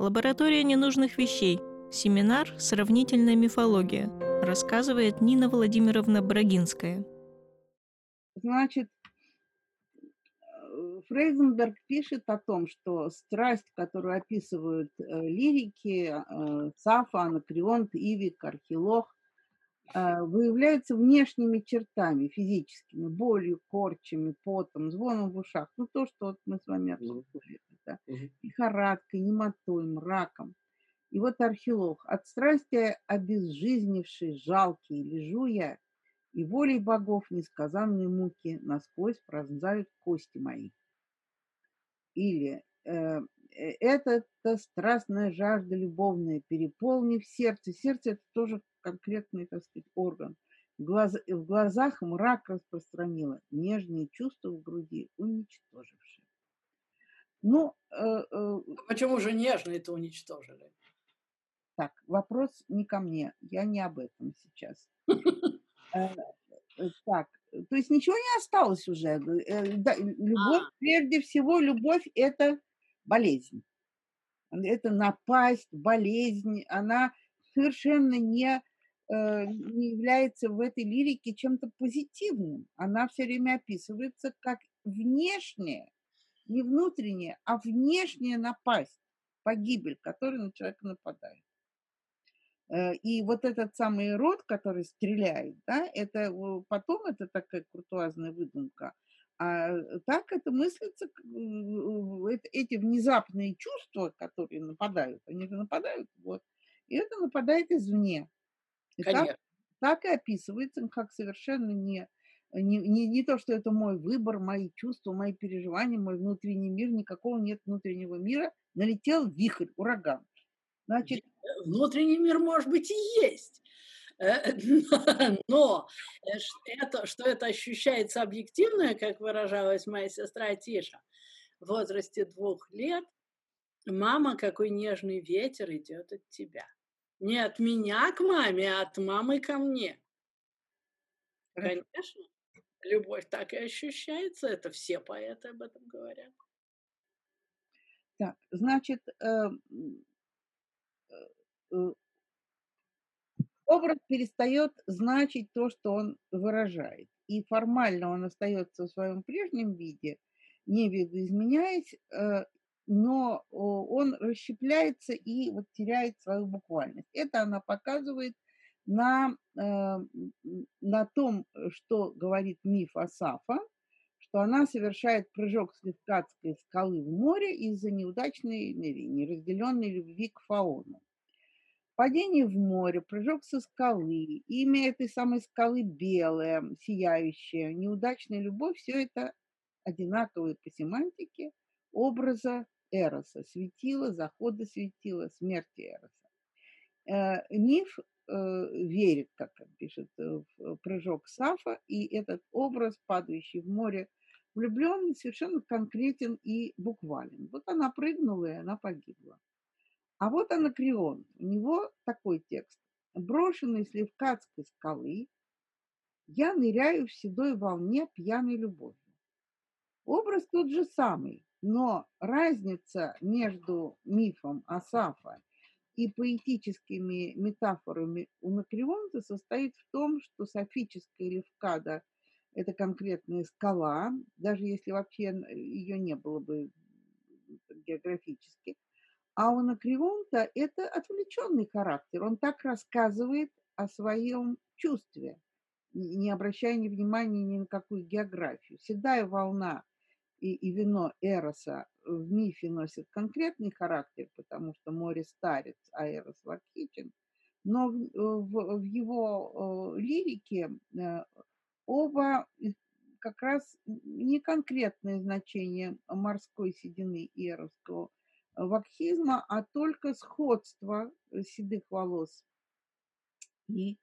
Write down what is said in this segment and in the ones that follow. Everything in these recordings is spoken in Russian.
Лаборатория ненужных вещей. Семинар «Сравнительная мифология», рассказывает Нина Владимировна Брагинская. Значит, Фрейзенберг пишет о том, что страсть, которую описывают э, лирики, э, Сафа, Анакреонт, Ивик, Архилох, э, выявляются внешними чертами, физическими, болью, корчами, потом, звоном в ушах. Ну, то, что вот мы с вами обсуждали. Да? Лихорадкой, немотой, мраком. И вот Архилох. От страсти обезжизневший, жалкий, лежу я, и волей богов несказанные муки насквозь пронзают кости мои. Или э, э это страстная жажда любовная, переполнив сердце. Сердце – это тоже конкретный, так сказать, орган. В, глаз, в глазах мрак распространила, нежные чувства в груди уничтожившие. Ну, э, э, а почему же нежные-то уничтожили? Так, вопрос не ко мне, я не об этом сейчас. Э, э, так, то есть ничего не осталось уже. Э, любовь, а. прежде всего, любовь – это болезнь. Это напасть, болезнь. Она совершенно не, не является в этой лирике чем-то позитивным. Она все время описывается как внешняя, не внутренняя, а внешняя напасть, погибель, которая на человека нападает. Э, и вот этот самый род, который стреляет, да, это потом это такая куртуазная выдумка. А так это мыслится, эти внезапные чувства, которые нападают, они же нападают, вот. И это нападает извне. И так, так и описывается, как совершенно не, не, не, не то, что это мой выбор, мои чувства, мои переживания, мой внутренний мир, никакого нет внутреннего мира. Налетел вихрь, ураган. Значит, внутренний мир, может быть, и есть. Э, но э, это, что это ощущается объективно, как выражалась моя сестра Тиша, в возрасте двух лет, мама, какой нежный ветер идет от тебя. Не от меня к маме, а от мамы ко мне. Конечно, любовь так и ощущается, это все поэты об этом говорят. Так, значит, э, Э, образ перестает значить то, что он выражает. И формально он остается в своем прежнем виде, не видоизменяясь, э, но он расщепляется и вот теряет свою буквальность. Это она показывает на, э, на том, что говорит миф Асафа, что она совершает прыжок с Левкатской скалы в море из-за неудачной, неразделенной любви к фаону. Падение в море, прыжок со скалы, имя этой самой скалы белое, сияющее, неудачная любовь, все это одинаковые по семантике образа Эроса, светила, захода светила, смерти Эроса. Э, миф э, верит, как он пишет, в прыжок Сафа, и этот образ, падающий в море, влюбленный, совершенно конкретен и буквален. Вот она прыгнула, и она погибла. А вот анакреон. У него такой текст. Брошенный с Левкадской скалы, я ныряю в седой волне пьяной любовью. Образ тот же самый, но разница между мифом Асафа и поэтическими метафорами у Накреонта состоит в том, что софическая Левкада – это конкретная скала, даже если вообще ее не было бы географически – а у Анакреонта это отвлеченный характер. Он так рассказывает о своем чувстве, не обращая ни внимания ни на какую географию. Седая волна и, и вино Эроса в мифе носят конкретный характер, потому что море старец, а Эрос лакхичен. Но в, в, в его э, лирике э, оба как раз не конкретное значение морской седины и эровского вакхизма, а только сходство э, седых волос и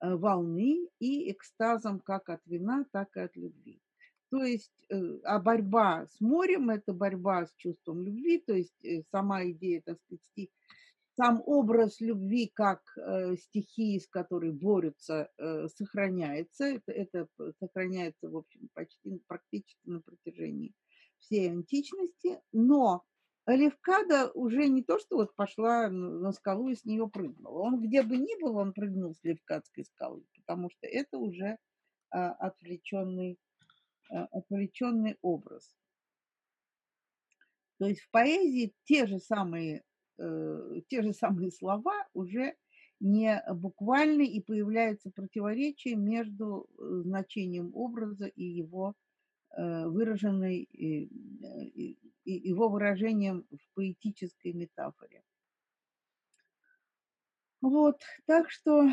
э, волны и экстазом как от вина, так и от любви. То есть, э, а борьба с морем – это борьба с чувством любви, то есть сама идея, так сказать, сам образ любви как стихии, с которой борются, сохраняется. Это, это сохраняется, в общем, почти практически на протяжении всей античности. Но Левкада уже не то, что вот пошла на скалу и с нее прыгнула. Он где бы ни был, он прыгнул с Левкадской скалы, потому что это уже а, отвлеченный, отвлеченный образ. То есть в поэзии те же самые, э, те же самые слова уже не буквальны и появляется противоречие между э, значением образа и его э, выраженной, его выражением в поэтической метафоре. Вот, так что,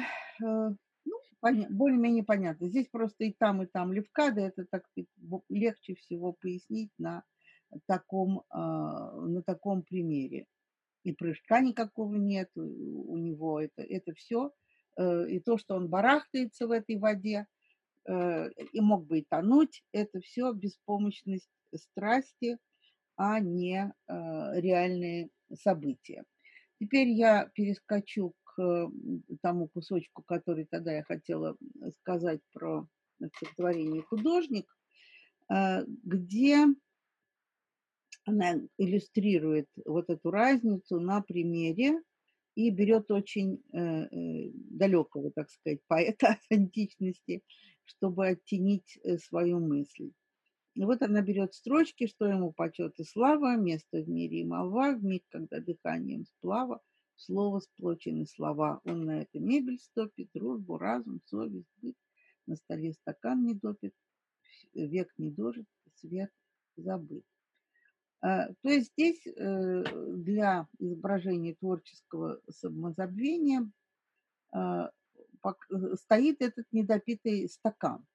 ну, более-менее понятно. Здесь просто и там, и там левкада, это так легче всего пояснить на таком, а, на таком примере. И прыжка никакого нет у него. Это, это все. Э, и то, что он барахтается в этой воде, э, и мог бы и тонуть, это все беспомощность страсти, а не э, реальные события. Теперь я перескочу тому кусочку, который тогда я хотела сказать про стихотворение «Художник», где она иллюстрирует вот эту разницу на примере и берет очень э, э, далекого, так сказать, поэта от античности, чтобы оттенить э, свою мысль. И вот она берет строчки, что ему почет и слава, место в мире и молва, в миг, когда дыханием сплава, слово сплочены слова. Он на это мебель стопит, дружбу, разум, совесть, быт, на столе стакан не допит, век не дожит, свет забыт. А, то есть здесь э, для изображения творческого самозабвения а, э, стоит этот недопитый стакан.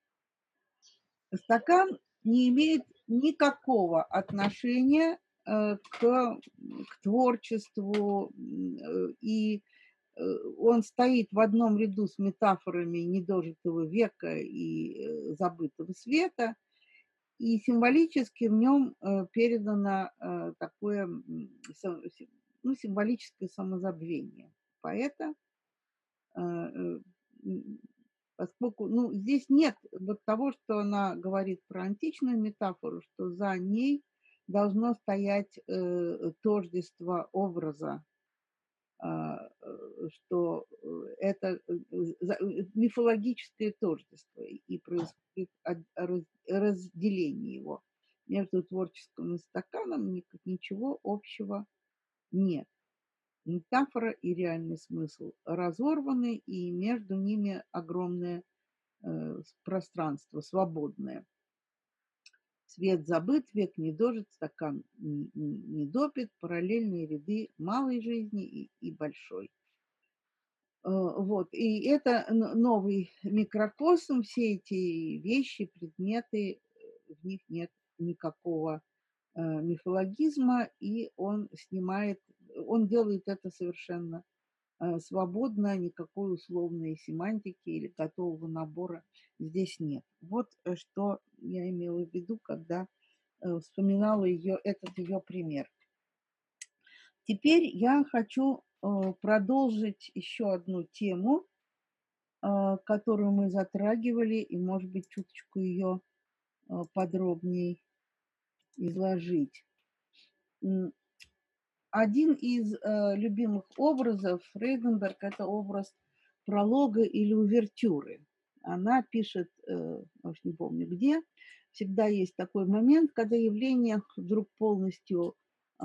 Стакан не имеет никакого отношения э, к, к творчеству, и он стоит в одном ряду с метафорами недожитого века и забытого света – и символически в нем э, передано э, такое ну, символическое самозабвение поэта, э, поскольку ну, здесь нет вот того, что она говорит про античную метафору, что за ней должно стоять тождество образа а, э, что э, это э, мифологическое тождество и происходит разделение его. Между творческим и стаканом ничего общего нет. Метафора и реальный смысл разорваны, и между ними огромное пространство, свободное. Свет забыт, век не дожит, стакан не, не, допит, параллельные ряды малой жизни и, и большой. Э, вот. И это новый микрокосм, все эти вещи, предметы, э, в них нет никакого э, мифологизма, и он снимает, он делает это совершенно свободно, никакой условной семантики или готового набора здесь нет. Вот э, что я имела в виду, когда э, вспоминала ее, этот ее пример. Теперь я хочу продолжить еще одну тему, которую мы затрагивали, и, может быть, чуточку ее подробнее изложить. Один из э, любимых образов Фрейденберг – это образ пролога или увертюры. Она пишет, э, уж не помню где, всегда есть такой момент, когда явление вдруг полностью э,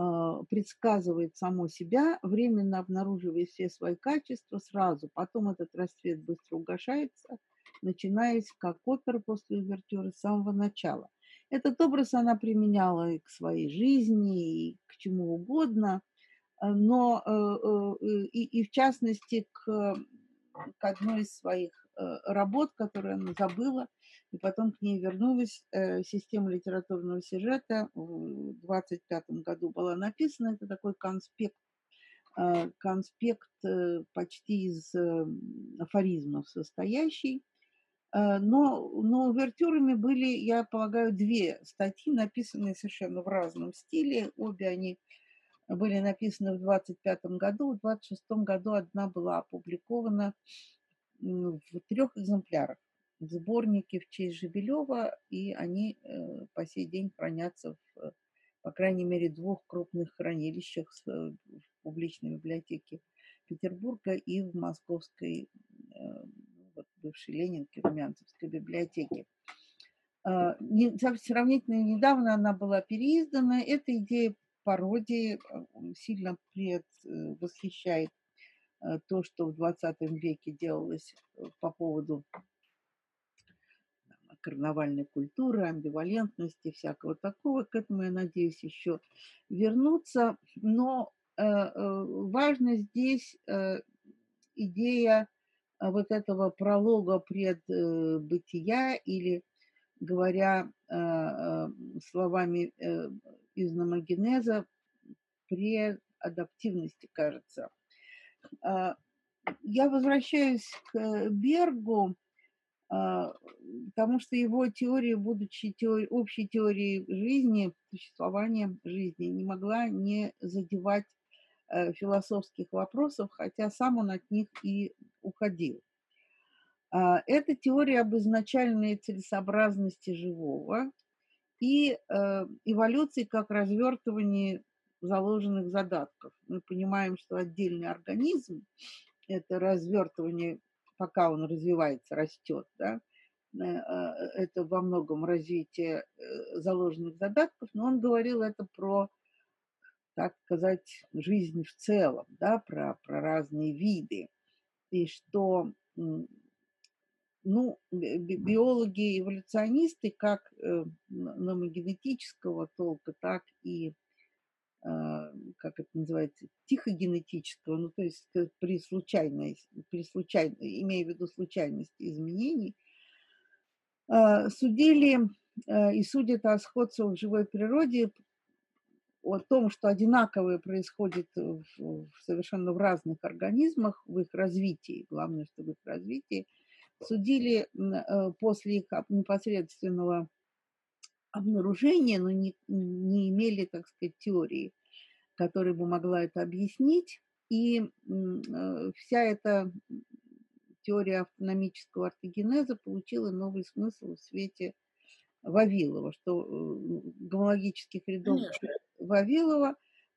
предсказывает само себя, временно обнаруживая все свои качества сразу. Потом этот расцвет быстро угошается, начинаясь как опера после увертюры с самого начала. Этот образ она применяла и к своей жизни, и к чему угодно, э, но э, э, и, и в частности к, к одной из своих работ, которую она забыла, и потом к ней вернулась. Система литературного сюжета в 25 году была написана. Это такой конспект, конспект почти из афоризмов состоящий. Э, но, но увертюрами были, я полагаю, две статьи, написанные совершенно в разном стиле. Обе они были написаны в 25 году. В 26 году одна была опубликована в трех экземплярах в сборнике в честь Жебелева, и они э, по сей день хранятся в по крайней мере, двух крупных хранилищах э, в публичной библиотеке Петербурга и в московской, э, бывшей Ленинке, Румянцевской библиотеке. А, сравнительно недавно она была переиздана. Эта идея пародии сильно предвосхищает то, что в 20 веке делалось по поводу карнавальной культуры, амбивалентности, всякого такого. К этому, я надеюсь, еще вернуться. Но э, э, важно здесь э, идея вот этого пролога предбытия или, говоря словами из номогенеза, преадаптивности, кажется. Я возвращаюсь к Бергу, а, потому что его теория, будучи теорией, общей теорией жизни, существования жизни, не могла не задевать э, философских вопросов, хотя сам он от них и уходил. А, это теория об изначальной целесообразности живого и э, эволюции как развертывании заложенных задатков. Мы понимаем, что отдельный организм – это развертывание пока он развивается, растет, да, э, это во многом развитие э, заложенных задатков, но он говорил это про, так сказать, жизнь в целом, да, про, про разные виды. И что ну, биологи, эволюционисты, как э, номогенетического толка, так и а, как это называется, тихогенетического, ну то есть при случайной, при случайной, имея в виду случайность изменений, а, судили а, и судят о сходствах в живой природе о том, что одинаковое происходит в, в совершенно в разных организмах, в их развитии, главное, что в их развитии, судили после их непосредственного обнаружения, но не, не имели, так сказать, теории, которая бы могла это объяснить. И э, вся эта теория автономического ортогенеза получила новый смысл в свете Вавилова, что э, гомологических рядов Конечно. Вавилова,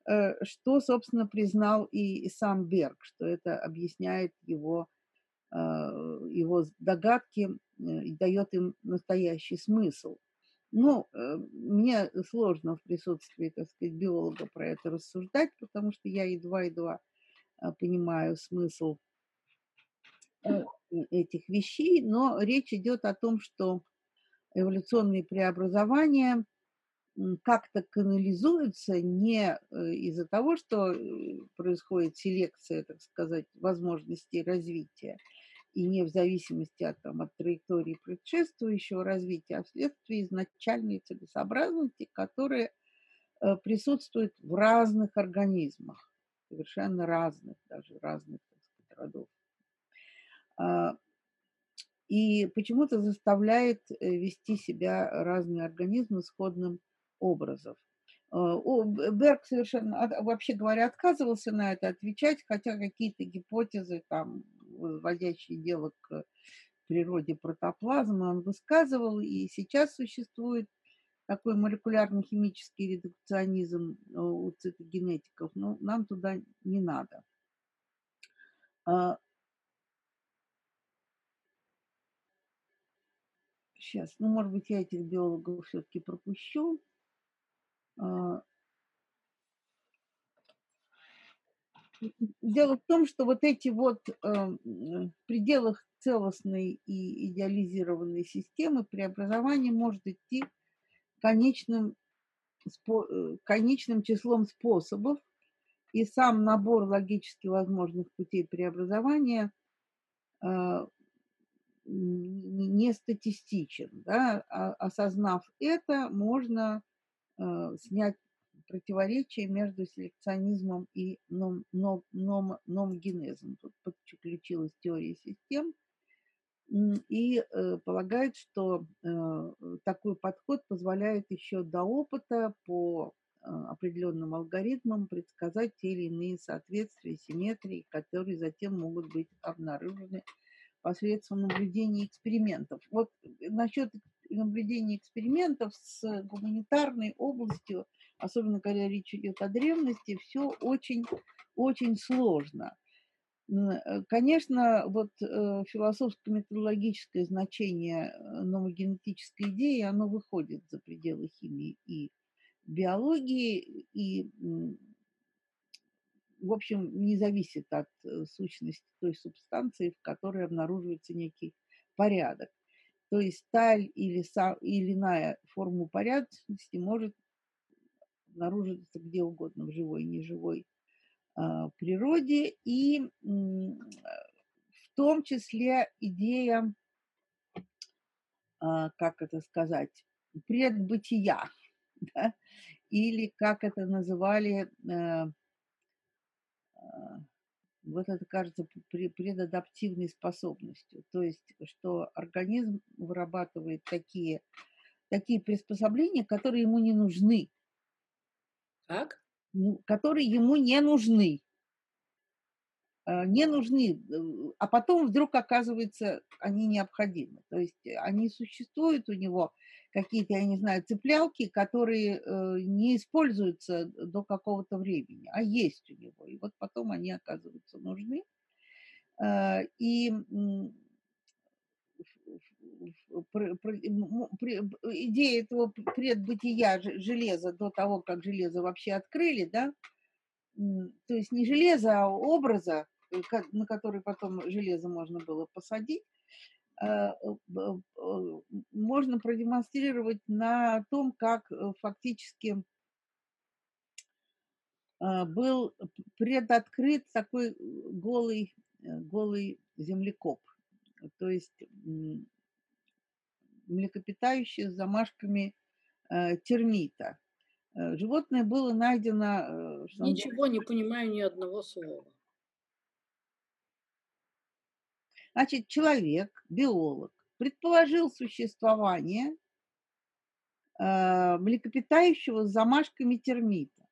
э, что, собственно, признал и сам Берг, что это объясняет его, его догадки и дает им настоящий смысл. Ну, э, мне сложно в присутствии, так сказать, биолога про это рассуждать, потому что я едва-едва понимаю смысл э, этих вещей, но речь идет о том, что эволюционные преобразования как-то канализуются не э, из-за того, что происходит селекция, так сказать, возможностей развития, и не в зависимости от, там, от траектории предшествующего развития, а вследствие изначальной целесообразности, которая э, присутствует в разных организмах, совершенно разных, даже разных так сказать, родов. А, и почему-то заставляет э, вести себя разные организмы сходным образом. А, Берг совершенно, вообще говоря, отказывался на это отвечать, хотя какие-то гипотезы там возводящие дело к природе протоплазмы, он высказывал, и сейчас существует такой молекулярно-химический редукционизм э, у цитогенетиков, но нам туда не надо. Сейчас, ну, может быть, я этих биологов все-таки пропущу. А, Дело в том, что вот эти вот э, в пределах целостной и идеализированной системы преобразование может идти конечным, э, конечным числом способов, и сам набор логически возможных путей преобразования э, не статистичен. Да? А, осознав это, можно снять противоречие между селекционизмом и ном, ном, ном, номгенезом. Тут подключилась теория систем и э, полагает, что э, такой подход позволяет еще до опыта по э, определенным алгоритмам предсказать те или иные соответствия, симметрии, которые затем могут быть обнаружены посредством наблюдения экспериментов. Вот насчет наблюдения экспериментов с гуманитарной областью особенно когда речь идет о древности, все очень, очень сложно. Э, конечно, вот э, философско-методологическое значение э, номогенетической идеи, оно выходит за пределы химии и биологии, и, в общем, не зависит от сущности той субстанции, в которой обнаруживается некий порядок. То есть та или, или иная форма порядочности может обнаруживаться где угодно, в живой и неживой а, природе, и в том числе идея, а, как это сказать, предбытия, да? или как это называли, э, а, вот это кажется предадаптивной способностью. То есть, что организм вырабатывает такие, такие приспособления, которые ему не нужны. Как? которые ему не нужны. Э, не нужны, э, а потом вдруг оказывается, они необходимы. То есть они существуют у него, какие-то, я не знаю, цеплялки, которые э, не используются до какого-то времени, а есть у него. И вот потом они оказываются нужны. И идея этого предбытия железа до того, как железо вообще открыли, да, то есть не железа, а образа, э, на который потом железо можно было посадить, э, можно продемонстрировать на том, как э, фактически был предоткрыт такой голый, голый землекоп. То есть млекопитающее с замашками э, термита. Э, животное было найдено... Э, Ничего не понимаю ни одного слова. Значит, человек, биолог, предположил существование э, млекопитающего с замашками термита.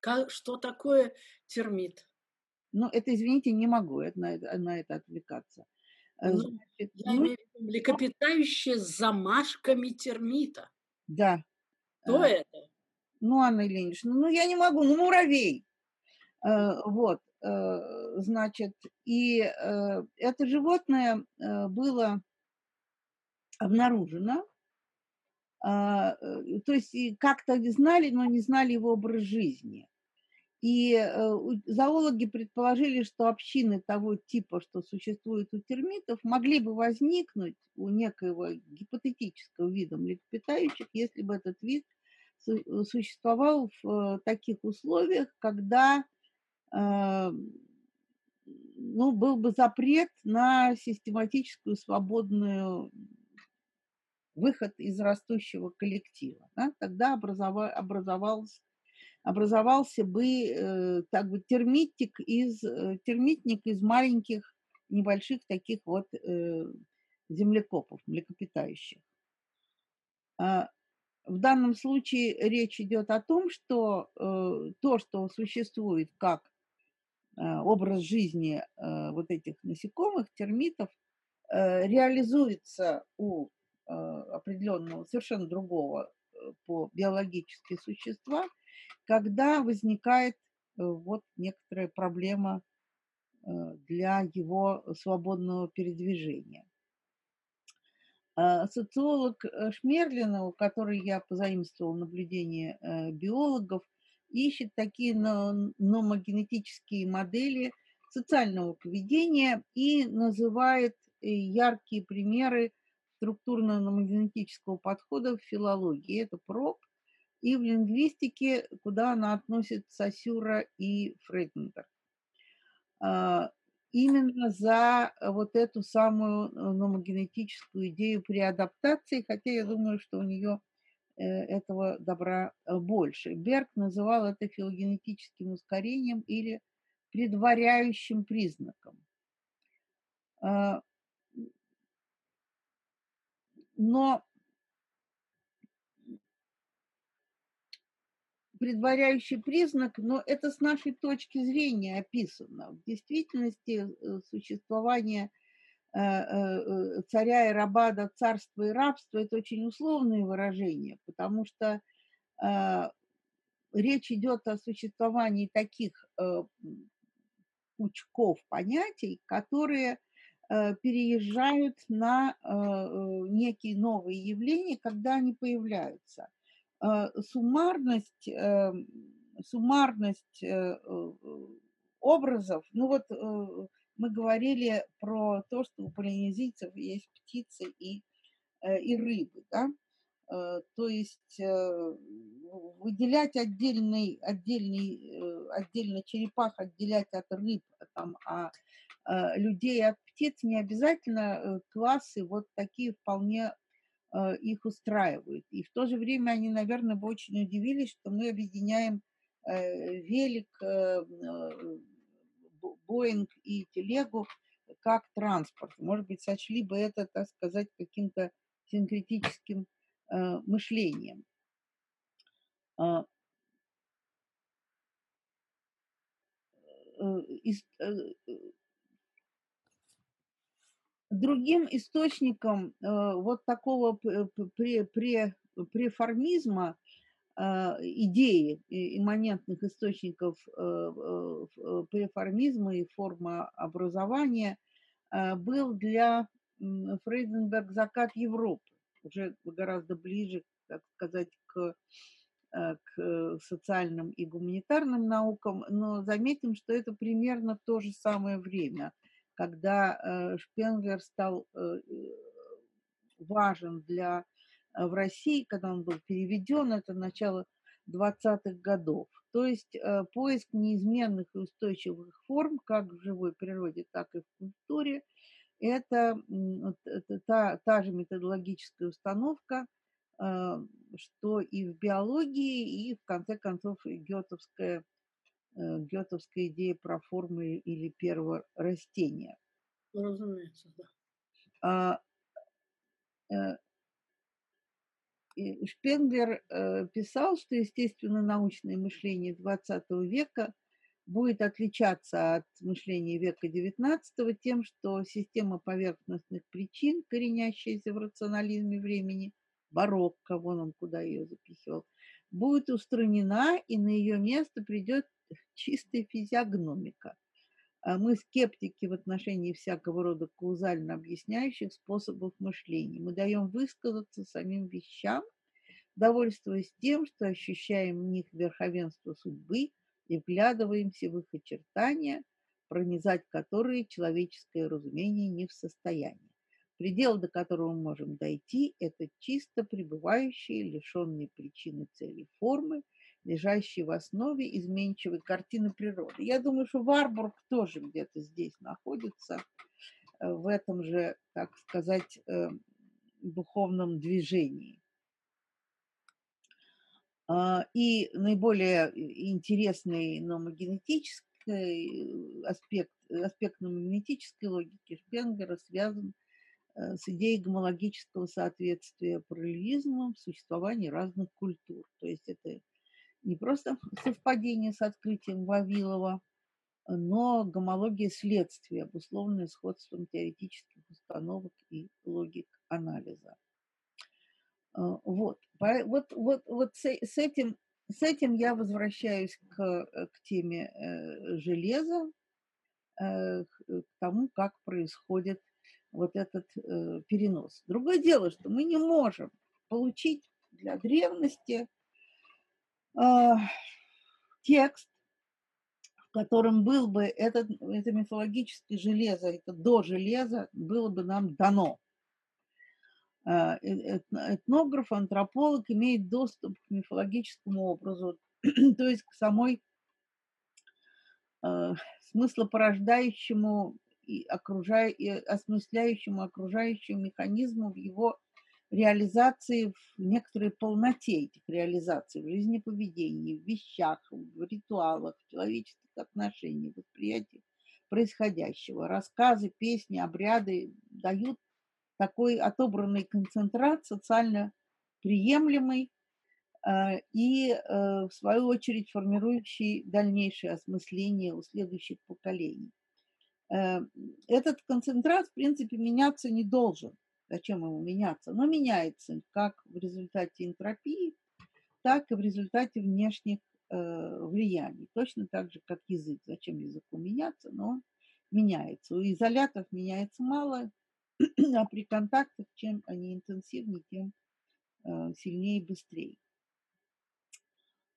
Как, что такое термит? Ну, это, извините, не могу на, на это отвлекаться. Э, ну, Значит, я ну, имею в виду млекопитающее с замашками термита. Да. Кто э, это? Ну, Анна Ильинична, ну я не могу, ну муравей. Э, вот, значит, и э, это животное э, было обнаружено, а, э, то есть как-то знали, но не знали его образ жизни. И э, зоологи предположили, что общины того типа, что существует у термитов, могли бы возникнуть у некоего гипотетического вида млекопитающих, если бы этот вид существовал в э, таких условиях, когда э, ну, был бы запрет на систематическую свободную выход из растущего коллектива. Да? Тогда образовалась образовался бы э, так бы термитик из, э, термитник из маленьких небольших таких вот э, землекопов, млекопитающих. А в данном случае речь идет о том, что э, то, что существует как э, образ жизни э, вот этих насекомых, термитов, э, реализуется у э, определенного, совершенно другого э, по биологически существа – когда возникает э, вот некоторая проблема э, для его свободного передвижения. А социолог э, Шмерлина, у которой я позаимствовал наблюдение биологов, ищет такие номогенетические модели социального поведения и называет яркие примеры структурно-номогенетического подхода в филологии. Это ПРОП, и в лингвистике, куда она относит Сосюра и Фрейденберг. А, именно за вот эту самую э, номогенетическую идею при адаптации, хотя я думаю, что у нее э, этого добра э, больше. Берг называл это филогенетическим ускорением или предваряющим признаком. А, но предваряющий признак, но это с нашей точки зрения описано. В действительности э, существование э, э, царя и раба до царства и рабства – это очень условные выражения, потому что речь идет о существовании таких э, пучков понятий, которые э, переезжают на э, э некие новые явления, когда они появляются. Э, суммарность, э, суммарность э, э образов, ну вот э, мы говорили про то, что у полинезийцев есть птицы и, э, и рыбы, да, Э, то есть э, выделять отдельный, отдельный, отдельно черепах, отделять от рыб, там, а людей от птиц не обязательно классы вот такие вполне их устраивают. И в то же время они, наверное, бы очень удивились, что мы объединяем велик, Боинг и телегу как транспорт. Может быть, сочли бы это, так сказать, каким-то синкретическим Э, мышлением. А, э, э, другим источником вот такого преформизма идеи имманентных источников преформизма и форма образования был для Фрейденберг закат Европы уже гораздо ближе, так сказать, к, э, к социальным и гуманитарным наукам, но заметим, что это примерно то же самое время, когда э, Шпенглер стал э, важен для в России, когда он был переведен, это начало 20-х годов. То есть поиск неизменных и устойчивых форм как в живой природе, так и в культуре – это, та, та же методологическая установка, а, что и в биологии, и в конце концов гетовская, э, гетовская идея про формы или первого растения. Разумеется, да. Шпенглер э, писал, что естественно-научное мышление XX века будет отличаться от мышления века XIX тем, что система поверхностных причин, коренящаяся в рационализме времени, барокко, вон он куда ее запихивал, будет устранена, и на ее место придет чистая физиогномика. А мы скептики в отношении всякого рода каузально объясняющих способов мышления. Мы даем высказаться самим вещам, довольствуясь тем, что ощущаем в них верховенство судьбы – и вглядываемся в их очертания, пронизать которые человеческое разумение не в состоянии. Предел, до которого мы можем дойти, это чисто пребывающие, лишенные причины цели формы, лежащие в основе изменчивой картины природы. Я думаю, что Варбург тоже где-то здесь находится, э, в этом же, так сказать, э, духовном движении. А, и наиболее интересный номогенетический э, аспект, аспект номогенетической логики Шпенгера связан э, с идеей гомологического соответствия параллелизму в существовании разных культур. То есть это не просто совпадение с открытием Вавилова, но гомология следствия, обусловленная сходством теоретических установок и логик анализа. А, вот, вот, вот, вот с, этим, с этим я возвращаюсь к, э, к теме э, железа, э, к тому, как происходит вот этот перенос. Другое дело, что мы не можем получить для древности э, текст, в котором был бы этот, это мифологическое железо, это до железа было бы нам дано. А, э, этнограф, антрополог имеет доступ к мифологическому образу, то есть к самой э, смыслопорождающему и, окружая, и осмысляющему окружающему механизму в его реализации в некоторой полноте этих реализаций в жизни поведении, в вещах, в ритуалах, в человеческих отношениях, восприятии происходящего. Рассказы, песни, обряды дают такой отобранный концентрат, социально приемлемый э, и, э, в свою очередь, формирующий дальнейшее осмысление у следующих поколений. Э, этот концентрат, в принципе, меняться не должен. Зачем ему меняться? Но меняется как в результате энтропии, так и в результате внешних э, влияний. Точно так же, как язык. Зачем языку меняться, но он меняется. У изолятов меняется мало, а при контактах, чем они интенсивнее, тем э, сильнее и быстрее.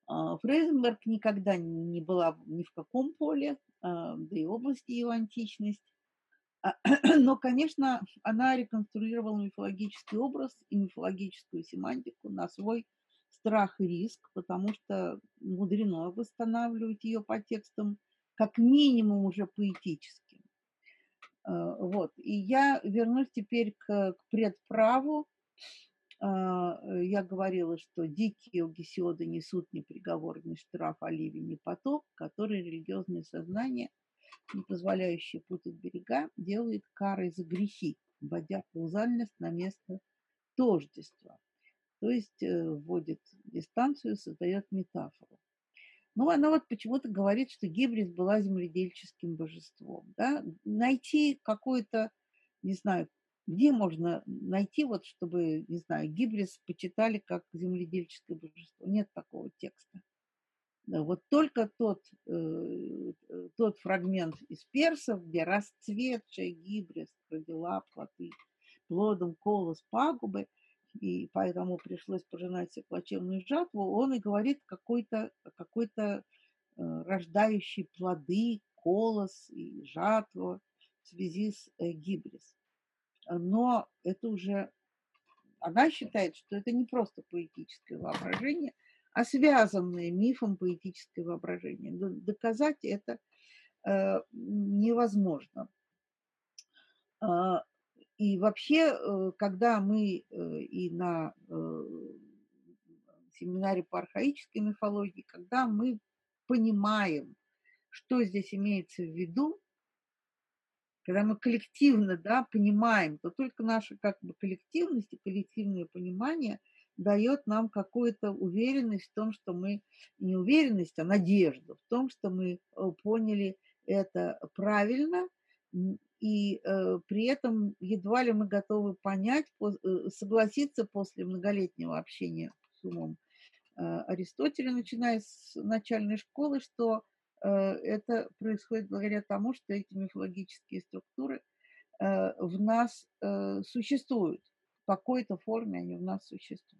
А, Фрейзенберг никогда не была ни в каком поле, а, да и области его античность. Но, конечно, она реконструировала мифологический образ и мифологическую семантику на свой страх и риск, потому что мудрено восстанавливать ее по текстам как минимум уже поэтическим. Вот. И я вернусь теперь к, к предправу а, э, я говорила, что дикие у Гесиода несут не приговор, не штраф, а ливень, не поток, который религиозное сознание, не позволяющее путать берега, делает карой за грехи, вводя каузальность на место тождества. То есть э, вводит дистанцию, создает метафору. Ну, она вот почему-то говорит, что Гибрис была земледельческим божеством. Да? Найти какое-то, не знаю, где можно найти, вот, чтобы, не знаю, Гибрис почитали как земледельческое божество? Нет такого текста. Вот только тот, э, э, тот фрагмент из персов, где расцветшая гибрис родила плоды, плодом колос пагубы, и поэтому пришлось пожинать себе плачевную жатву, он и говорит какой-то какой э, рождающий плоды, колос и жатву в связи с э, гибрис. Но это уже, она считает, что это не просто поэтическое воображение, а связанное мифом поэтическое воображение. Доказать это э, невозможно. Э, и вообще, э, когда мы э, и на семинаре по архаической мифологии, когда мы понимаем, что здесь имеется в виду, когда мы коллективно да, понимаем, то только наша как бы коллективность и коллективное понимание дает нам какую-то уверенность в том, что мы, не уверенность, а надежду в том, что мы э, поняли это правильно, и э, при этом едва ли мы готовы понять, по, э, согласиться после многолетнего общения с умом э, Аристотеля, начиная с начальной школы, что Э, это происходит благодаря тому, что эти мифологические структуры э, в нас э, существуют. В какой-то форме они в нас существуют.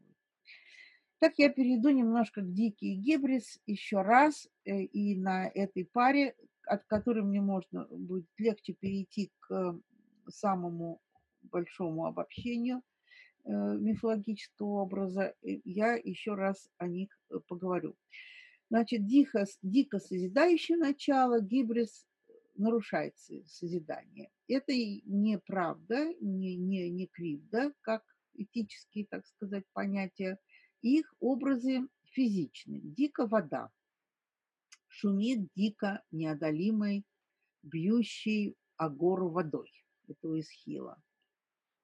Так я перейду немножко к Дикий Гибрис еще раз, и на этой паре, от которой мне можно будет легче перейти к самому большому обобщению мифологического образа, я еще раз о них поговорю. Значит, дико, дико созидающее начало, гибрис нарушает созидание. Это неправда, не, не, не кривда, как этические, так сказать, понятия. Их образы физичны. Дико вода. Шумит дико неодолимой, бьющей о гору водой. Это у Исхила.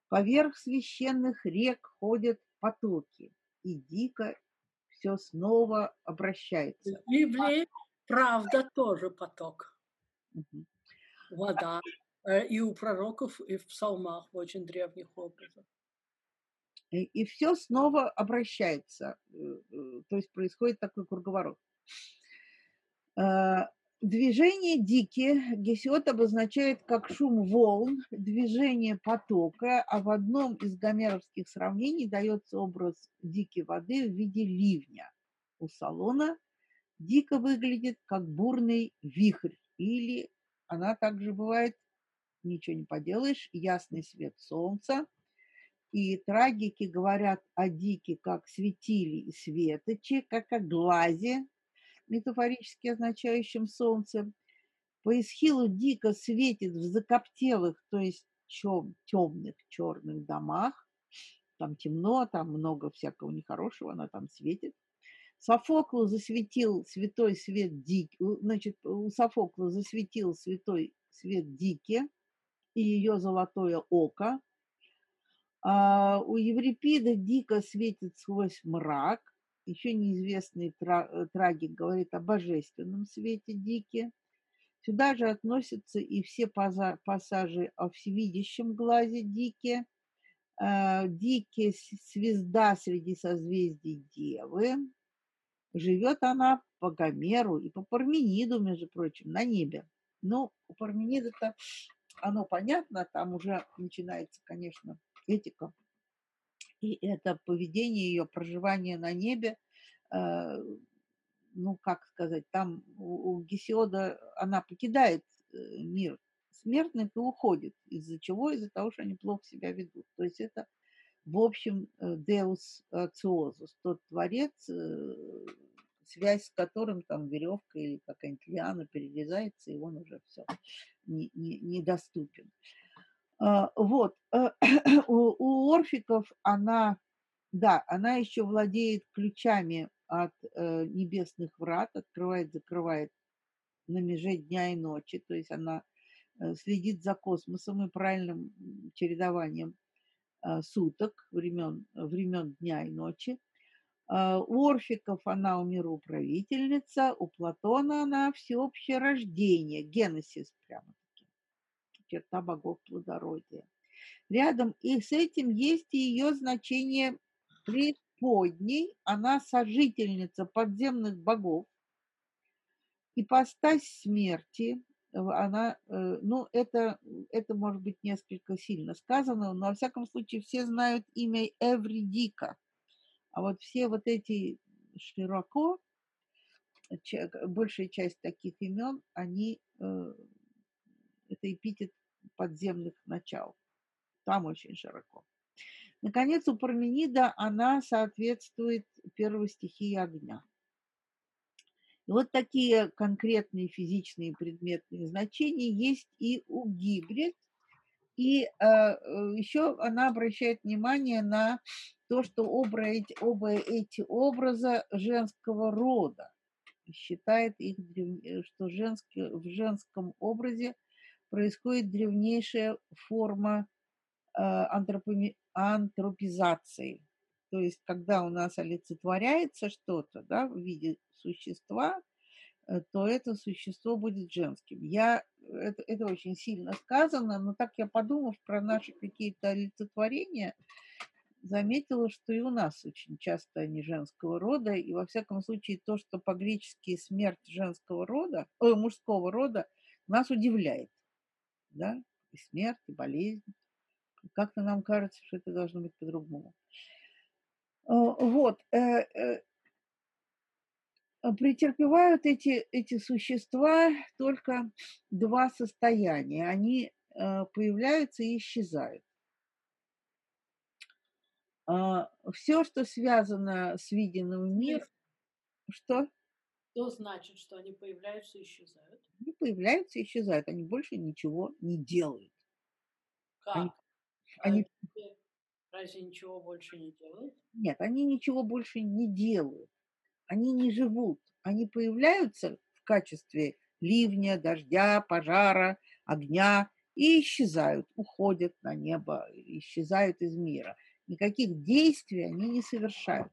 Поверх священных рек ходят потоки, и дико все снова обращается. В Библии правда тоже поток. Угу. Вода. Э, и у пророков, и в псалмах в очень древних образах. И, все снова обращается. Э, э, то есть происходит такой круговорот. Движение дики Гесиот обозначает как шум волн, движение потока, а в одном из гомеровских сравнений дается образ дикой воды в виде ливня. У салона дико выглядит как бурный вихрь, или она также бывает, ничего не поделаешь, ясный свет солнца. И трагики говорят о дике как светили и светочи, как о глазе, метафорически означающим солнце, по исхилу дико светит в закоптелых, то есть темных черных домах. Там темно, там много всякого нехорошего, она там светит. Софоклу засветил святой свет дик, значит, у Софокла засветил святой свет дики и ее золотое око. А у Еврипида дико светит сквозь мрак, еще неизвестный э, трагик говорит о божественном свете Дике. Сюда же относятся и все пассажи о всевидящем глазе Дике, э, Дике – звезда среди созвездий Девы. Живет она по Гомеру и по Пармениду, между прочим, на небе. Но у Парменида-то оно понятно, там уже начинается, конечно, этика. И это поведение ее, проживание на небе, э, ну, как сказать, там у, Гесиода она покидает э, мир смертных и уходит. Из-за чего? Из-за того, что они плохо себя ведут. То есть это, в общем, Deus Циозус, тот творец, э, связь с которым там веревка или какая-нибудь лиана перерезается, и он уже все не, не, недоступен. А, вот. У, у орфиков она, да, она еще владеет ключами от э, небесных врат, открывает, закрывает на меже дня и ночи, то есть она Э, следит за космосом и правильным чередованием э, суток, времен, времен дня и ночи. Э, у Орфиков она у мироуправительница, у Платона она всеобщее рождение, генесис прямо-таки, черта богов плодородия. Рядом и с этим есть и ее значение преисподней, она сожительница подземных богов, ипостась смерти, она, э, ну, это, это может быть несколько сильно сказано, но во всяком случае все знают имя Эвридика. А вот все вот эти широко, большая часть таких имен, они, э, это эпитет подземных начал. Там очень широко. Наконец, у Парменида она соответствует первой стихии огня. И вот такие конкретные физичные предметные значения есть и у гибрид. И э, э еще она обращает внимание на то, что оба эти, оба эти образа женского рода. Считает их, э, что женский, в женском образе происходит древнейшая форма э, антропоми, антропизации. То есть, когда у нас олицетворяется что-то да, в виде существа, э, то это существо будет женским. Я, это, это очень сильно сказано, но так я подумав про наши какие-то олицетворения, заметила, что и у нас очень часто они женского рода, и во всяком случае то, что по-гречески смерть женского рода, э, мужского рода, нас удивляет. Да? И смерть, и болезнь. Как-то нам кажется, что это должно быть по-другому. Э, вот. А, претерпевают эти, эти существа только два состояния. Они э, появляются и исчезают. А, Все, что связано с виденным миром, что? Что значит, что они появляются и исчезают? Они появляются и исчезают. Они больше ничего не делают. Как? Они, а они... Разве ничего больше не делают? Нет, они ничего больше не делают они не живут, они появляются в качестве ливня, дождя, пожара, огня и исчезают, уходят на небо, исчезают из мира. Никаких действий они не совершают.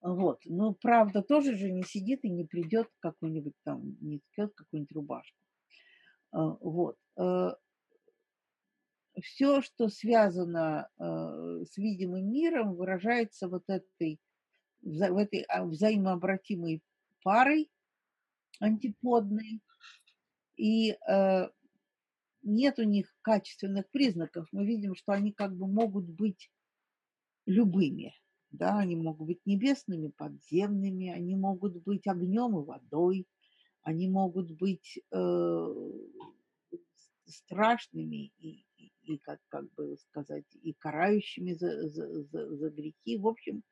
Вот. Но правда тоже же не сидит и не придет какой-нибудь там, не ткет какую-нибудь рубашку. А, вот. Э, все, что связано э, с видимым миром, выражается вот этой, в этой а, взаимообратимой парой антиподной. И э, нет у них качественных признаков. Мы видим, что они как бы могут быть любыми. Да, они могут быть небесными, подземными, они могут быть огнем и водой, они могут быть э, страшными и, и как, как бы сказать, и карающими за, за, за, за грехи. В общем,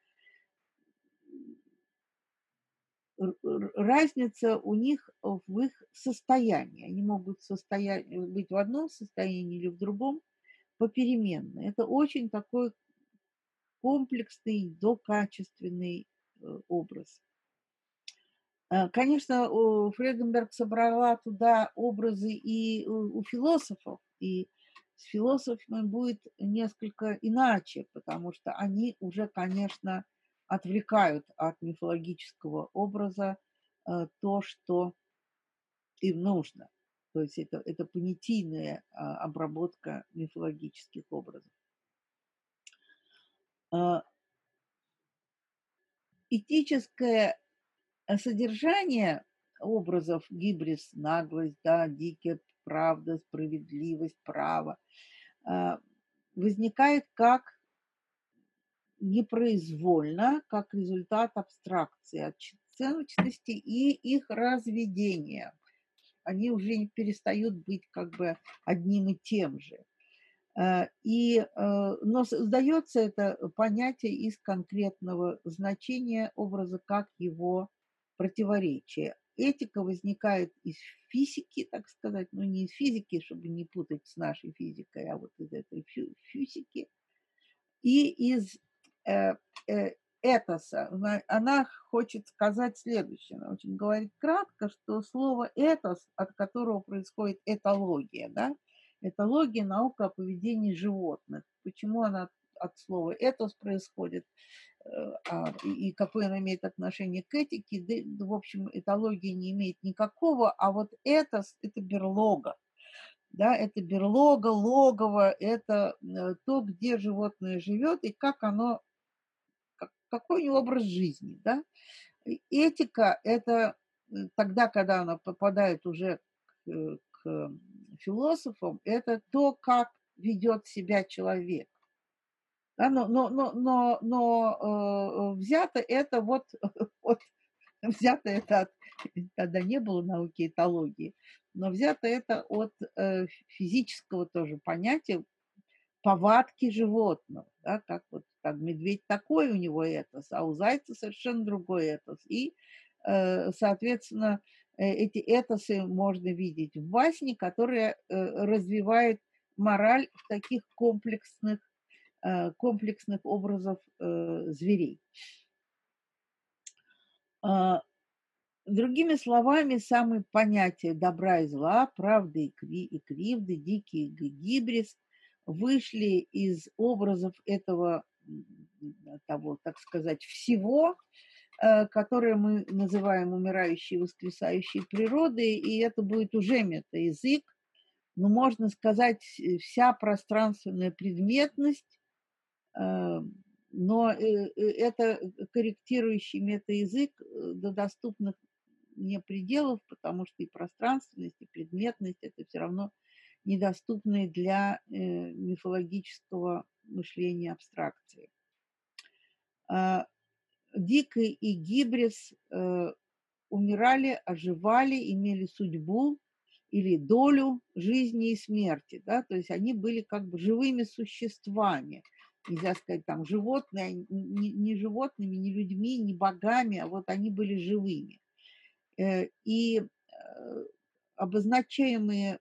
разница у них в их состоянии. Они могут состоять, быть в одном состоянии или в другом попеременно. Это очень такой комплексный, докачественный э, образ. Э, конечно, Фреденберг собрала туда образы и у философов, и с философами будет несколько иначе, потому что они уже, конечно, отвлекают от мифологического образа э, то, что им нужно. То есть это, это понятийная э, обработка мифологических образов. Э, и этическое содержание образов гибрис, наглость, да, дикая правда, справедливость, право, а, возникает как непроизвольно, как результат абстракции от ценностей и их разведения. Они уже перестают быть как бы одним и тем же. А, и, э, но создается это понятие из конкретного значения образа как его противоречие. Этика возникает из физики, так сказать, ну не из физики, чтобы не путать с нашей физикой, а вот из этой физики, и из э, э, этоса. Она хочет сказать следующее, она очень говорит кратко, что слово этос, от которого происходит этология, да, этология – наука о поведении животных. Почему она от слова этос происходит? Э, а, и какое она имеет отношение к этике, да, в общем, этология не имеет никакого, а вот это, это берлога. Да, это берлога, логово, это э, то, где животное живет и как оно, какой у него образ жизни. Да? Этика – это э, тогда, когда она попадает уже к, к философам, это то, как ведет себя человек. Да, но но, но, но, но э, взято это вот, вот взято это от, тогда не было науки этологии, но взято это от э, физического тоже понятия повадки животного, да, как вот как медведь такой у него этос, а у зайца совершенно другой этос. И, э, соответственно, эти этосы можно видеть в басне, которая э, развивает мораль в таких комплексных Э, комплексных образов э, зверей. А, другими словами, самые понятия добра и зла, правды и, кри, и кривды, дикий гибрис вышли из образов этого, того, так сказать, всего, э, которое мы называем умирающей воскресающей природой, и это будет уже метаязык, но можно сказать, вся пространственная предметность Э, но э, э, это корректирующий метаязык до доступных мне пределов, потому что и пространственность, и предметность – это все равно недоступные для мифологического мышления абстракции. Дикий и Гибрис умирали, оживали, имели судьбу или долю жизни и смерти. Да? То есть они были как бы живыми существами – нельзя сказать, там, животные, не, животными, не людьми, не богами, а вот они были живыми. Э, и э, обозначаемые,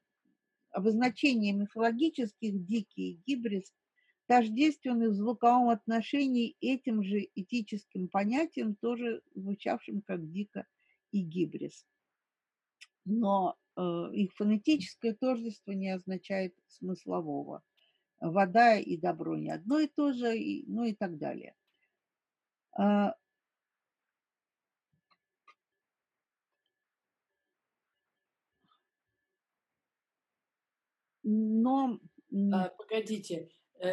обозначения мифологических дикий гибрис тождественны в звуковом отношении этим же этическим понятием, тоже звучавшим как дико и гибрис. Но э, их фонетическое тождество не означает смыслового вода и добро не одно и то же, и, ну и так далее. А, но... А, погодите,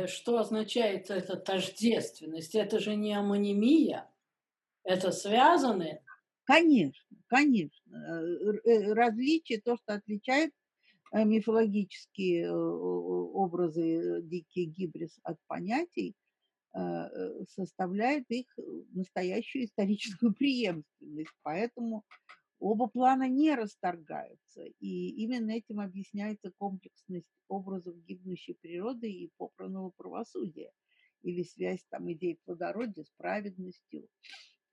что означает эта тождественность? Это же не амонимия, это связаны? Конечно, конечно. Э, э, различие, то, что отличает Э, мифологические э, образы э, дикий гибрис от понятий составляет их настоящую историческую преемственность. Поэтому оба плана не расторгаются. И именно этим объясняется комплексность образов гибнущей природы и попранного правосудия или связь там идей плодородия с праведностью.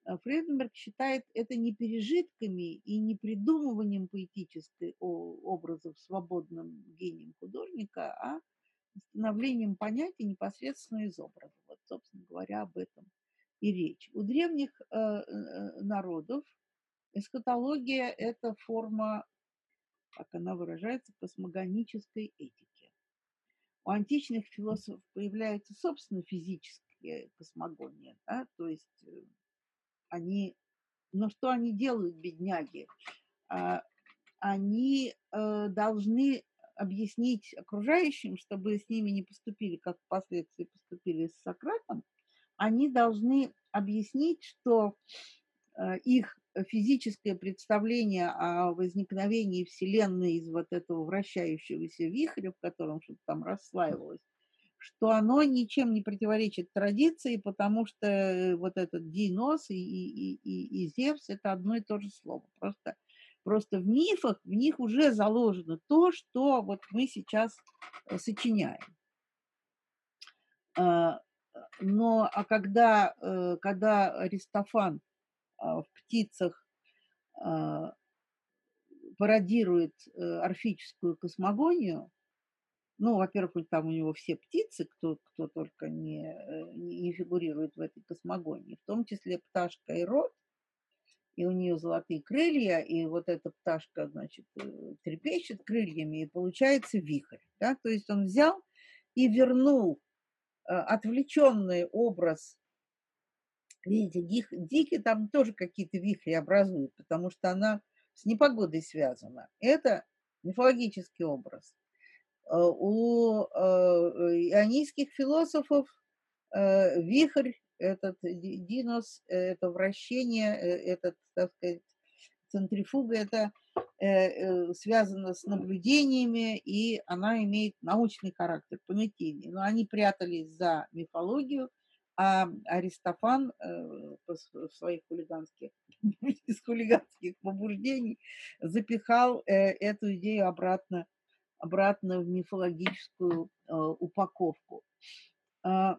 А Фрейденберг считает это не пережитками и не придумыванием поэтической образов свободным гением художника, а становлением понятий непосредственно из образа. Вот, собственно говоря, об этом и речь. У древних э, э, народов эскатология – это форма, как она выражается, космогонической этики. У античных философов появляется, собственно, физическая космогония, да, то есть э, они, но что они делают, бедняги? А, они э, должны объяснить окружающим, чтобы с ними не поступили, как впоследствии поступили с Сократом, они должны объяснить, что их физическое представление о возникновении Вселенной из вот этого вращающегося вихря, в котором что-то там расслаивалось, что оно ничем не противоречит традиции, потому что э, вот этот Динос и, и, и, и Зевс – это одно и то же слово. Просто, просто в мифах, в них уже заложено то, что вот мы сейчас э, сочиняем. Но а когда, э, когда Аристофан в птицах пародирует орфическую космогонию, ну, во-первых, там у него все птицы, кто, кто только не, э, не фигурирует в этой космогонии, в том числе пташка и рот, и у нее золотые крылья, и вот эта пташка, значит, э, трепещет крыльями, и получается вихрь. Да? То есть он взял и вернул э, отвлеченный образ Видите, дик, Дики там тоже какие-то вихри образуют, потому что она с непогодой связана. Это мифологический образ. Э, у э, ионийских философов э, вихрь, этот динос, это вращение, этот, так сказать, центрифуга, это связано с наблюдениями, и она имеет научный характер, понятийный. Но они прятались за мифологию, а Аристофан в своих хулиганских, из хулиганских побуждений запихал эту идею обратно обратно в мифологическую э, упаковку. А,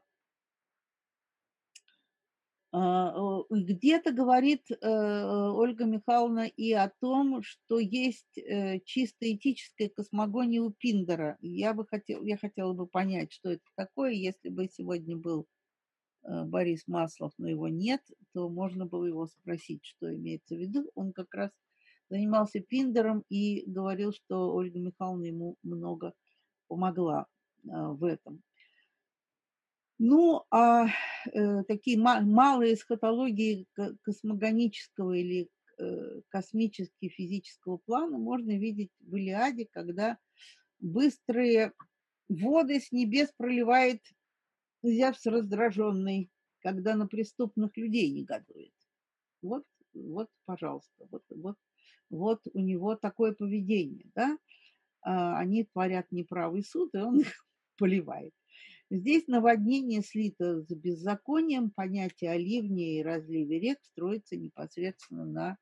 а, где-то говорит э, Ольга Михайловна и о том, что есть э, чисто этическая космогония у Пиндера. Я бы хотел, я хотела бы понять, что это такое. Если бы сегодня был Борис Маслов, но его нет, то можно было его спросить, что имеется в виду. Он как раз занимался Пиндером и говорил, что Ольга Михайловна ему много помогла а, в этом. Ну, а э, такие малые эсхатологии космогонического или э, космически физического плана можно видеть в Илиаде, когда быстрые воды с небес проливает Зевс раздраженный, когда на преступных людей негодует. Вот, вот, пожалуйста, вот, вот вот у него такое поведение, да, а, они творят неправый суд, и он их поливает. Здесь наводнение слито с беззаконием, понятие о ливне и разливе рек строится непосредственно на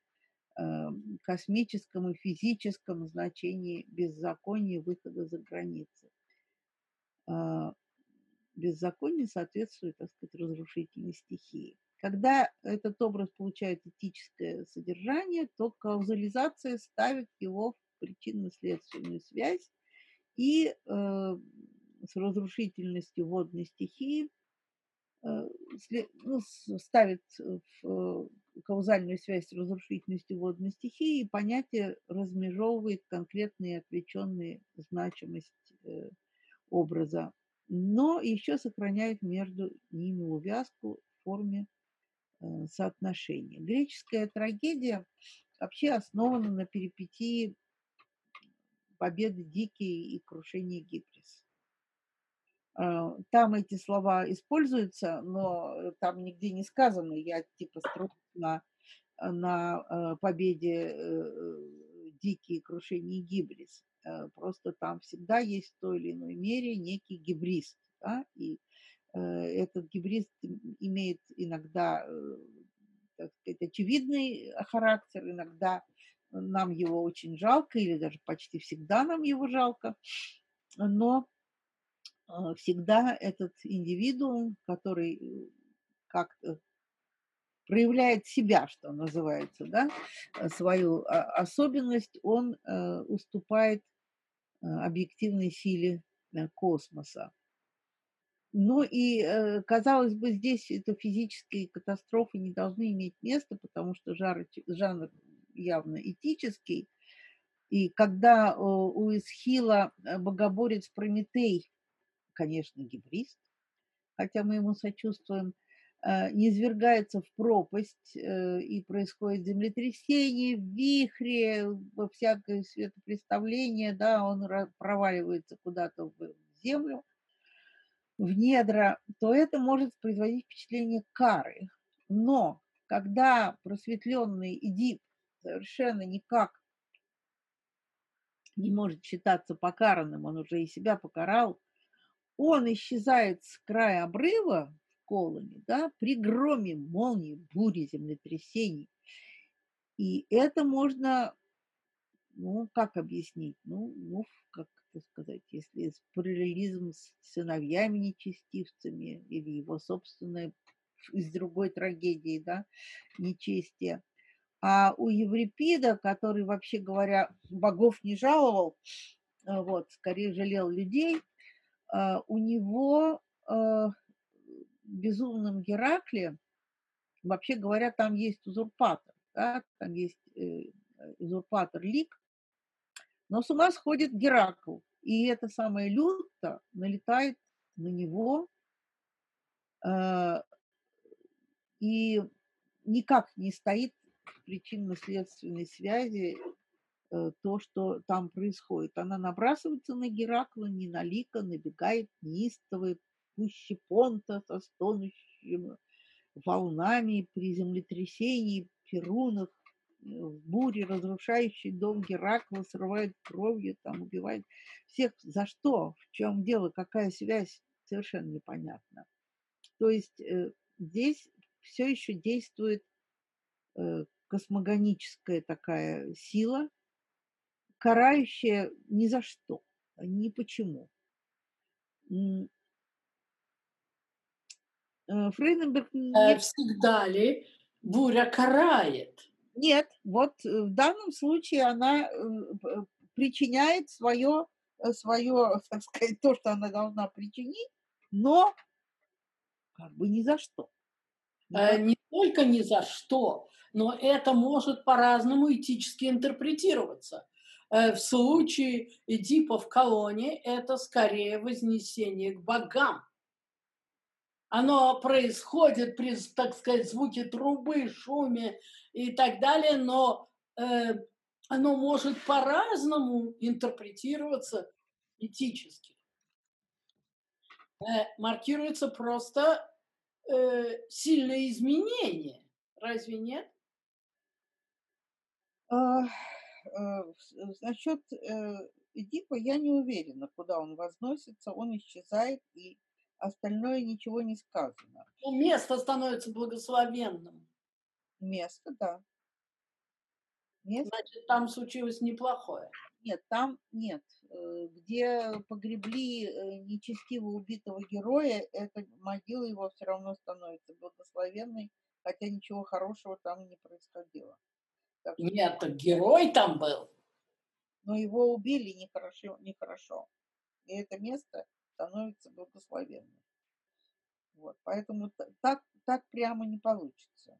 эм, космическом и физическом значении беззакония выхода за границы. Беззаконие соответствует, так сказать, разрушительной стихии. Когда этот образ получает этическое содержание, то каузализация ставит его в причинно-следственную связь и э, с разрушительностью водной стихии э, ну, ставит в э, каузальную связь с разрушительностью водной стихии, и понятие размежевывает конкретные отвлеченные значимость э, образа, но еще сохраняет между ними увязку в форме Э, соотношение. Греческая трагедия вообще основана на перипетии победы Дикий и крушения Гиприс. Э, там эти слова используются, но там нигде не сказано, я типа строю на, на э, победе Дикий и крушении Гибрис. Просто там всегда есть в той или иной мере некий гибрист. Да? И Э, этот гибрид имеет иногда, э, так сказать, очевидный характер, иногда нам его очень жалко, или даже почти всегда нам его жалко, но э, всегда этот индивидуум, который как-то проявляет себя, что называется, да, свою а, особенность, он уступает объективной силе космоса. Ну и, э, казалось бы, здесь это физические катастрофы не должны иметь места, потому что жанр, жанр явно этический. И когда у Исхила э, богоборец Прометей, конечно, гибрист, хотя мы ему сочувствуем, э, не извергается в пропасть, и происходит землетрясение, вихри, во всякое светопреставление, да, он проваливается куда-то в землю – в недра, то это может производить впечатление кары. Но когда просветленный Эдип совершенно никак не может считаться покаранным, он уже и себя покарал, он исчезает с края обрыва Колоне, да, при громе, молнии, буре, землетрясений. И это можно, ну, как объяснить? Ну, ну как это сказать, если параллелизм с сыновьями-нечестивцами или его собственное из другой трагедии, да, нечестие. А у Еврипида, который, вообще говоря, богов не жаловал, э, вот, скорее жалел людей, э, у него э, безумном Геракле, вообще говоря, там есть узурпатор, да, там есть узурпатор Лик, но с ума сходит Геракл, и это самое люто налетает на него, и никак не стоит причинно-следственной связи э, то, что там происходит. Она набрасывается на Геракла, не на Лика, набегает неистовый, пуще понта со стонущими волнами при землетрясении, перунах, э, в буре, разрушающий дом Геракла, срывает кровью, там убивает всех. За что? В чем дело? Какая связь? Совершенно непонятно. То есть э, здесь все еще действует э, космогоническая такая сила, карающая ни за что, ни почему. Э, Фрейденберг... Не... Всегда ли буря карает? Нет, вот в данном случае она причиняет свое, свое, так сказать, то, что она должна причинить, но как бы ни за что. Э, не только ни за что, но это может по-разному этически интерпретироваться. Э, в случае Эдипа в колонии это скорее вознесение к богам. Оно происходит при, так сказать, звуке трубы, шуме и так далее, но э, оно может по-разному интерпретироваться этически. Э, маркируется просто э, сильное изменение. Разве нет? А, э, насчет э, Эдипа я не уверена, куда он возносится, он исчезает, и остальное ничего не сказано. Ну, место становится благословенным. Место, да. Место. Значит, там случилось неплохое. Нет, там нет. Э, где погребли э, нечестиво убитого героя, эта могила его все равно становится благословенной, хотя ничего хорошего там не происходило. Так что... Нет, так герой там был. Но его убили нехорошо, нехорошо. И это место становится благословенным. Вот, поэтому так, так прямо не получится.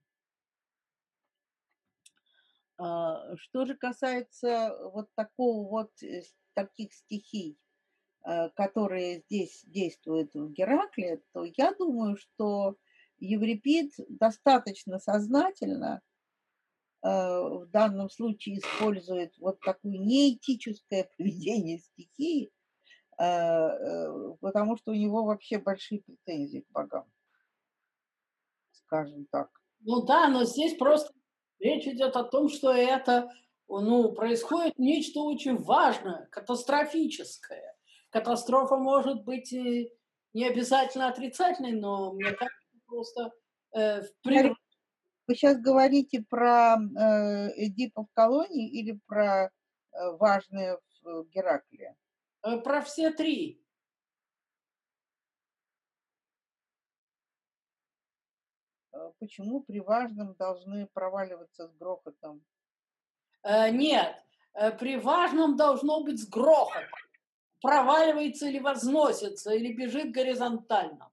А, что же касается вот такого вот э, таких стихий, э, которые здесь действуют в Геракле, то я думаю, что Еврипид достаточно сознательно э, в данном случае использует вот такое неэтическое поведение стихии, потому что у него вообще большие претензии к богам, скажем так. Ну да, но здесь просто Речь идет о том, что это ну, происходит нечто очень важное, катастрофическое. Катастрофа может быть не обязательно отрицательной, но мне кажется, просто э, в природе. Вы сейчас говорите про э, Эдипа в колонии или про э, важное в Геракле? Э, про все три. Э, почему при важном должны проваливаться с грохотом? Э, нет, э, при важном должно быть с грохотом. Проваливается или возносится, или бежит горизонтально.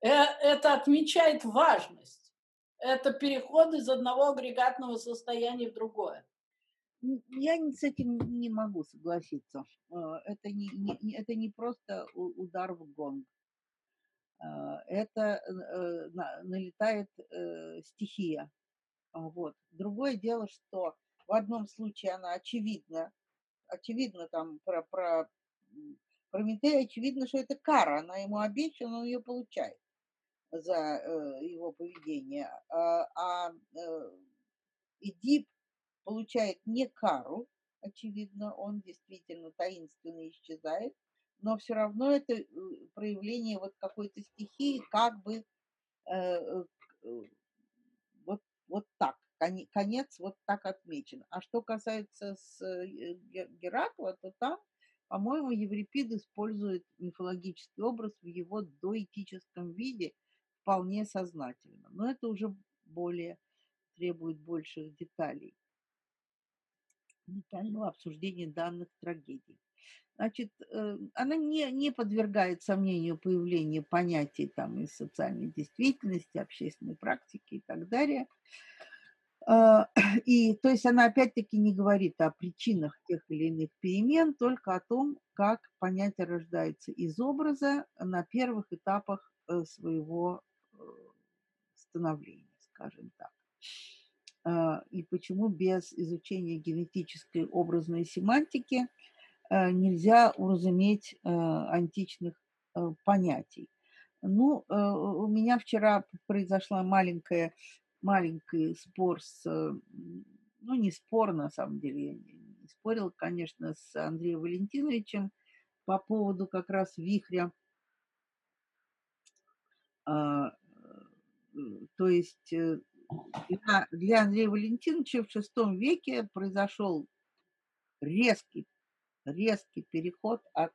Это отмечает важность. Это переход из одного агрегатного состояния в другое. Я с этим не могу согласиться. Это не, не, это не просто удар в гонг. А, это э, налетает э, стихия. А, вот. Другое дело, что в одном случае она очевидна, очевидно там про, про Прометей, очевидно, что это кара, она ему обещана, он ее получает за э, его поведение. А, а э, Эдип получает не кару, очевидно, он действительно таинственно исчезает, но все равно это э, проявление вот какой-то стихии, как бы э, э, вот, вот так, конец вот так отмечен. А что касается с Геракла, то там, по-моему, Еврипид использует мифологический образ в его доэтическом виде вполне сознательно. Но это уже более требует больших деталей детального обсуждения данных трагедий. Значит, э, она не, не подвергает сомнению появления понятий там из социальной действительности, общественной практики и так далее. А, и то есть она опять-таки не говорит о причинах тех или иных перемен, только о том, как понятие рождается из образа на первых этапах э, своего э, становления, скажем так. А, и почему без изучения генетической образной семантики а, нельзя уразуметь а, античных понятий. Ну, у меня вчера произошла маленькая, маленький спор с, ну, не спор, на самом деле, я не спорил, конечно, с Андреем Валентиновичем по поводу как раз вихря. То есть э, для, для Андрея Валентиновича в VI веке произошел резкий, резкий переход от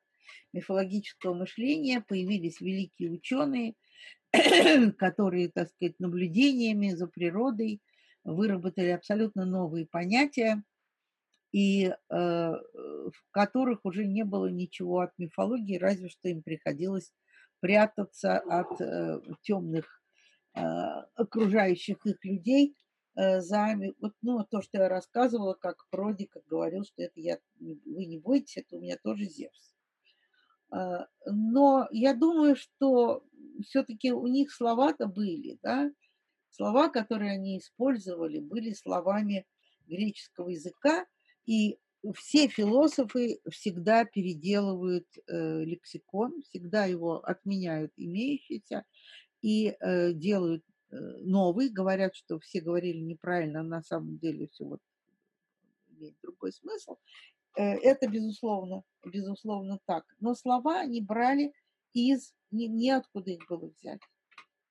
мифологического мышления, появились великие ученые, которые, так сказать, наблюдениями за природой выработали абсолютно новые понятия, и э, в которых уже не было ничего от мифологии, разве что им приходилось прятаться от э, темных окружающих их людей э, за вот, ну, то, что я рассказывала, как Продик говорил, что это я, вы не бойтесь, это у меня тоже Зевс. Э, но я думаю, что все-таки у них слова-то были, да, слова, которые они использовали, были словами греческого языка, и все философы всегда переделывают э, лексикон, всегда его отменяют имеющийся, и э, делают э, новый, говорят, что все говорили неправильно, а на самом деле все вот имеет другой смысл. Э, это безусловно, безусловно так. Но слова они брали из, ни, неоткуда их было взять.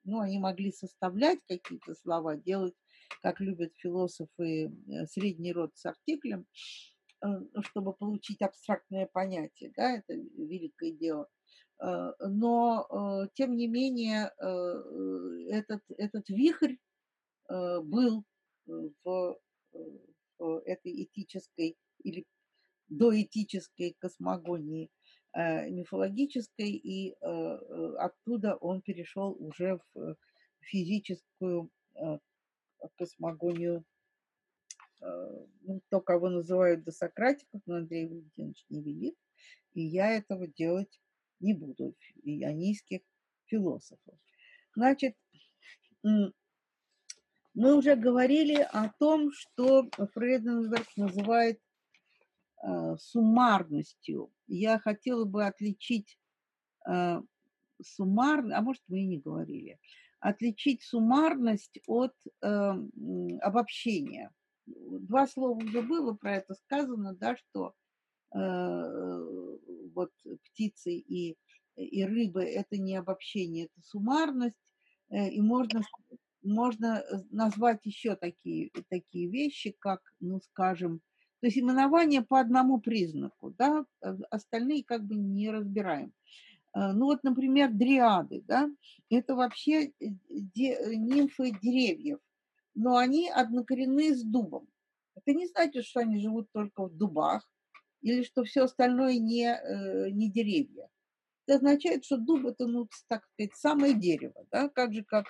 Ну, они могли составлять какие-то слова, делать, как любят философы, э, средний род с артиклем, э, чтобы получить абстрактное понятие, да, это великое дело. Э, но, э, тем не менее, э, этот, этот вихрь был в, в этой этической или доэтической космогонии мифологической, и оттуда он перешел уже в физическую космогонию, ну, то, кого называют досократиков, но Андрей Валентинович не велит, и я этого делать не буду, ионийских философов. Значит, мы уже говорили о том, что Фрейденберг называет э, суммарностью. Я хотела бы отличить э, суммарно, а может мы и не говорили, отличить суммарность от э, обобщения. Два слова уже было про это сказано, да, что вот птицы и, и рыбы – это не обобщение, это суммарность, э, и можно, можно назвать еще такие, такие вещи, как, ну, скажем, то есть именование по одному признаку, да, э, остальные как бы не разбираем. Ну вот, например, дриады, да, это вообще де, нимфы деревьев, но они однокоренные с дубом. Это не значит, что они живут только в дубах, или что все остальное не, э, не деревья. Это означает, что дуб это, ну, так сказать, самое дерево, да, как же, как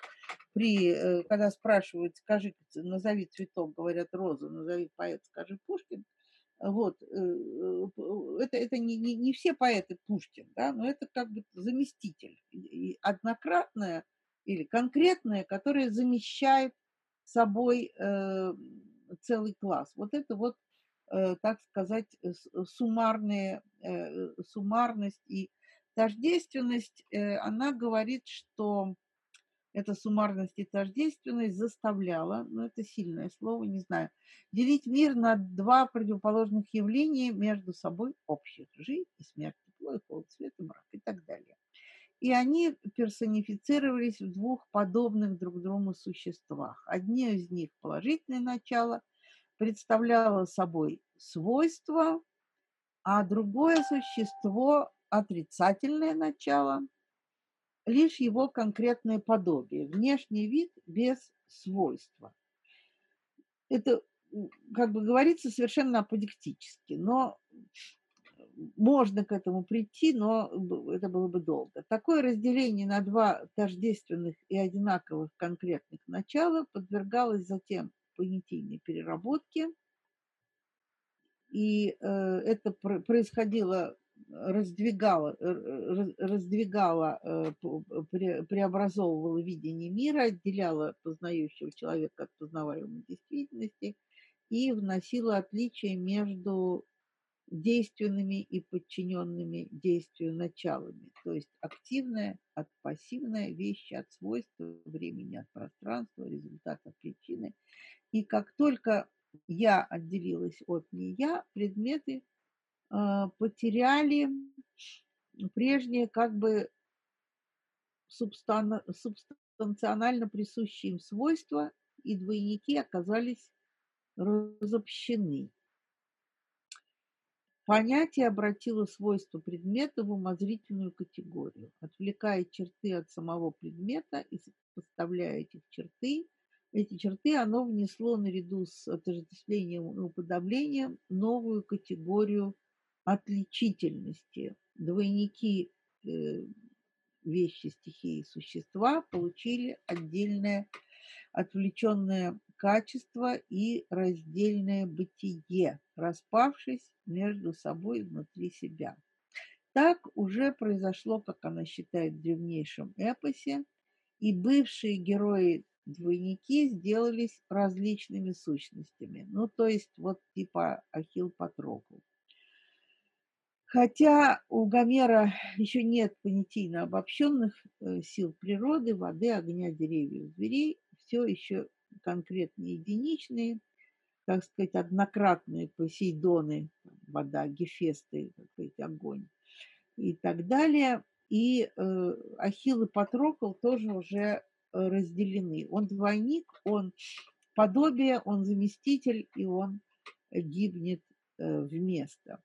при, э, когда спрашивают, скажи, назови цветок, говорят роза, назови поэт, скажи Пушкин, вот, э, это, это не, не, не все поэты Пушкин, да, но это как бы заместитель, однократное или конкретное, которое замещает собой целый класс. Вот это вот э, так сказать, суммарные, суммарность и тождественность, она говорит, что эта суммарность и тождественность заставляла, ну это сильное слово, не знаю, делить мир на два противоположных явления между собой общих. Жизнь и смерть, тепло и холод, свет и мрак и так далее. И они персонифицировались в двух подобных друг другу существах. Одни из них, положительное начало, представляло собой свойство, а другое существо, отрицательное начало – лишь его конкретное подобие, внешний вид без свойства. Это, как бы говорится, совершенно аподектически, но можно к этому прийти, но это было бы долго. Такое разделение на два тождественных и одинаковых конкретных начала подвергалось затем понятийной переработке, и э, это происходило раздвигала, раздвигала, э, преобразовывала видение мира, отделяла познающего человека от познаваемой действительности и вносила отличия между действенными и подчиненными действию началами, то есть активная от пассивная, вещи от свойства, времени от пространства, результат от причины. И как только я отделилась от не я, предметы а, потеряли прежние как бы субстан... субстанционально присущие им свойства, и двойники оказались разобщены. Понятие обратило свойство предмета в умозрительную категорию, отвлекая черты от самого предмета и сопоставляя этих черты. Эти черты оно внесло наряду с отождествлением и уподоблением новую категорию отличительности. Двойники э, вещи, стихии, существа получили отдельное отвлеченное качество и раздельное бытие, распавшись между собой внутри себя. Так уже произошло, как она считает в древнейшем эпосе, и бывшие герои-двойники сделались различными сущностями. Ну, то есть вот типа Ахилл Патрокл. Хотя у Гомера еще нет понятийно обобщенных э, сил природы, воды, огня, деревьев, зверей, все еще конкретные единичные, так сказать, однократные Посейдоны, вода, Гефесты, так сказать, огонь и так далее. И э, Ахилл и Патрокл тоже уже разделены. Он двойник, он подобие, он заместитель, и он гибнет э, вместо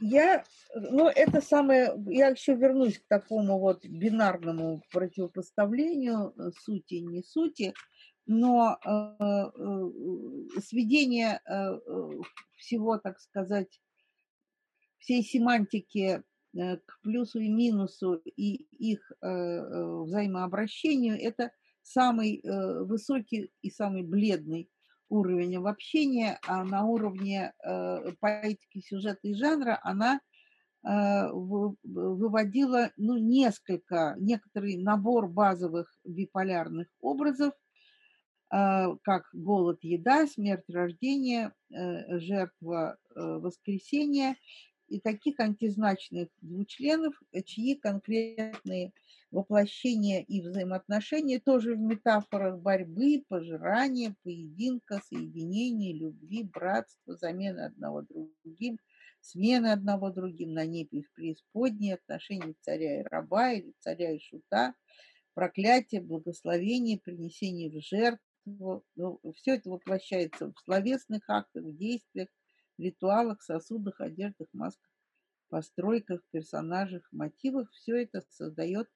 я, ну, это самое, я еще вернусь к такому вот бинарному противопоставлению э, сути не сути, но э, э, сведение э, э, всего, так сказать, всей семантики э, к плюсу и минусу и их э, э, взаимообращению, это самый э, высокий и самый бледный уровень обобщения, а на уровне э, поэтики сюжета и жанра она э, выводила ну, несколько, некоторый набор базовых биполярных образов, э, как голод, еда, смерть, рождение, э, жертва, э, воскресение и таких антизначных двучленов, чьи конкретные воплощение и взаимоотношения тоже в метафорах борьбы, пожирания, поединка, соединения, любви, братства, замены одного другим, смены одного другим на небе и в преисподней, отношения царя и раба или царя и шута, проклятие, благословение, принесение в жертву. Ну, все это воплощается в словесных актах, в действиях, ритуалах, сосудах, одеждах, масках, постройках, персонажах, мотивах. Все это создает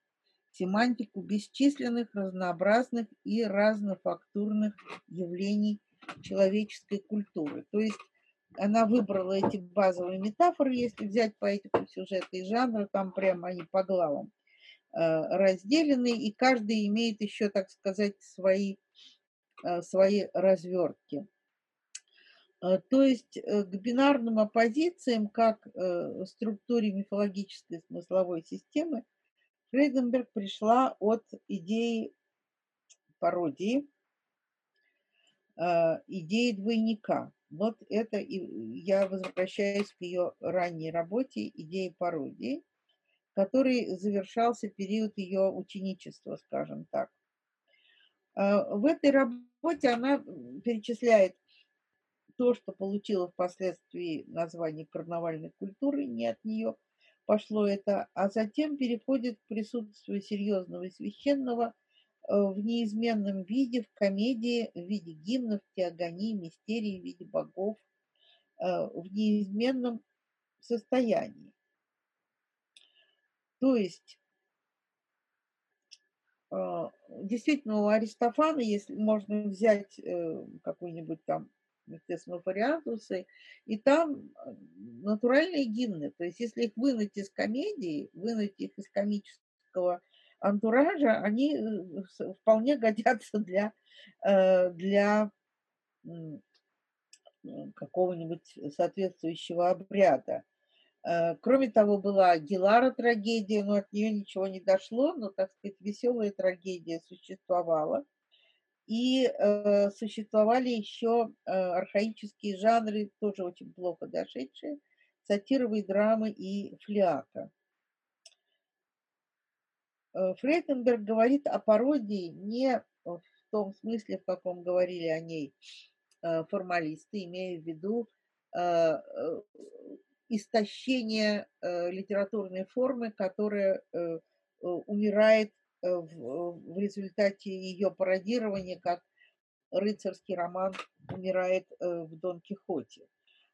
семантику бесчисленных разнообразных и разнофактурных явлений человеческой культуры. То есть она выбрала эти базовые метафоры, если взять поэтику сюжета и жанра, там прямо они по главам э, разделены, и каждый имеет еще, так сказать, свои, э, свои развертки. Э, то есть к бинарным оппозициям, как структуре мифологической смысловой системы, пришла от идеи пародии, э, идеи двойника. Вот это и я возвращаюсь к ее ранней работе «Идеи пародии», который завершался период ее ученичества, скажем так. Э, в этой работе она перечисляет то, что получило впоследствии название карнавальной культуры, не от нее пошло это, а затем переходит к присутствию серьезного и священного э, в неизменном виде, в комедии, в виде гимнов, теогонии, мистерии, в виде богов, э, в неизменном состоянии. То есть а, действительно, у Аристофана, если можно взять э, какой-нибудь там Тесмофариатусы, и там э, натуральные гимны. То есть, если их вынуть из комедии, вынуть их из комического антуража, они э, вполне годятся для, для какого-нибудь соответствующего обряда. Э, кроме того, была Гелара трагедия, но от нее ничего не дошло, но, так сказать, веселая трагедия существовала. И э, существовали еще э, архаические жанры, тоже очень плохо дошедшие, сатировые драмы и флиака. Э, Фрейденберг говорит о пародии не в том смысле, в каком говорили о ней э, формалисты, имея в виду э, истощение э, литературной формы, которая умирает в, в результате ее пародирования, как рыцарский роман умирает э, в Дон Кихоте.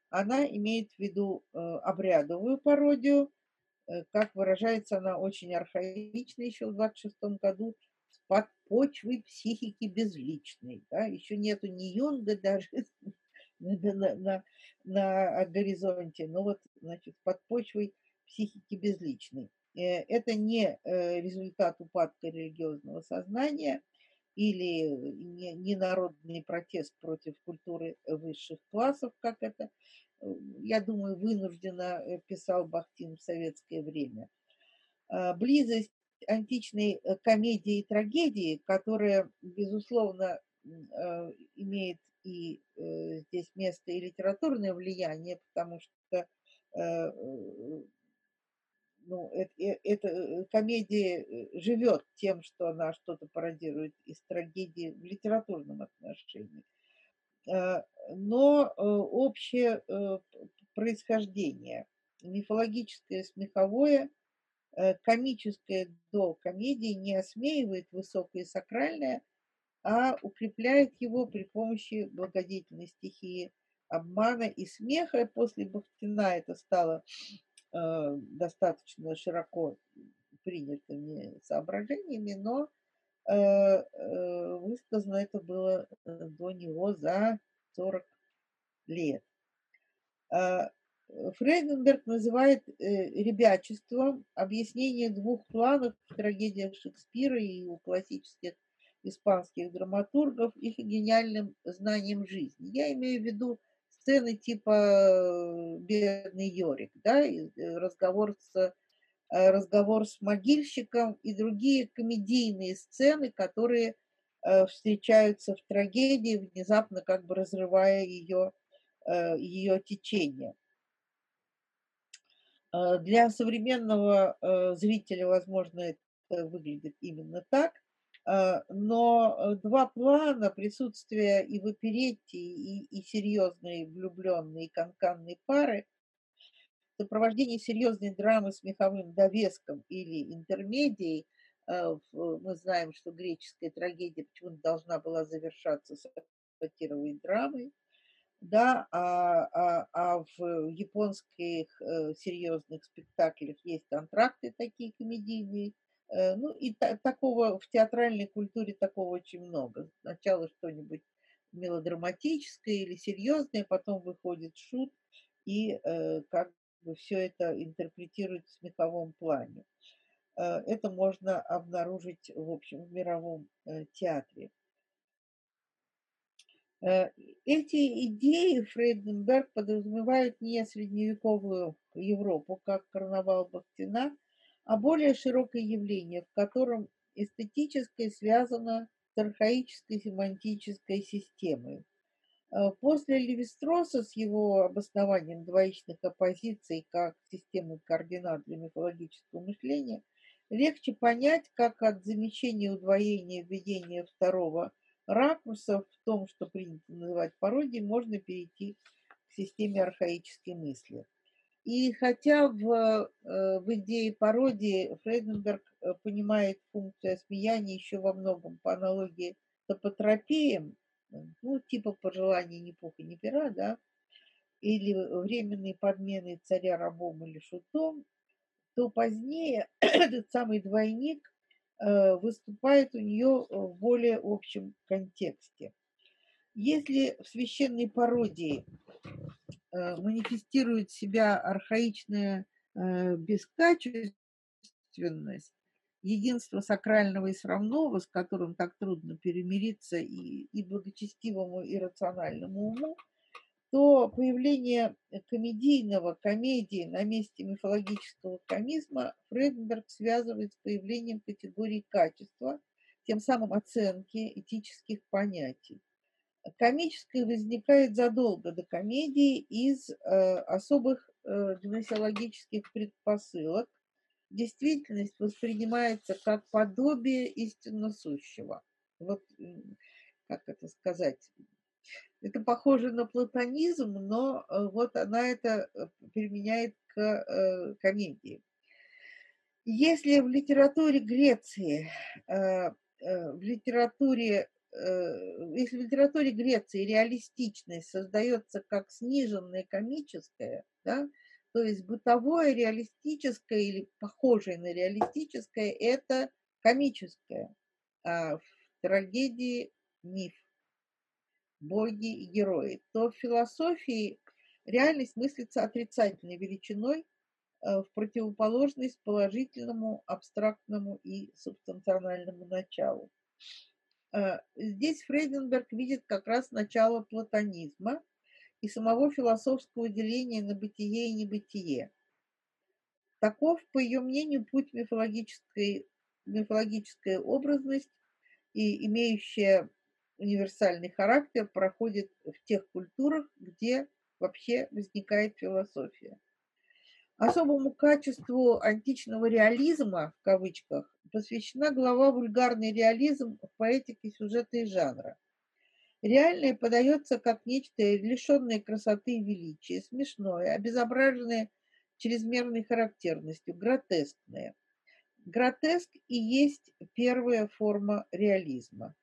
Она имеет в виду э, обрядовую пародию, э, как выражается она очень архаично еще в 26 году, под почвой психики безличной. Да? Еще нету ни Юнга даже, на, на, на горизонте, но вот, значит, под почвой психики безличной. Э, это не э, результат упадка религиозного сознания или не, народный протест против культуры высших классов, как это, э, я думаю, вынужденно писал Бахтин в советское время. А, близость античной комедии и трагедии, которая, безусловно, имеет и здесь место и литературное влияние, потому что ну, э, это э, комедия э, живет тем, что она что-то пародирует из трагедии в литературном отношении. Но общее происхождение, мифологическое, смеховое, комическое до комедии не осмеивает высокое и сакральное – а укрепляет его при помощи благодетельной стихии обмана и смеха. После Бахтина это стало достаточно широко принятыми соображениями, но э, э, высказано это было э, до него за 40 лет. Э, Фрейденберг называет э, ребячеством объяснение двух планов в трагедиях Шекспира и у классических испанских драматургов их гениальным знанием жизни. Я имею в виду сцены типа э, «Бедный Йорик», да, э, разговор с, э, разговор с могильщиком и другие комедийные сцены, которые встречаются в трагедии, внезапно как бы разрывая ее, ее течение. Для современного зрителя, возможно, это выглядит именно так, но э, два плана присутствия и в оперетте, и, и серьезной влюбленной и канканной пары, сопровождение серьезной драмы с меховым довеском или интермедией, э, мы знаем, что греческая трагедия почему-то должна была завершаться сатировой драмой, да, а, а, а в японских серьезных спектаклях есть контракты такие комедийные, Э, ну и та, такого в театральной культуре такого очень много. Сначала что-нибудь мелодраматическое или серьезное, потом выходит шут и э, как бы все это интерпретирует в смеховом плане. Э, это можно обнаружить в общем в мировом э, театре. Э, эти идеи Фрейденберг подразумевает не средневековую Европу, как карнавал Бахтина, а более широкое явление, в котором эстетическое связано с архаической семантической системой. Э, после Левистроса с его обоснованием двоичных оппозиций как системы координат для мифологического мышления легче понять, как от замечения удвоения введения второго ракурса в том, что принято называть пародией, можно перейти к системе архаической мысли. И хотя в, э, в идее пародии Фрейденберг э, понимает функцию осмеяния еще во многом по аналогии с апотропием, ну, типа пожелания ни пуха, ни пера, да, или временные подмены царя рабом или шутом, то позднее этот самый двойник э, выступает у нее в более общем контексте. Если в священной пародии манифестирует себя архаичная э, бескачественность, единство сакрального и срамного, с которым так трудно перемириться и, и благочестивому, и рациональному уму, то появление комедийного, комедии на месте мифологического комизма Фрейденберг связывает с появлением категории качества, тем самым оценки этических понятий. Комическое возникает задолго до комедии из э, особых э, гносеологических предпосылок, действительность воспринимается как подобие истинно сущего. Вот как это сказать? Это похоже на платонизм, но э, вот она это применяет к комедии. Если в литературе Греции, в литературе, если в литературе Греции реалистичность создается как сниженная комическая, да, то есть бытовое, реалистическое или похожее на реалистическое – это комическое. А в трагедии миф, боги и герои. То в философии реальность мыслится отрицательной величиной э, в противоположность положительному, абстрактному и субстанциональному началу. Э, здесь Фрейденберг видит как раз начало платонизма – и самого философского деления на бытие и небытие. Таков, по ее мнению, путь мифологической, мифологическая образность и имеющая универсальный характер проходит в тех культурах, где вообще возникает философия. Особому качеству античного реализма, в кавычках, посвящена глава «Вульгарный реализм в поэтике сюжета и жанра». Реальное подается как нечто лишенное красоты и величия, смешное, обезображенное чрезмерной характерностью, гротескное. Гротеск и есть первая форма реализма.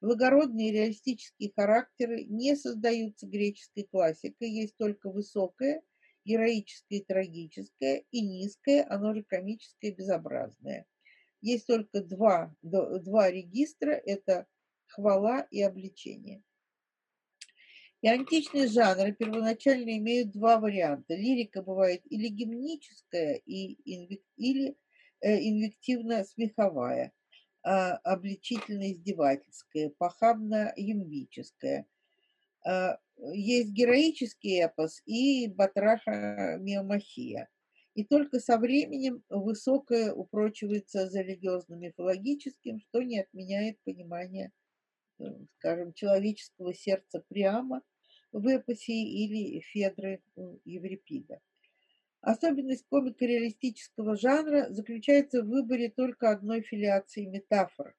Благородные реалистические характеры не создаются греческой классикой, есть только высокое, героическое и трагическое, и низкое, оно же комическое и безобразное. Есть только два, два регистра, это хвала и обличение. И античные жанры первоначально имеют два варианта. Лирика бывает или гимническая, и инвек... или э, инвективно-смеховая, а, обличительно-издевательская, похабно-ямбическая. А, есть героический эпос и батраха миомахия. И только со временем высокое упрочивается за религиозно-мифологическим, что не отменяет понимание Э, скажем, человеческого сердца прямо в эпосе или Федры Еврипида. Особенность комико-реалистического жанра заключается в выборе только одной филиации метафор,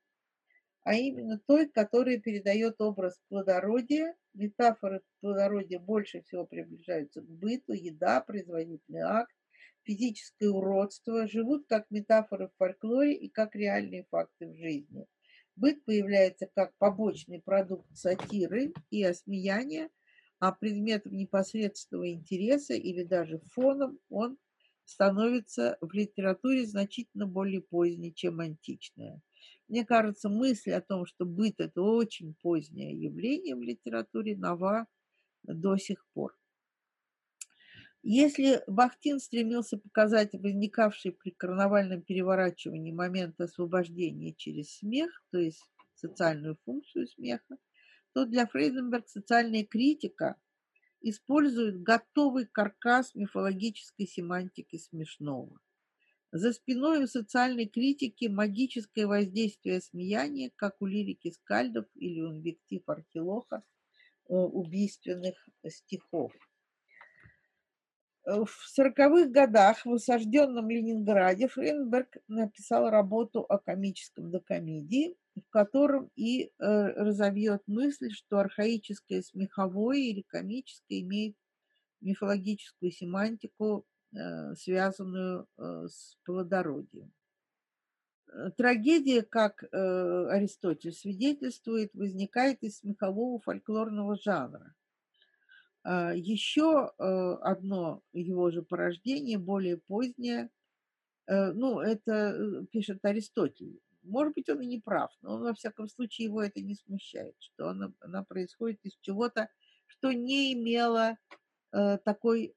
а именно той, которая передает образ плодородия. Метафоры плодородия больше всего приближаются к быту, еда, производительный акт, физическое уродство, живут как метафоры в фольклоре и как реальные факты в жизни – Быт появляется как побочный продукт сатиры и осмеяния, а предметом непосредственного интереса или даже фоном он становится в литературе значительно более поздней, чем античная. Мне кажется, мысль о том, что быт – это очень позднее явление в литературе, нова до сих пор. Если Бахтин стремился показать возникавший при карнавальном переворачивании момент освобождения через смех, то есть социальную функцию смеха, то для Фрейденберг социальная критика использует готовый каркас мифологической семантики смешного. За спиной у социальной критики магическое воздействие смеяния, как у лирики Скальдов или инвектив Архилоха, убийственных стихов. В сороковых годах в осажденном Ленинграде Фрейнберг написал работу о комическом докомедии, в котором и э, разовьет мысль, что архаическое смеховое или комическое имеет мифологическую семантику, э, связанную э, с плодородием. Трагедия, как Аристотель свидетельствует, возникает из смехового фольклорного жанра. А, Еще одно его же порождение, более позднее, ну, это пишет Аристотель, может быть, он и не прав, но во всяком случае его это не смущает, что она, она происходит из чего-то, что не имело э, такой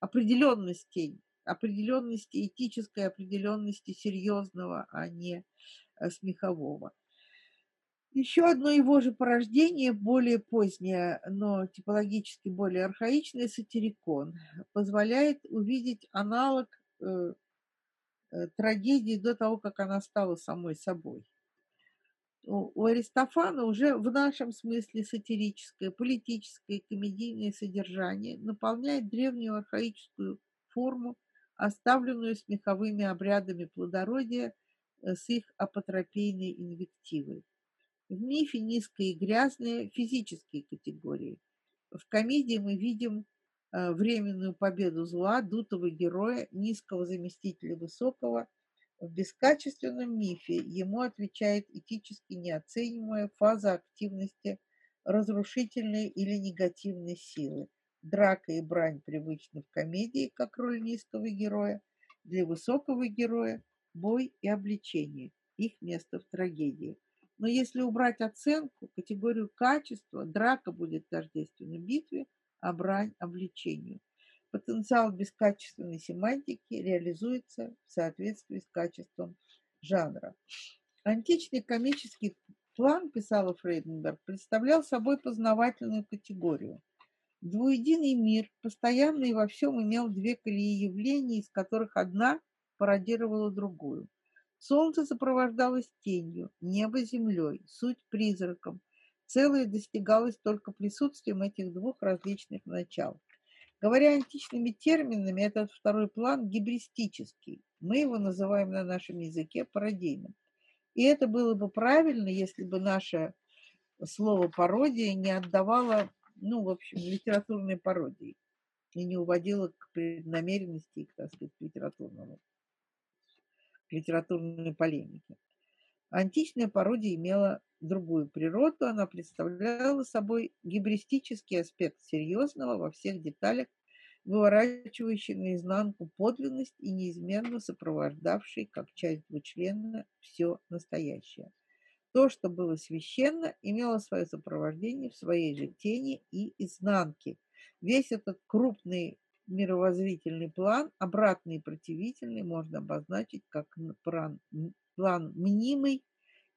определенности, определенности, этической определенности серьезного, а не э, смехового. Еще одно его же порождение, более позднее, но типологически более архаичное, сатирикон, позволяет увидеть аналог э, Э, трагедии до того, как она стала самой собой. У Аристофана уже в нашем смысле сатирическое, политическое, комедийное содержание наполняет древнюю архаическую форму, оставленную смеховыми обрядами плодородия э, с их апотропейной инвективой. В мифе низкие и грязные физические категории. В комедии мы видим Э, временную победу зла, дутого героя, низкого заместителя высокого. В бескачественном мифе ему отвечает этически неоценимая фаза активности разрушительной или негативной силы. Драка и брань привычны в комедии, как роль низкого героя. Для высокого героя бой и обличение. Их место в трагедии. Но если убрать оценку, категорию качества, драка будет тождественна битве – а брань обличению. Потенциал бескачественной семантики реализуется в соответствии с качеством жанра. Античный комический план, писала Фрейденберг, представлял собой познавательную категорию. Двуединый мир, постоянный во всем, имел две колеи явлений, из которых одна пародировала другую. Солнце сопровождалось тенью, небо землей, суть призраком, Целое достигалось только присутствием этих двух различных начал. Говоря античными терминами, этот второй план гибристический. Мы его называем на нашем языке пародийным. И это было бы правильно, если бы наше слово пародия не отдавало, ну, в общем, литературной пародии и не уводило к преднамеренности, так сказать, к литературному, к литературной полемике. Античная пародия имела другую природу, она представляла собой гибристический аспект серьезного во всех деталях, выворачивающий наизнанку подлинность и неизменно сопровождавший, как часть двучлена, все настоящее. То, что было священно, имело свое сопровождение в своей же тени и изнанке. Весь этот крупный мировоззрительный план, обратный и противительный, можно обозначить как план, мнимый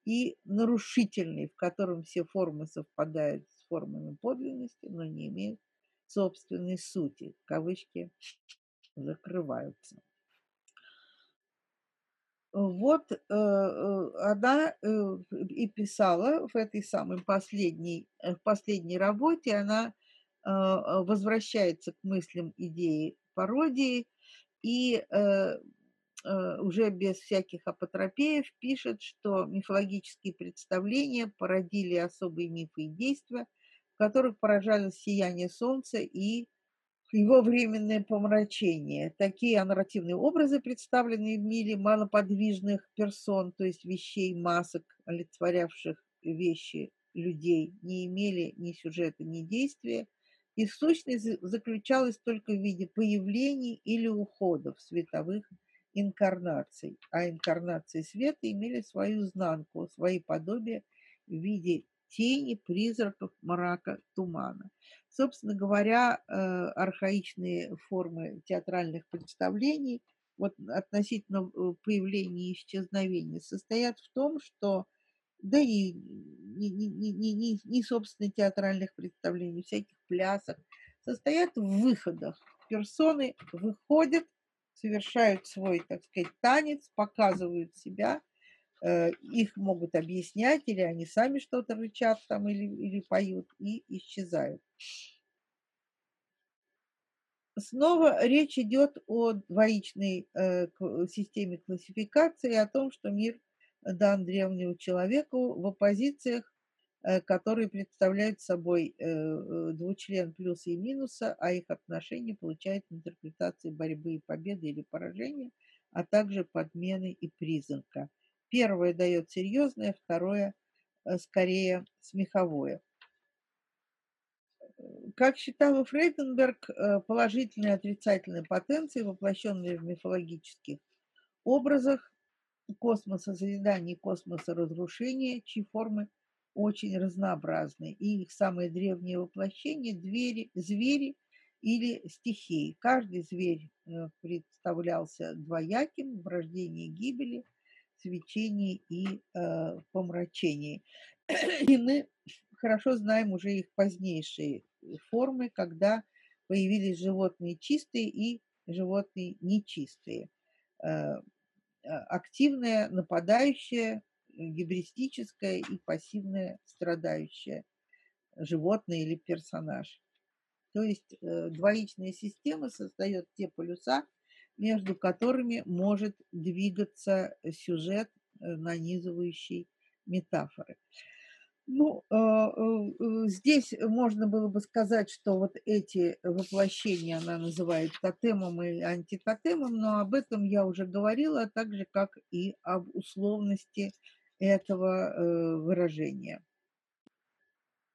и нарушительный, в котором все формы совпадают с формами подлинности, но не имеют собственной сути. Кавычки закрываются. Вот э, э она э, и писала в этой самой последней, э, в последней работе, она э, возвращается к мыслям идеи пародии и э, Э, уже без всяких апотропеев пишет, что мифологические представления породили особые мифы и действия, в которых поражалось сияние солнца и его временное помрачение. Такие нарративные образы, представленные в мире малоподвижных персон, то есть вещей, масок, олицетворявших вещи людей, не имели ни сюжета, ни действия. Их сущность заключалась только в виде появлений или уходов световых инкарнаций, а инкарнации света имели свою знанку, свои подобия в виде тени, призраков, мрака, тумана. Собственно говоря, э, архаичные формы театральных представлений вот относительно э, появления и исчезновения состоят в том, что да и не, не, не, не, не собственно театральных представлений, всяких плясок, состоят в выходах. Персоны выходят совершают свой, так сказать, танец, показывают себя, э, их могут объяснять, или они сами что-то рычат там или, или поют и исчезают. Снова речь идет о двоичной э, системе классификации, о том, что мир дан древнему человеку в оппозициях, э, которые представляют собой э, э, двучлен плюса и минуса, а их отношения получают интерпретации борьбы и победы или поражения, а также подмены и признака. Первое дает серьезное, второе скорее смеховое. Как считал Фрейденберг, положительные и отрицательные потенции, воплощенные в мифологических образах, космоса созидания и космоса разрушения, чьи формы очень разнообразны. И их самые древние воплощения – двери, звери или стихии. Каждый зверь э, представлялся двояким в рождении и гибели, свечении и э, помрачении. И мы хорошо знаем уже их позднейшие формы, когда появились животные чистые и животные нечистые. Э, активное, нападающее, гибристическое и пассивное, страдающее животное или персонаж. То есть э, двоичная система создает те полюса, между которыми может двигаться сюжет, э, нанизывающий метафоры. Ну, э, здесь можно было бы сказать, что вот эти воплощения она называет тотемом и антитотемом, но об этом я уже говорила, так же, как и об условности этого э, выражения.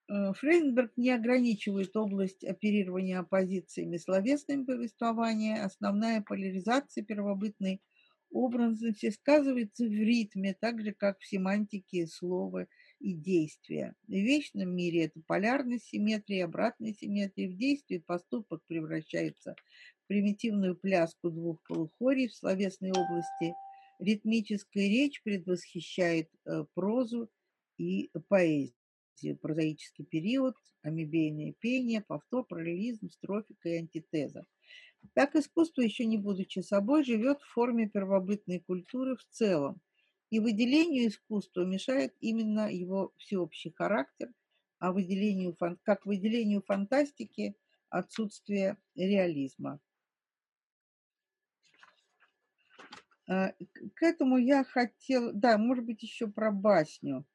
Фрейнберг не ограничивает область оперирования оппозициями словесными повествования. Основная поляризация первобытной образности сказывается в ритме, так же, как в семантике слова – и действия. В вечном мире это полярность симметрии, обратная симметрия. В действии поступок превращается в примитивную пляску двух полухорий в словесной области. Ритмическая речь предвосхищает э, прозу и поэзию. Прозаический период, амебейное пение, повтор, параллелизм, строфика и антитеза. Так искусство, еще не будучи собой, живет в форме первобытной культуры в целом, и выделению искусства мешает именно его всеобщий характер, а выделению, как выделению фантастики отсутствие реализма. А, к этому я хотела, да, может быть, еще про басню.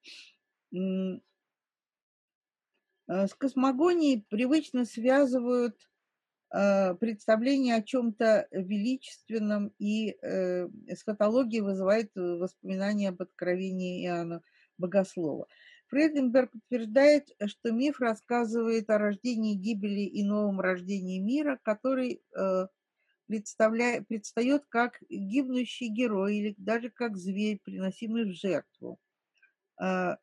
А, с космогонией привычно связывают Э, представление о чем-то величественном, и э, эсхатология вызывает э, воспоминания об откровении Иоанна Богослова. Фрейденберг утверждает, что миф рассказывает о рождении, гибели и новом рождении мира, который представляет, предстает как гибнущий герой или даже как зверь, приносимый в жертву. Э,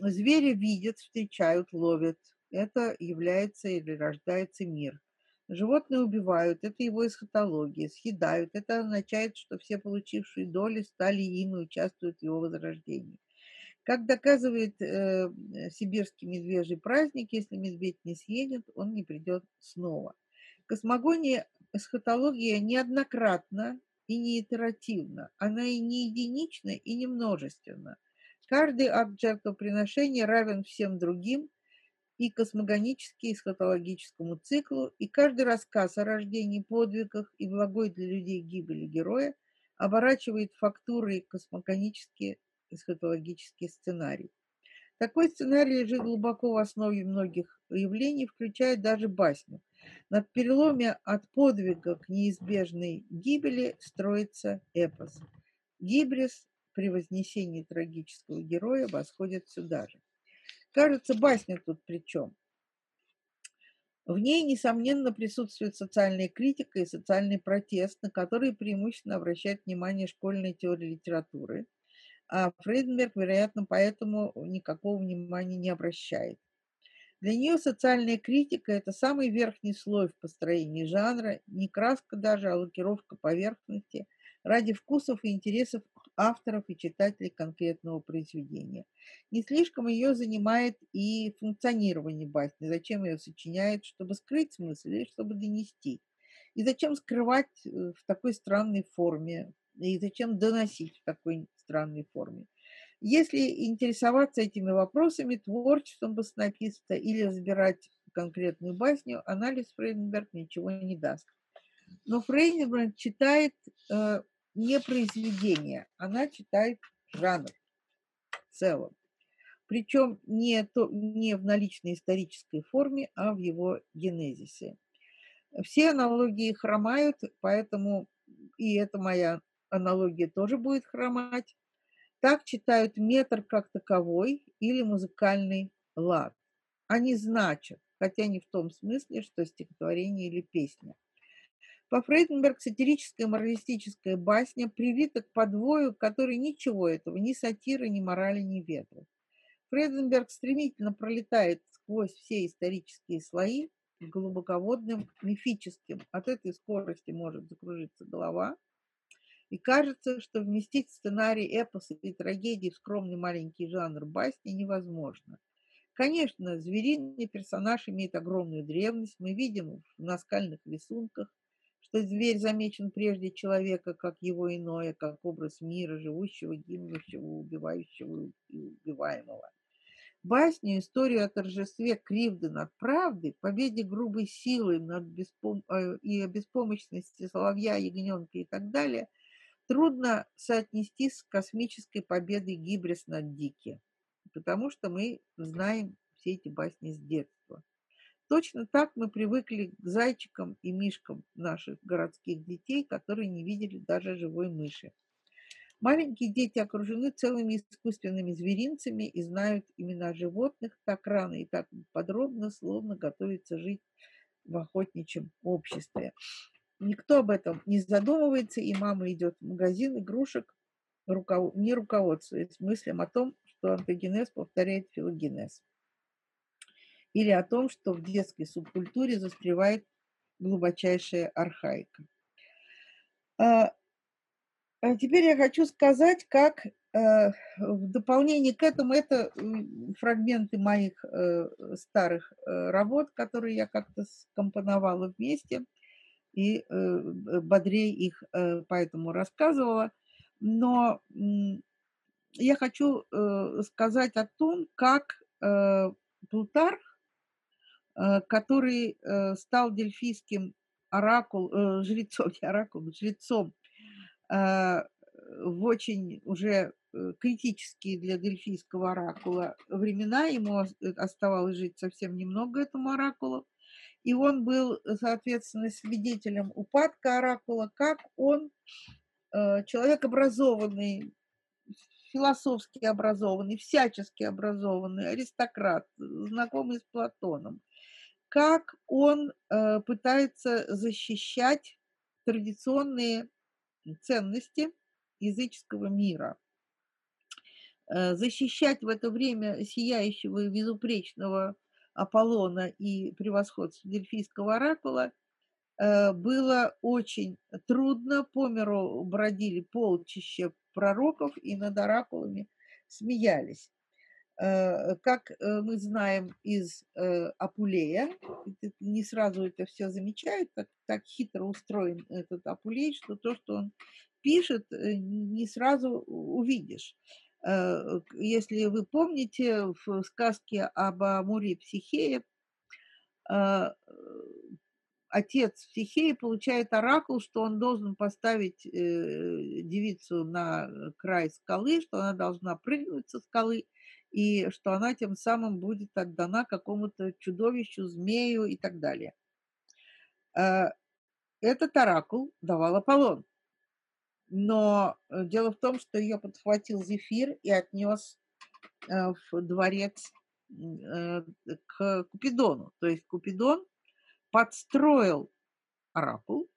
звери видят, встречают, ловят. Это является или рождается мир. Животные убивают, это его эсхатология, съедают. Это означает, что все получившие доли стали им и участвуют в его возрождении. Как доказывает э, сибирский медвежий праздник, если медведь не съедет, он не придет снова. Космогония, эсхатология неоднократно и не итеративна. Она и не единична, и не множественна. Каждый акт жертвоприношения равен всем другим, и космогонически эсхатологическому циклу, и каждый рассказ о рождении, подвигах и благой для людей гибели героя оборачивает фактурой космогонический эсхатологический сценарий. Такой сценарий лежит глубоко в основе многих явлений, включая даже басню. Над переломе от подвига к неизбежной гибели строится эпос. Гибрис при вознесении трагического героя восходит сюда же. Кажется, басня тут при чем? В ней, несомненно, присутствует социальная критика и социальный протест, на которые преимущественно обращает внимание школьная теория литературы. А Фрейденберг, вероятно, поэтому никакого внимания не обращает. Для нее социальная критика – это самый верхний слой в построении жанра, не краска даже, а лакировка поверхности ради вкусов и интересов авторов и читателей конкретного произведения. Не слишком ее занимает и функционирование басни. Зачем ее сочиняет, чтобы скрыть смысл или чтобы донести? И зачем скрывать э, в такой странной форме И зачем доносить в такой странной форме? Если интересоваться этими вопросами, творчеством баснописца или разбирать конкретную басню, анализ Фрейденберг ничего не даст. Но Фрейденберг читает э, не произведение, она читает жанр в целом. Причем не, то, не в наличной исторической форме, а в его генезисе. Все аналогии хромают, поэтому и эта моя аналогия тоже будет хромать. Так читают метр как таковой или музыкальный лад. Они значат, хотя не в том смысле, что стихотворение или песня. По Фрейденберг сатирическая моралистическая басня привита к подвою, который ничего этого, ни сатиры, ни морали ни ветру. Фрейденберг стремительно пролетает сквозь все исторические слои глубоководным мифическим. От этой скорости может закружиться голова. И кажется, что вместить сценарий эпоса и трагедии в скромный маленький жанр басни невозможно. Конечно, звериный персонаж имеет огромную древность. Мы видим в наскальных рисунках, что зверь замечен прежде человека, как его иное, как образ мира, живущего, гибнущего, убивающего и убиваемого. Басню, историю о торжестве кривды над правдой, победе грубой силы над беспом... Э, и беспомощности соловья, ягненка и так далее, трудно соотнести с космической победой Гибрис над Дики потому что мы знаем все эти басни с детства. Точно так мы привыкли к зайчикам и мишкам наших городских детей, которые не видели даже живой мыши. Маленькие дети окружены целыми искусственными зверинцами и знают имена животных так рано и так подробно, словно готовятся жить в охотничьем обществе. Никто об этом не задумывается, и мама идет в магазин игрушек, не руководствуясь мыслям о том, что антогенез повторяет филогенез. Или о том, что в детской субкультуре застревает глубочайшая архаика. А, а теперь я хочу сказать, как э, в дополнение к этому, это фрагменты моих э, старых э, работ, которые я как-то скомпоновала вместе и бодрее их поэтому рассказывала. Но я хочу э, сказать о том, как э, Плутарх, э, который э, стал дельфийским оракул, э, жрецом, не оракул, жрецом э, в очень уже э, критические для дельфийского оракула времена, ему э, оставалось жить совсем немного этому оракулу, и он был, соответственно, свидетелем упадка оракула, как он, человек образованный, философски образованный, всячески образованный, аристократ, знакомый с Платоном, как он э, пытается защищать традиционные ценности языческого мира, э, защищать в это время сияющего и безупречного Аполлона и превосходство Дельфийского оракула э, было очень трудно. По миру бродили полчища пророков и над оракулами смеялись. Э, как э, мы знаем из Апулея, не сразу это все замечают, так, так хитро устроен этот Апулей, что то, что он пишет, не сразу увидишь. Если вы помните, в сказке об Амуре и Психее отец Психеи получает оракул, что он должен поставить э, девицу на край скалы, что она должна прыгнуть со скалы, и что она тем самым будет отдана какому-то чудовищу, змею и так далее. Э, этот оракул давал Аполлон. Но э, дело в том, что ее подхватил Зефир и отнес э, в дворец э, к Купидону. То есть Купидон подстроил оракул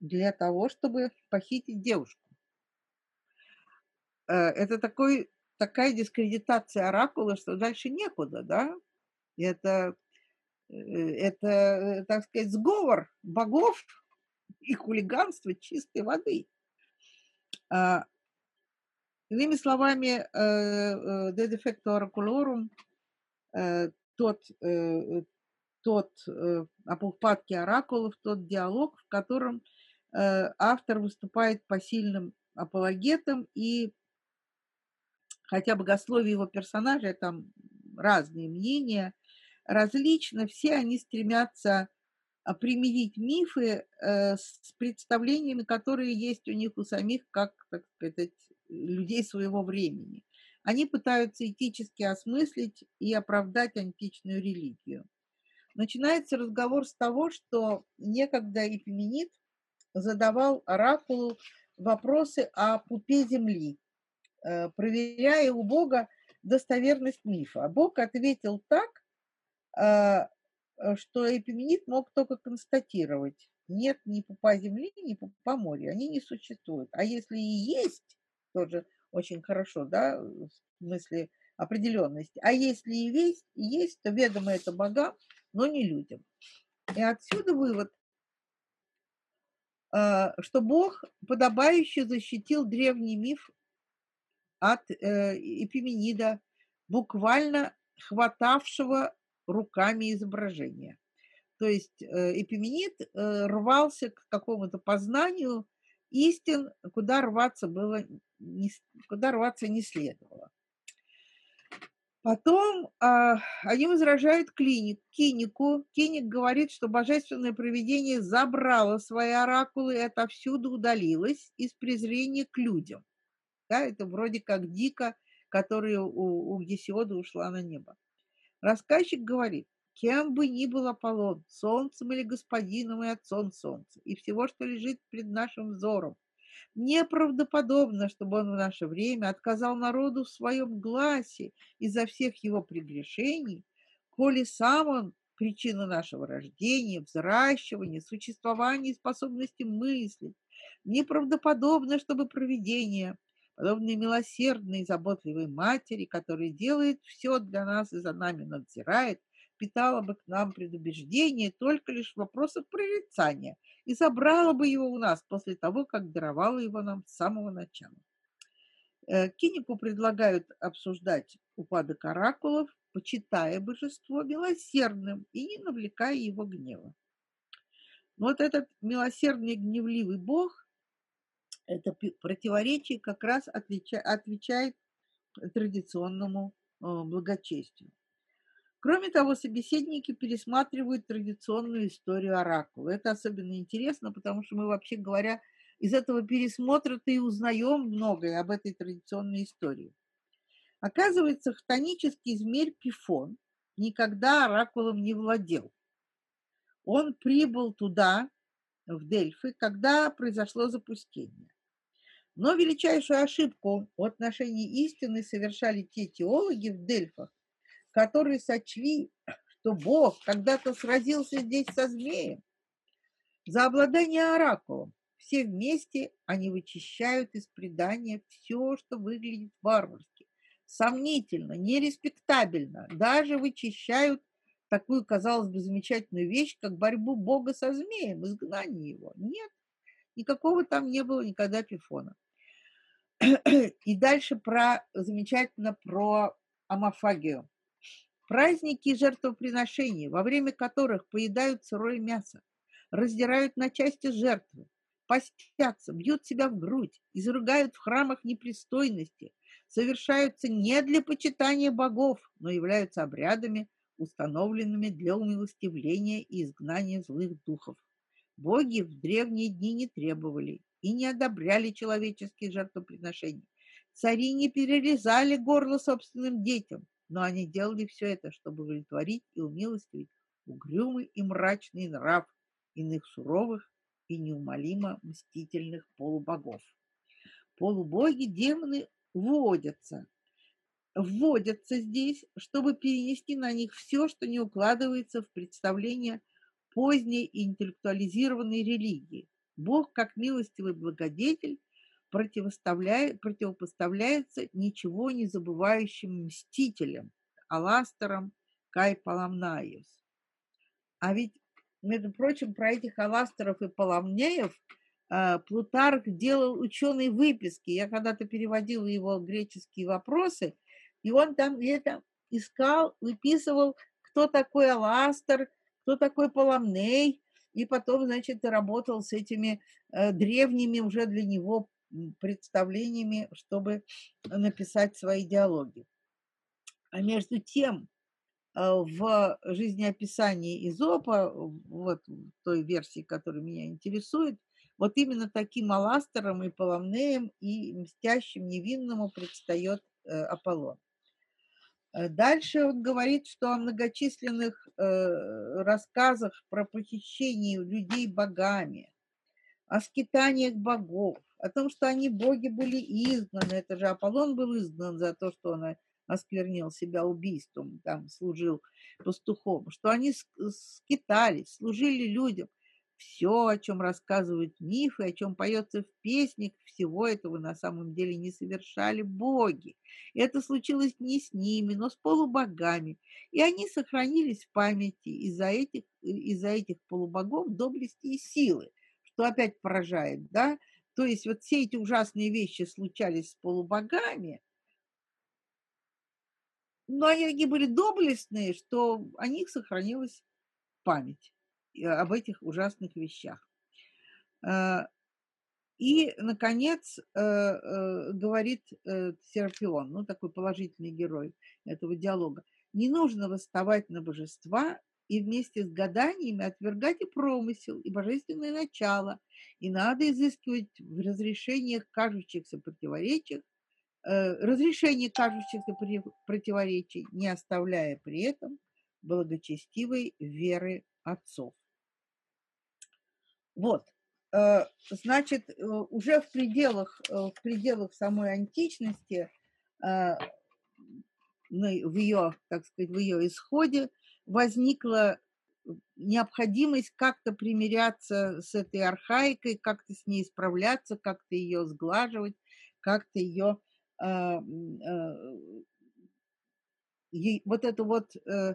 для того, чтобы похитить девушку. Это такой, такая дискредитация оракула, что дальше некуда, да? Это, это, так сказать, сговор богов и хулиганство чистой воды. А, иными словами, de defecto oraculorum, тот, тот э, об упадке оракулов, тот диалог, в котором э, автор выступает посильным апологетом, и хотя богословие его персонажей, там разные мнения, различно, все они стремятся а, примирить мифы э, с представлениями, которые есть у них у самих, как, так сказать, людей своего времени. Они пытаются этически осмыслить и оправдать античную религию. Начинается разговор с того, что некогда Эпименид задавал оракулу вопросы о пупе земли, э, проверяя у Бога достоверность мифа. Бог ответил так, э, что Эпименид мог только констатировать, нет ни пупа земли, ни пупа моря, они не существуют. А если и есть, тоже очень хорошо, да, в смысле определенности. А если и есть, и есть, то ведомо это богам, но не людям. И отсюда вывод, а, что Бог подобающе защитил древний миф от э, Эпименида, буквально хватавшего руками изображения. То есть э, Эпименид э, рвался к какому-то познанию истин, куда рваться было, куда рваться не следовало. Потом а, они возражают клиник, Кинику. Киник говорит, что божественное провидение забрало свои оракулы и отовсюду удалилось из презрения к людям. Да, это вроде как Дика, которая у, у Гесиода ушла на небо. Рассказчик говорит, кем бы ни был Аполлон, солнцем или господином и отцом солнца, и всего, что лежит пред нашим взором, Неправдоподобно, чтобы он в наше время отказал народу в своем гласе из-за всех его прегрешений, коли сам он причина нашего рождения, взращивания, существования и способности мыслить. Неправдоподобно, чтобы провидение, подобные милосердной и заботливой матери, которая делает все для нас и за нами надзирает, питала бы к нам предубеждение только лишь в вопросах прорицания и забрала бы его у нас после того, как даровала его нам с самого начала. Э, Кинику предлагают обсуждать упадок оракулов, почитая божество милосердным и не навлекая его гнева. Но вот этот милосердный гневливый бог, это противоречие как раз отвечает традиционному э, благочестию. Кроме того, собеседники пересматривают традиционную историю оракула. Это особенно интересно, потому что мы, вообще говоря, из этого пересмотра-то и узнаем многое об этой традиционной истории. Оказывается, хтонический змей Пифон никогда оракулом не владел. Он прибыл туда, в Дельфы, когда произошло запустение. Но величайшую ошибку в отношении истины совершали те теологи в Дельфах, которые сочли, что Бог когда-то сразился здесь со змеем. За обладание оракулом все вместе они вычищают из предания все, что выглядит варварски, сомнительно, нереспектабельно, даже вычищают такую, казалось бы, замечательную вещь, как борьбу Бога со змеем, изгнание его. Нет, никакого там не было никогда пифона. И дальше про замечательно про амофагию. Праздники и жертвоприношения, во время которых поедают сырое мясо, раздирают на части жертвы, постятся, бьют себя в грудь, изругают в храмах непристойности, совершаются не для почитания богов, но являются обрядами, установленными для умилостивления и изгнания злых духов. Боги в древние дни не требовали и не одобряли человеческие жертвоприношения. Цари не перерезали горло собственным детям, но они делали все это, чтобы удовлетворить и умилостивить угрюмый и мрачный нрав иных суровых и неумолимо мстительных полубогов. Полубоги, демоны вводятся, вводятся здесь, чтобы перенести на них все, что не укладывается в представление поздней интеллектуализированной религии. Бог, как милостивый благодетель, противопоставляется ничего не забывающим мстителям, аластерам Кай Паламнаев. А ведь, между прочим, про этих аластеров и Паламнеев э, Плутарх делал ученые выписки. Я когда-то переводила его греческие вопросы, и он там где-то искал, выписывал, кто такой Аластер, кто такой Паламней, и потом, значит, работал с этими э, древними уже для него представлениями, чтобы написать свои диалоги. А между тем, а, в жизнеописании Изопа, вот той версии, которая меня интересует, вот именно таким аластером и поломнеем и мстящим невинному предстает э, Аполлон. Э, дальше он говорит, что о многочисленных э, рассказах про похищение людей богами, о скитаниях богов, о том, что они боги были изгнаны. Это же Аполлон был изгнан за то, что он осквернил себя убийством, там служил пастухом, что они скитались, служили людям. Все, о чем рассказывают мифы, о чем поется в песнях, всего этого на самом деле не совершали боги. Это случилось не с ними, но с полубогами. И они сохранились в памяти из-за этих, из этих полубогов доблести и силы, что опять поражает, да? То есть вот все эти ужасные вещи случались с полубогами – но они такие были доблестные, что о них сохранилась память об этих ужасных вещах. Э, и, наконец, э, э, говорит Серапион, ну, такой положительный герой этого диалога, не нужно восставать на божества и вместе с гаданиями отвергать и промысел, и божественное начало, и надо изыскивать в разрешениях кажущихся противоречиях Э, разрешение кажущихся противоречий, не оставляя при этом благочестивой веры отцов. Вот, э, значит, э, уже в пределах, в пределах самой античности, в ее, так сказать, в ее исходе возникла необходимость как-то примиряться с этой архаикой, как-то с ней справляться, как-то ее сглаживать, как-то ее вот эту вот э,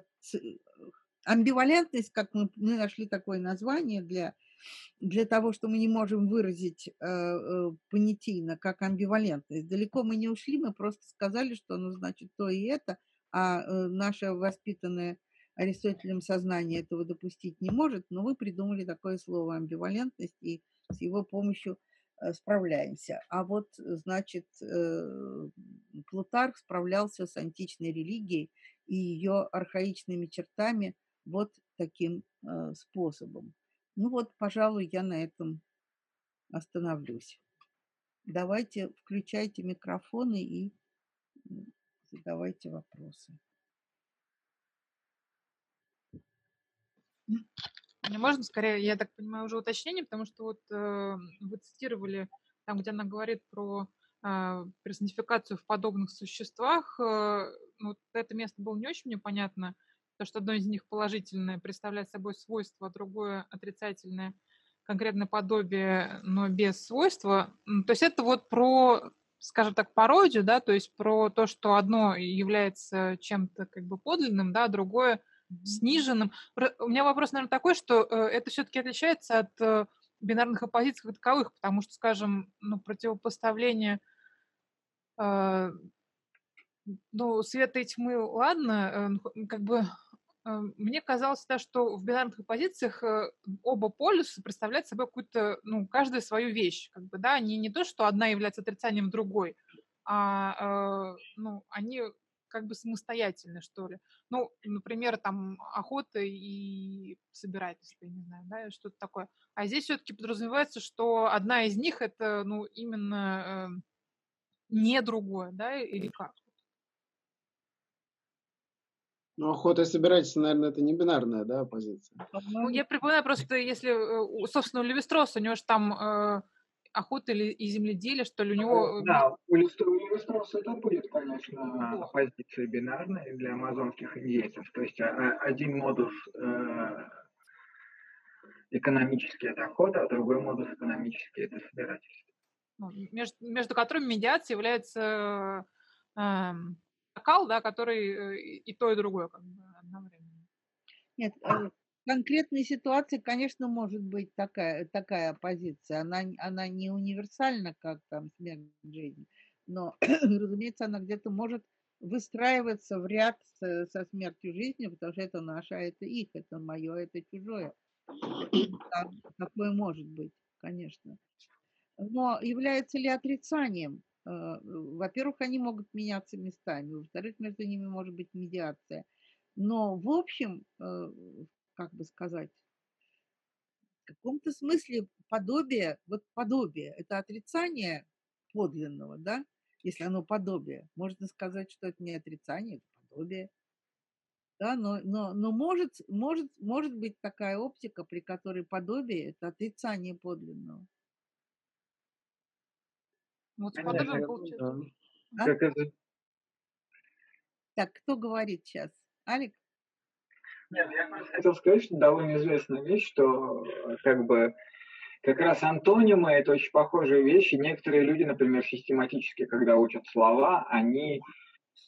амбивалентность, как мы, мы нашли такое название для, для того, что мы не можем выразить э, э, понятийно, как амбивалентность. Далеко мы не ушли, мы просто сказали, что оно значит то и это, а наше воспитанное Аристотелем сознание этого допустить не может, но вы придумали такое слово амбивалентность, и с его помощью Э, справляемся. А вот, значит, э, Плутарх справлялся с античной религией и ее архаичными чертами вот таким э, способом. Ну вот, пожалуй, я на этом остановлюсь. Давайте включайте микрофоны и задавайте вопросы. Мне можно скорее, я так понимаю, уже уточнение, потому что вот э, вы цитировали там, где она говорит про э, персонификацию в подобных существах. Э, ну, вот это место было не очень мне понятно, потому что одно из них положительное представляет собой свойство, а другое отрицательное конкретное подобие, но без свойства. То есть это вот про, скажем так, пародию, да, то есть про то, что одно является чем-то как бы подлинным, да, а другое – сниженным. У меня вопрос, наверное, такой, что э, это все-таки отличается от э, бинарных оппозиций как таковых, потому что, скажем, ну, противопоставление э, ну, света и тьмы, ладно, ну, как бы мне казалось, да, что в бинарных оппозициях оба полюса представляют собой какую-то, ну, каждая свою вещь, как бы, да, они не то, что одна является отрицанием другой, а, ну, они как бы самостоятельны, что ли. Ну, например, там охота и собирательство, я не знаю, да, что-то такое. А здесь все-таки подразумевается, что одна из них это, ну, именно э, не другое, да, или как? Ну, охота и собирательство, наверное, это не бинарная, да, позиция. Ну, я припоминаю просто, если, э, собственно, у Левистрос, у него же там э, охота или и земледелие, что ли, у него... Э, да, у Листроса это будет, конечно, позиция бинарная для амазонских индейцев. То есть а, а, один модус э, экономический – это охота, а другой модус экономический – это собирательство. Ну, между, между которыми медиация является э, накал, да, который э, и то, и другое как бы одновременно. Нет, конкретной ситуации, конечно, может быть такая, такая позиция. Она, она не универсальна, как там смерть жизни, но, разумеется, она где-то может выстраиваться в ряд со, со смертью жизни, потому что это наше, а это их, это мое, это чужое. Так, такое может быть, конечно. Но является ли отрицанием? Э, во-первых, они могут меняться местами, во-вторых, между ними может быть медиация. Но в общем, э, как бы сказать, в каком-то смысле подобие, вот подобие, это отрицание подлинного, да, если оно подобие. Можно сказать, что это не отрицание, это подобие. Да, но, но, но может, может, может быть такая оптика, при которой подобие – это отрицание подлинного. Вот с подобием получается. А? Как это? Так, кто говорит сейчас? Алик? Нет, я просто хотел сказать, что довольно известная вещь, что э, как бы как раз антонимы – это очень похожие вещи. Некоторые люди, например, систематически, когда учат слова, они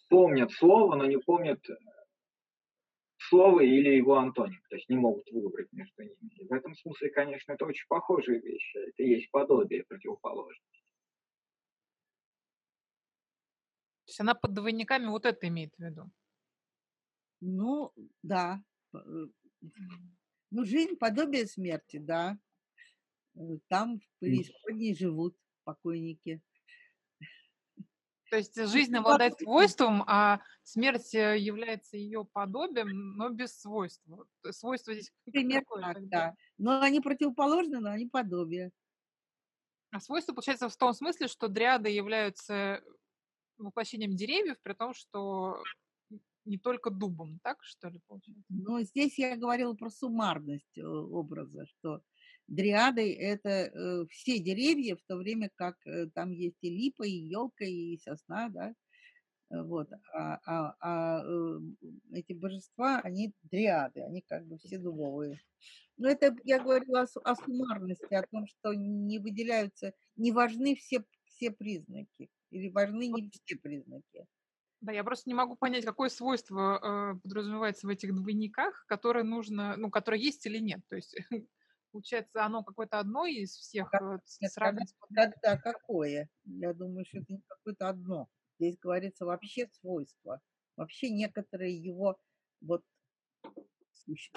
помнят слово, но не помнят слово или его антоним, то есть не могут выбрать между ними. И в этом смысле, конечно, это очень похожие вещи. Это есть подобие противоположности. Есть она под двойниками вот это имеет в виду. Ну, да. Э, ну, жизнь подобие смерти, да. Э, там в преисподней живут покойники. То есть жизнь обладает свойством, а смерть э, является ее подобием, но без свойства. Свойство здесь Пример какое так, да. Но они противоположны, но они подобие. А свойство получается в том смысле, что дриады являются воплощением деревьев, при том, что не только дубом, так что ли, получается? Но здесь я говорила про суммарность э, образа, что дриады – это э, все деревья, в то время как э, там есть и липа, и елка, и сосна, да, вот, а, а, а эти божества, они дриады, они как бы все дубовые. Но это я говорила о, о суммарности, о том, что не выделяются, не важны все, все признаки, или важны не все признаки. Да, я просто не могу понять, какое свойство э, подразумевается в этих двойниках, которое нужно, ну, которое есть или нет. То есть, получается, оно какое-то одно из всех как, э, сравнить. Когда какое? Я думаю, что это не какое-то одно. Здесь говорится вообще свойства. Вообще некоторые его вот суть.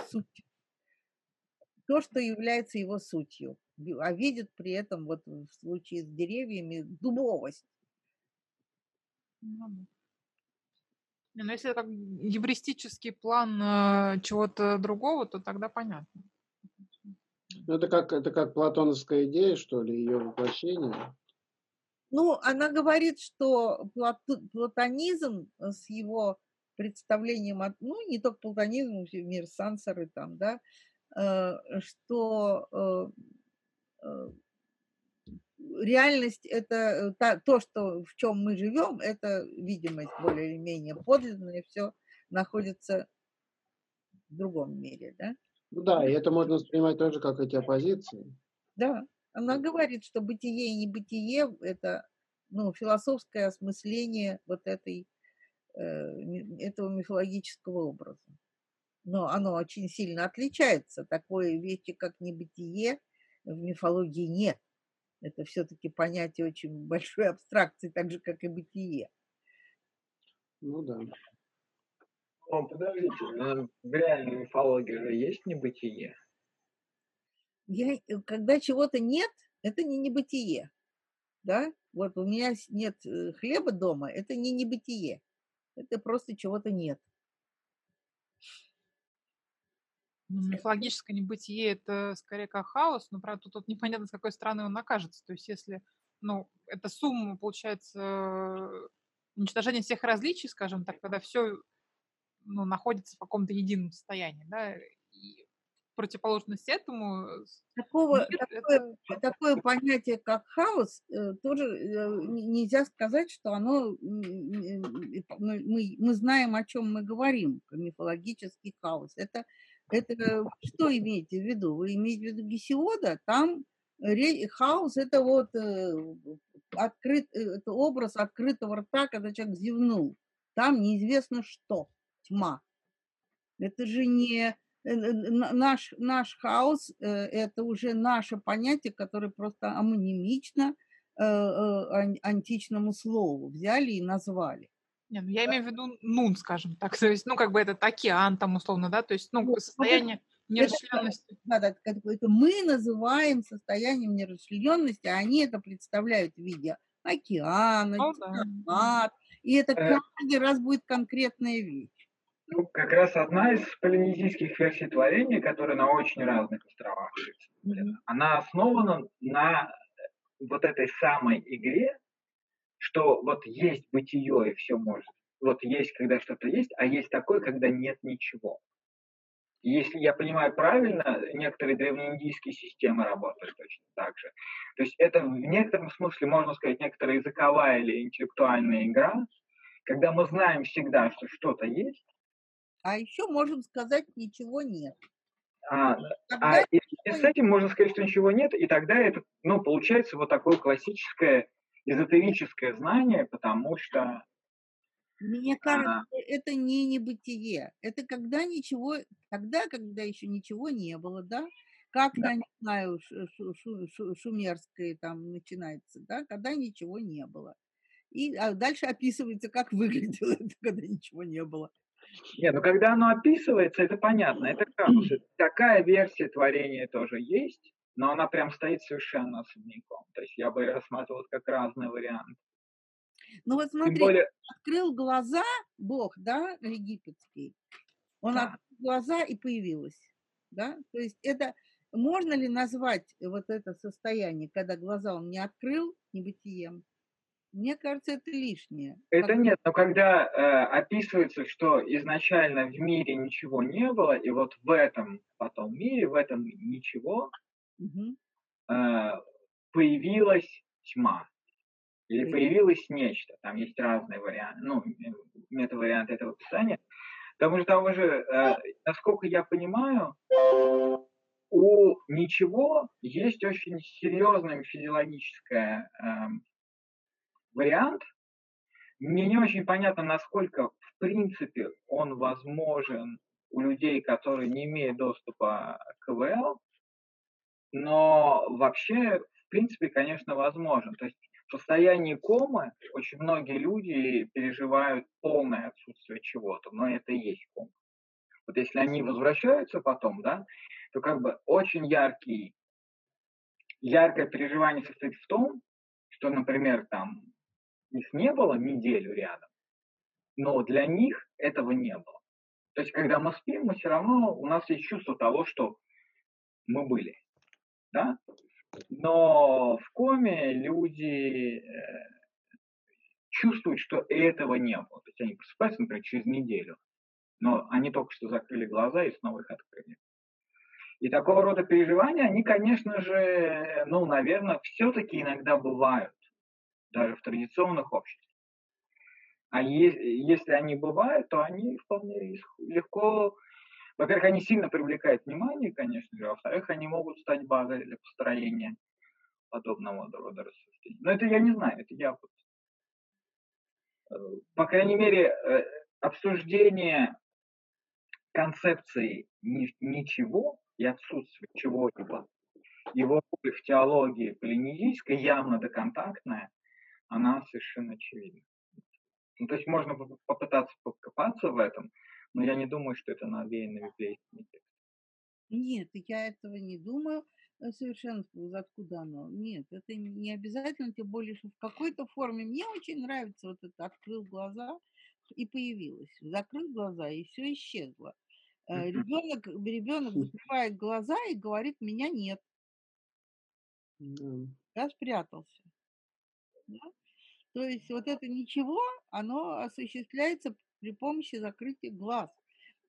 То, что является его сутью. А видит при этом вот в случае с деревьями дубовость. Ну, не, ну если это как евристический план э, чего-то другого, то тогда понятно. Ну, это как, это как платоновская идея, что ли, ее воплощение? Ну, она говорит, что платонизм с его представлением, от, ну, не только платонизм, мир сансары там, да, э, что э, э, реальность это э, та, то, что в чем мы живем, это видимость более или менее подлинная, все находится в другом мире, да? Ну да, и это можно воспринимать тоже как эти оппозиции. Да, она говорит, что бытие и небытие – это ну, философское осмысление вот этой, э, этого мифологического образа. Но оно очень сильно отличается. Такой вещи, как небытие, в мифологии нет. Это все-таки понятие очень большой абстракции, так же, как и бытие. Ну да. О, подождите, но в реальной мифологии же есть небытие? Я, э, когда чего-то нет, это не небытие. Да? Вот у меня нет э, хлеба дома, это не небытие. Это просто чего-то нет. Ну, мифологическое небытие – это скорее как хаос, но, правда, тут, тут непонятно, с какой стороны он окажется. То есть если, ну, это сумма, получается, уничтожение всех различий, скажем так, когда все ну, находится в каком-то едином состоянии, да, и противоположность этому Такого, мир, такое, это... такое понятие, как хаос, э, тоже э, нельзя сказать, что оно мы, мы знаем, о чем мы говорим, мифологический хаос. Это это что имеете в виду? Вы имеете в виду Гесиода? Там хаос – это вот э, открыт, э, это образ открытого рта, когда человек зевнул. Там неизвестно что, тьма. Это же не э, наш, наш хаос, это уже наше понятие, которое просто амонимично античному слову взяли и назвали. Не, ну я имею в виду нун, скажем так. То есть, ну, как бы этот океан там условно, да, то есть, ну, состояние Нерасчленности. Да, да, это мы называем состоянием нерасчленности, а они это представляют в виде океана, О, да. и это Э. каждый раз будет конкретная вещь. Ну, как раз одна из полинезийских версий творения, которая на очень разных островах представлена, она основана на вот этой самой игре, что вот есть бытие и все может. Вот есть, когда что-то есть, а есть такое, когда нет ничего. Если я понимаю правильно, некоторые древнеиндийские системы работают точно так же. То есть это в некотором смысле, можно сказать, некоторая языковая или интеллектуальная игра, когда мы знаем всегда, что что-то есть, А еще можем сказать, ничего нет. а, Тогда а и, и с этим можно сказать, что ничего нет, и тогда это, ну, получается вот такое классическое эзотерическое знание, потому что Мне кажется, это не небытие. Это когда ничего, тогда, когда еще ничего не было, да? Как, Да. я не знаю, шу- шу- шу- шу- шумерское там начинается, да? Когда ничего не было. И а дальше описывается, как выглядело это, когда ничего не было. Не, ну когда оно описывается, это понятно, это казус. Такая версия творения тоже есть, но она прям стоит совершенно особняком. То есть я бы рассматривал как разные варианты. Ну вот Тем смотри, более, открыл глаза Бог, да, египетский. Он Да. открыл глаза и появилась, да? То есть это можно ли назвать вот это состояние, когда глаза он не открыл, небытием? Мне кажется, это лишнее. это Как- нет, но когда э, описывается, что изначально в мире ничего не было, и вот в этом потом мире, в этом ничего, Э, появилась тьма. Или Появ- появилось нечто. Там есть разные варианты, ну, метаварианты этого описания. Потому что того же, э, насколько я понимаю, у ничего есть очень серьезный физиологический вариант. Мне не очень понятно, насколько в принципе он возможен у людей, которые не имеют доступа к КВЛ, но вообще, в принципе, конечно, возможен. То есть в состоянии комы очень многие люди переживают полное отсутствие чего-то, но это и есть кома. Вот если они возвращаются потом, да, то как бы очень яркий, яркое переживание состоит в том, что, например, там их не было неделю рядом, но для них этого не было. То есть, когда мы спим, мы все равно, у нас есть чувство того, что мы были, да? Но в коме люди э, чувствуют, что этого не было. То есть они просыпаются, например, через неделю, но они только что закрыли глаза и снова их открыли. И такого рода переживания, они, конечно же, ну, наверное, все-таки иногда бывают, даже в традиционных обществах. А е- если они бывают, то они вполне легко, во-первых, они сильно привлекают внимание, конечно же, во-вторых, они могут стать базой для построения подобного рода рассуждений. Но это я не знаю, это я вот, э, по крайней мере, э, обсуждение концепции ни- ничего и отсутствия чего-либо, его роль в теологии полинезийской, явно доконтактная, она совершенно очевидна. Ну, то есть можно поп- попытаться покопаться в этом, но я не думаю, что это навеяно библейскими текстами. Нет, я этого не думаю э, совершенно, откуда оно. Нет, это не обязательно, тем более, что в какой-то форме мне очень нравится вот это открыл глаза и появилось. Закрыл глаза и все исчезло. Э. Ребенок, ребенок закрывает глаза и говорит, меня нет, Да. я спрятался. Да? То есть вот это ничего, оно осуществляется при помощи закрытия глаз.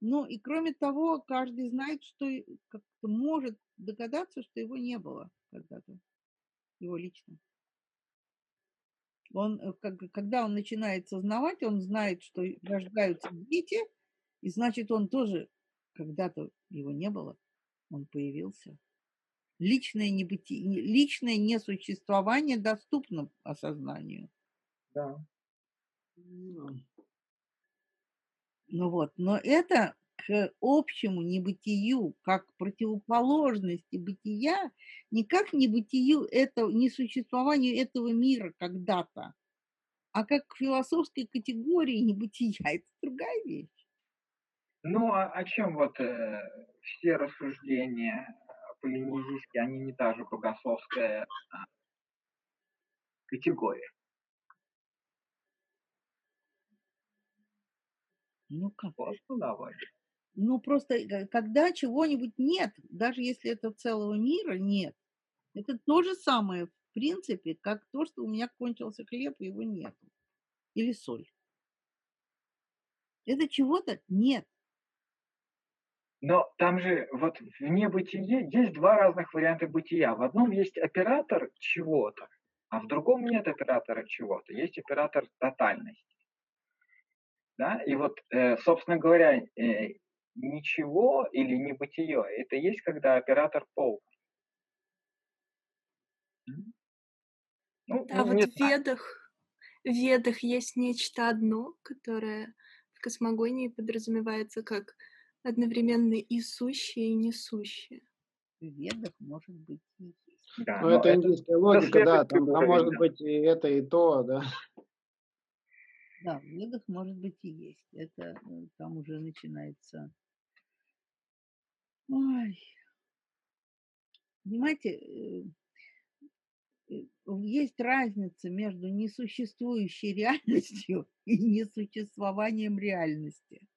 Ну и кроме того, каждый знает, что как-то может догадаться, что его не было когда-то, его лично. Он, э, как, когда он начинает сознавать, он знает, что рождаются дети, и значит, он тоже когда-то его не было, он появился. Личное, небыти... не- личное несуществование доступно осознанию. Да. Ну, вот, но это к общему небытию, как противоположности бытия, не бытию этого, не существованию этого мира когда-то, а как к философской категории небытия. Это другая вещь. Ну, а о чем вот э, все рассуждения полинезийские, они не та же богословская а, категория? Ну как? Просто давай. Ну просто э, когда чего-нибудь нет, даже если это целого мира нет, это то же самое в принципе, как то, что у меня кончился хлеб, и его нет. Или соль. Это чего-то нет. Но там же вот в небытие есть два разных варианта бытия. В одном есть оператор чего-то, а в другом нет оператора чего-то. Есть оператор тотальности. Да? И вот, э, собственно говоря, э, ничего или небытие, это есть, когда оператор полный. Ну, а ну, вот в Ведах, в Ведах есть нечто одно, которое в космогонии подразумевается как одновременно и сущее, и несущее. В Ведах может быть и есть. Да, ну, это индийская логика, да, там, там может да. быть и это, и то, да. Да, в Ведах может быть и есть. Это э, там уже начинается. Ой. Понимаете, э, э, есть разница между несуществующей реальностью и несуществованием реальности.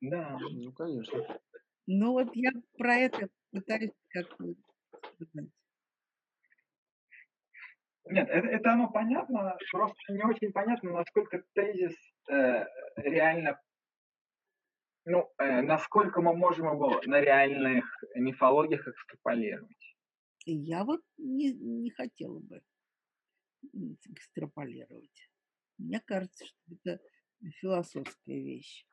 Да, ну конечно. Ну вот я про это пытаюсь как сказать. Нет, это, это оно понятно, просто не очень понятно, насколько тезис э, реально, ну, э, насколько мы можем его на реальных мифологиях экстраполировать. Я вот не, не хотела бы экстраполировать. Мне кажется, что это философская вещь.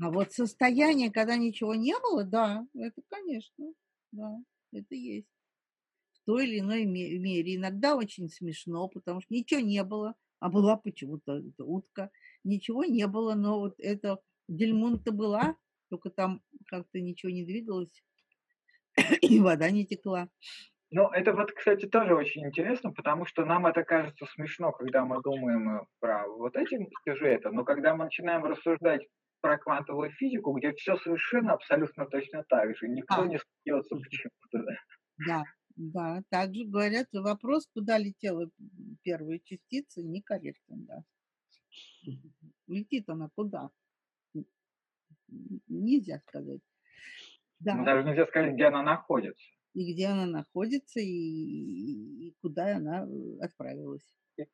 А вот состояние, когда ничего не было, да, это, конечно, да, это есть. Той или иной мере. Иногда очень смешно, потому что ничего не было, а была почему-то утка. Ничего не было, но вот это дельмун-то была, только там как-то ничего не двигалось, и вода не текла. Ну, это вот, кстати, тоже очень интересно, потому что нам это кажется смешно, когда мы думаем э, про вот эти сюжеты, но когда мы начинаем рассуждать про квантовую физику, где все совершенно абсолютно точно так же. Никто а. не смеется почему-то. Да, да. Также говорят, вопрос, куда летела первая частица, некорректен, да. Летит она куда? Нельзя сказать. Да. Ну, даже нельзя сказать, где она находится. И где она находится, и, и куда она э, отправилась.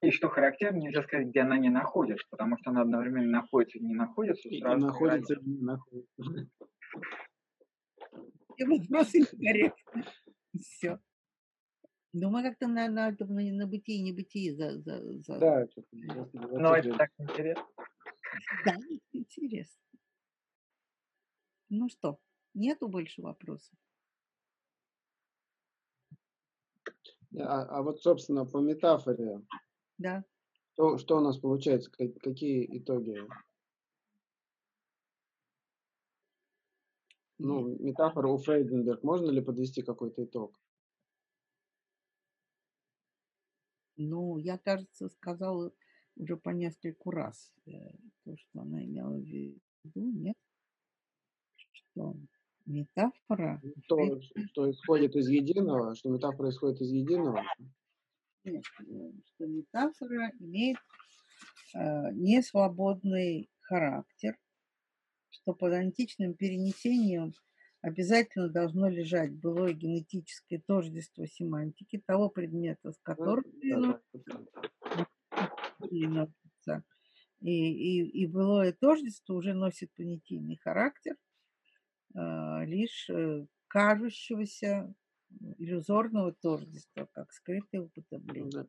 И что характерно, нельзя сказать, где она не находится, потому что она одновременно находится и не находится. И находится, и не находится. И вопрос некорректный. Все. Думаю, как-то на, на, на, на бытие и небытие за, за, за... Да, но это так интересно. Да, интересно. Ну что, нету больше вопросов? А, а вот, собственно, по метафоре, да. Что, что у нас получается? Какие итоги? Ну, метафора у Фрейденберг, можно ли подвести какой-то итог? Ну, я, кажется, сказала уже по нескольку раз э, то, что она имела в виду, нет? Что метафора... То, что исходит из единого, что метафора исходит из единого. Нет, что метафора имеет э, несвободный характер, что под античным перенесением обязательно должно лежать былое генетическое тождество семантики того предмета, с которым переносится. И, и, и былое тождество уже носит понятийный характер, э, лишь э, кажущегося иллюзорного тождества, как скрытое употребление.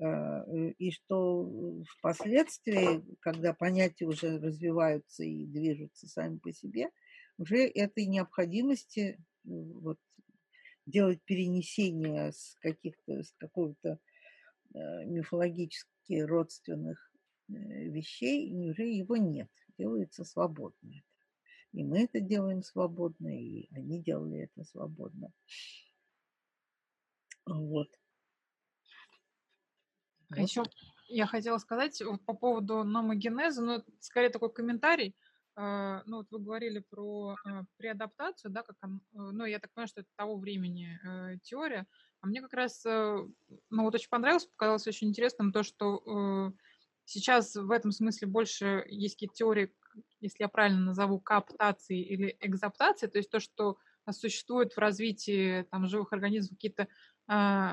А, и что впоследствии, когда понятия уже развиваются и движутся сами по себе, уже этой необходимости вот, делать перенесение с каких-то, с какого-то э, мифологически родственных э, вещей, уже его нет, делается свободно. И мы это делаем свободно, и они делали это свободно. Вот. А еще я хотела сказать вот по поводу номогенеза, ну, скорее такой комментарий. Э, ну, вот вы говорили про э, преадаптацию, да, как, э, ну, я так понимаю, что это того времени теория. А мне как раз, ну, вот очень понравилось, показалось очень интересным то, что сейчас в этом смысле больше есть какие-то теории, если я правильно назову, кааптации или экзаптации, то есть то, что существует в развитии там, живых организмов какие-то э,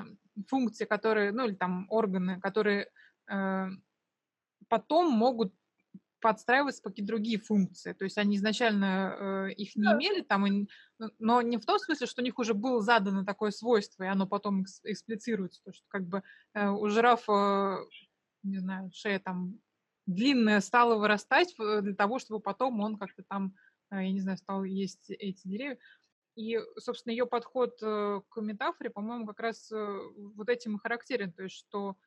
функции, которые, ну или там органы, которые э, потом могут подстраиваться под какие-то другие функции. То есть они изначально э, их не имели, там, и, но не в том смысле, что у них уже было задано такое свойство, и оно потом эксплицируется. То, что как бы э, у жирафа, не знаю, шея там длинная стала вырастать для того, чтобы потом он как-то там, э, я не знаю, стал есть эти деревья. И, собственно, ее подход э, к метафоре, по-моему, как раз э, вот этим и характерен. То есть, что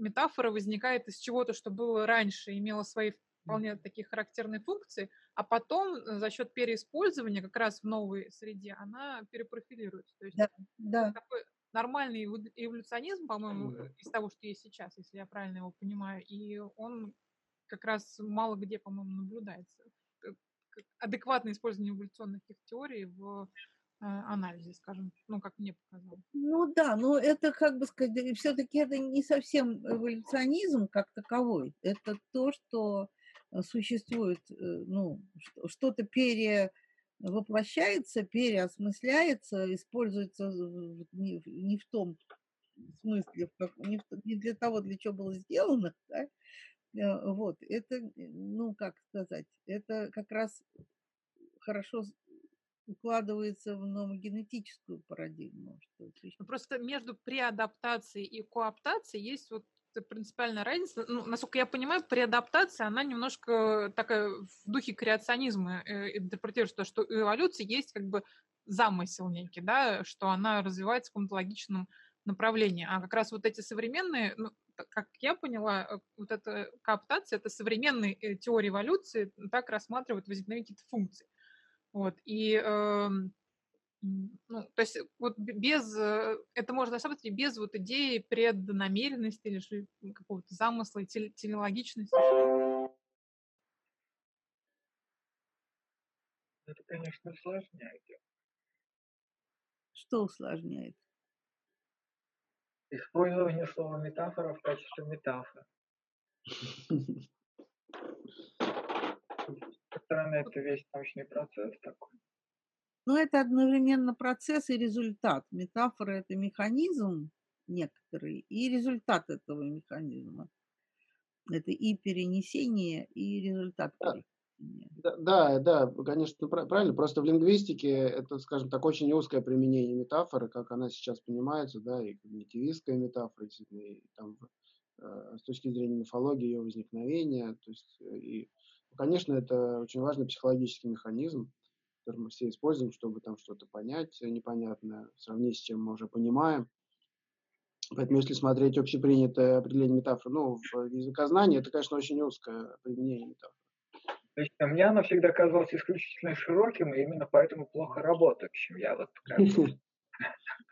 метафора возникает из чего-то, что было раньше, имело свои вполне такие характерные функции, а потом э, за счет переиспользования как раз в новой среде она перепрофилируется. То есть да, да. такой нормальный эволюционизм, по-моему, из того, что есть сейчас, если я правильно его понимаю, и он как раз мало где, по-моему, наблюдается адекватное использование эволюционных теорий в э, анализе, скажем, ну, как мне показалось. Ну да, но это, как бы сказать, все-таки это не совсем эволюционизм как таковой. Это то, что э, существует, э, ну, что-то перевоплощается, переосмысляется, используется не, не в том смысле, не, для того, для чего было сделано, да, Э, вот, это, ну, как сказать, это как раз хорошо укладывается в номогенетическую парадигму. Что ну, Просто между преадаптацией и коаптацией есть вот принципиальная разница. Ну, насколько я понимаю, преадаптация, она немножко такая в духе креационизма э, интерпретирует, что, что у эволюции есть как бы замысел некий, да, что она развивается в каком-то логичном направлении. А как раз вот эти современные, ну, как я поняла, э, вот эта кооптация, это современные э, теории эволюции так рассматривают возникновение каких-то функций. Вот, и, э, ну, то есть вот без, э, это можно рассматривать без вот идеи преднамеренности или какого-то замысла, телеологичности. Это, конечно, усложняет. Что усложняет? Использование слова метафора в качестве метафоры. Стороны, это весь научный процесс такой. Ну, это одновременно процесс и результат. Метафора – это механизм некоторый, и результат этого механизма. Это и перенесение, и результат перенесения. Да, да, да, конечно, правильно. Просто в лингвистике это, скажем так, очень узкое применение метафоры, как она сейчас понимается, да, и когнитивистская метафора, действительно, и там э, с точки зрения мифологии ее возникновения, то есть, э, и, конечно, это очень важный психологический механизм, который мы все используем, чтобы там что-то понять непонятное, сравнить с чем мы уже понимаем. Поэтому, если смотреть общепринятое определение метафоры, ну, в языкознании, это, конечно, очень узкое применение метафоры. Лично мне оно всегда казалось исключительно широким, и именно поэтому плохо работающим. Я вот как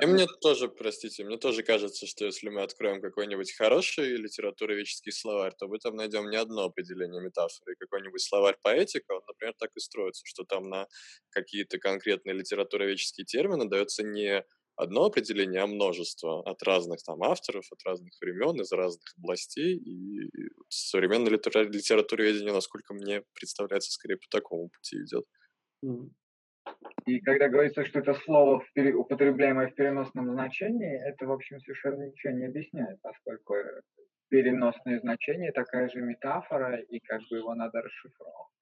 И мне тоже, простите, мне тоже кажется, что если мы откроем какой-нибудь хороший литературоведческий словарь, то мы там найдем не одно определение метафоры. Какой-нибудь словарь поэтика, он, например, так и строится, что там на какие-то конкретные литературоведческие термины дается не одно определение, а множество от разных там авторов, от разных времен, из разных областей. И современная литера- литературоведение, насколько мне представляется, скорее по такому пути идет. И когда говорится, что это слово, употребляемое в переносном значении, это, в общем, совершенно ничего не объясняет, поскольку переносное значение такая же метафора, и как бы его надо расшифровать.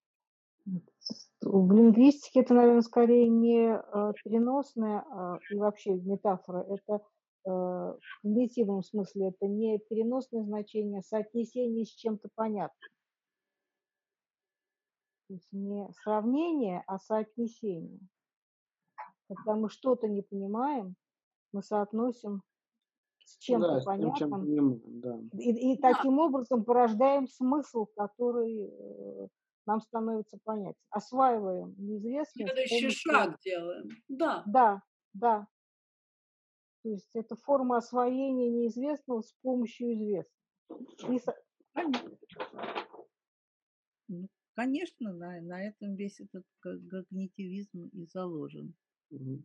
В лингвистике это, наверное, скорее не э, переносная а, и вообще метафора. Это э, в когнитивном смысле это не переносное значение, а соотнесение с чем-то понятным. То есть не сравнение, а соотнесение. Когда мы что-то не понимаем, мы соотносим с чем-то да, понятным. Чем понимаем, да. и, и таким образом порождаем смысл, который э, нам становится понятен. Осваиваем неизвестность. Следующий помощью... шаг делаем. Да. Да, да. То есть это форма освоения неизвестного с помощью известного. И... Конечно, на, на этом весь этот когнитивизм и заложен. Угу.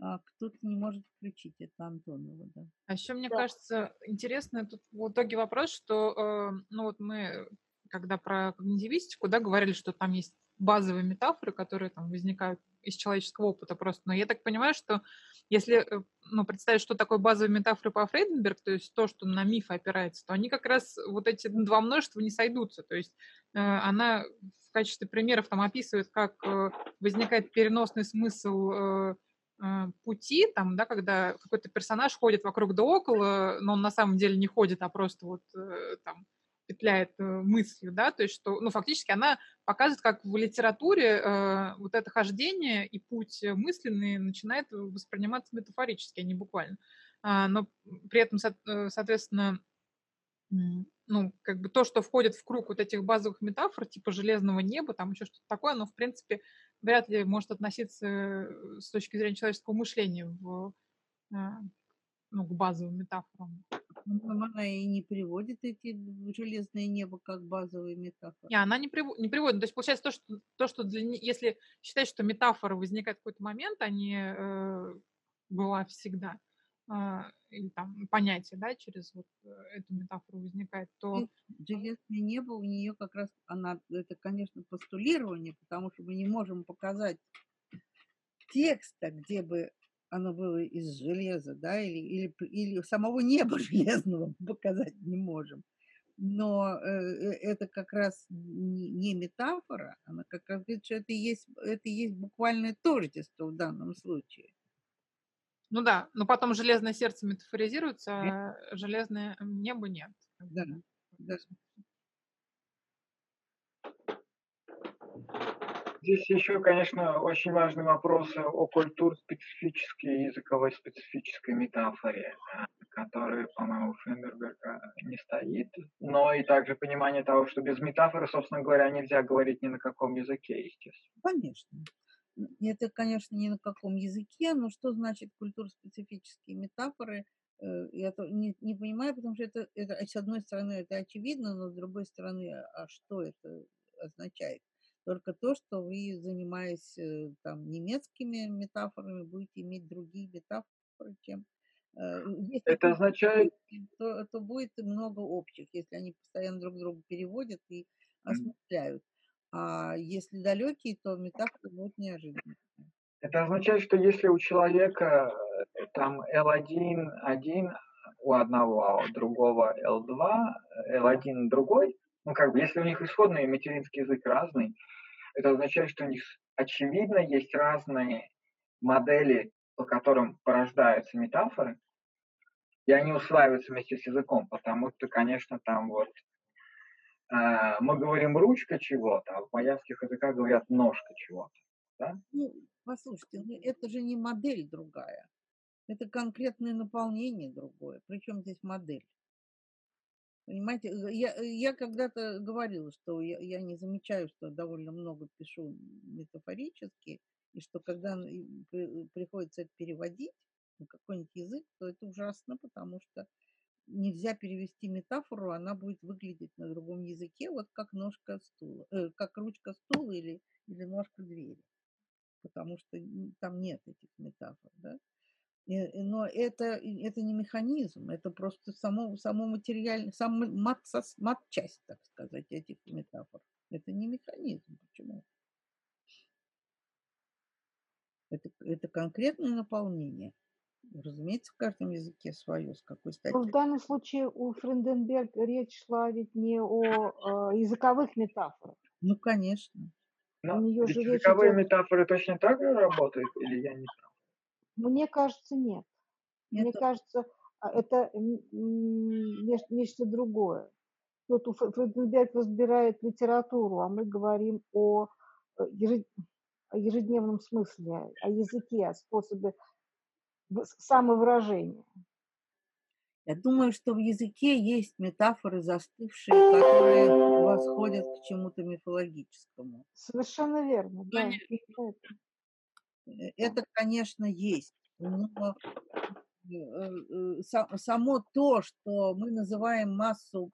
А кто-то не может включить это Антонова, да. А еще мне да. кажется интересно тут в итоге вопрос, что э, ну вот мы когда про когнитивистику, да, говорили, что там есть базовые метафоры, которые там возникают из человеческого опыта просто. Но я так понимаю, что если э, ну, представить, что такое базовые метафоры по Фрейденберг, то есть то, что на миф опирается, то они как раз вот эти два множества не сойдутся. То есть э, она в качестве примеров там описывает, как э, возникает переносный смысл э, э, пути, там, да, когда какой-то персонаж ходит вокруг да около, но он на самом деле не ходит, а просто вот э, там петляет э, мыслью, да, то есть что, ну, фактически она показывает, как в литературе э, вот это хождение и путь мысленный начинает восприниматься метафорически, а не буквально. А, но при этом, э, соответственно, ну, как бы то, что входит в круг вот этих базовых метафор, типа железного неба, там еще что-то такое, оно, в принципе, вряд ли может относиться э, с точки зрения человеческого мышления в, ну, к базовым метафорам. Ну, она и не приводит эти железные небо как базовые метафоры. Не, она не, прив... не приводит. То есть получается то, что, то, что для... если считать, что метафора возникает в какой-то момент, а не э, была всегда, э, или там понятие, да, через вот э, эту метафору возникает, то... И железное небо у нее как раз, она, это, конечно, постулирование, потому что мы не можем показать текста, где бы оно было из железа, да, или, или, или самого неба железного показать не можем. Но э, э, это как раз не, не метафора, она как раз говорит, что это есть, это есть буквальное тождество в данном случае. Ну да, но потом железное сердце метафоризируется, а железное небо нет. Да, да. Здесь еще, конечно, очень важный вопрос о культур-специфической и языковой специфической метафоре, которая, по-моему, Фендерберга не стоит. Но и также понимание того, что без метафоры, собственно говоря, нельзя говорить ни на каком языке, естественно. Конечно. Это, конечно, ни на каком языке, но что значит культур-специфические метафоры? Э, я не, не понимаю, потому что это, это, с одной стороны, это очевидно, но с другой стороны, а что это означает? Только то, что вы, занимаясь э, там немецкими метафорами, будете иметь другие метафоры, чем э, если это означает, то, то будет много общих, если они постоянно друг друга переводят и осмысляют. А если далекие, то метафоры будут неожиданные. Это означает, что если у человека э, там L1 один у одного, а у другого L2, L1 другой, ну как бы, если у них исходный материнский язык разный, это означает, что у них очевидно есть разные модели, по которым порождаются метафоры, и они усваиваются вместе с языком, потому что, конечно, там вот э, мы говорим ручка чего-то, а в маявских языках говорят ножка чего-то. Да? Ну, послушайте, ну, это же не модель другая. Это конкретное наполнение другое. Причем здесь модель? Понимаете, э, я, э, я когда-то говорила, что я, я не замечаю, что довольно много пишу метафорически, и что когда приходится это переводить на какой-нибудь язык, то это ужасно, потому что нельзя перевести метафору, она будет выглядеть на другом языке, вот как ножка стула, э, как ручка стула или, или ножка двери, потому что там нет этих метафор, да. Но это, это не механизм, это просто само, само материальное, сам мат, мат-часть, так сказать, этих метафор. Это не механизм. Почему? Это, это конкретное наполнение. Разумеется, в каждом языке свое, с какой стати. В данном случае у Френденберг речь шла ведь не о э, языковых метафорах. Ну, конечно. Но у нее же языковые идет... метафоры точно так же работают, или я не прав? Мне кажется, нет. нет. Мне кажется, а, это нечто другое. Вот у Фрейденберг разбирает литературу, а мы говорим о э, ежедневном смысле, о языке, о способе самовыражения. Я думаю, что в языке есть метафоры застывшие, которые восходят к чему-то мифологическому. Совершенно верно, да. Э, это, конечно, есть. Но э, само то, что мы называем массу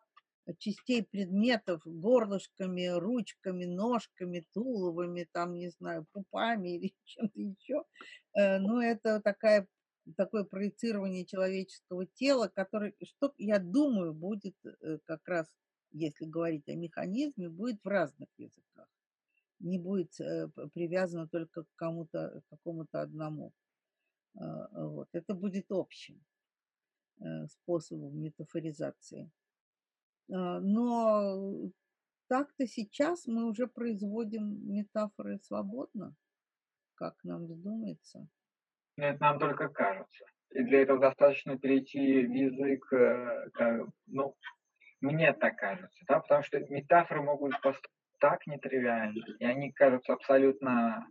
частей предметов горлышками, ручками, ножками, туловами, там, не знаю, пупами или чем-то еще, ну, это такая такое проецирование человеческого тела, которое, что я думаю, будет как раз, если говорить о механизме, будет в разных языках не будет э, привязано только к кому-то, какому-то одному. А, вот. Это будет общим э, способом метафоризации. А, но так-то сейчас мы уже производим метафоры свободно, как нам вздумается. Это нам только кажется. И для этого достаточно перейти в язык, э, ну, мне так кажется, да, потому что метафоры могут так нетривиальны, и они кажутся абсолютно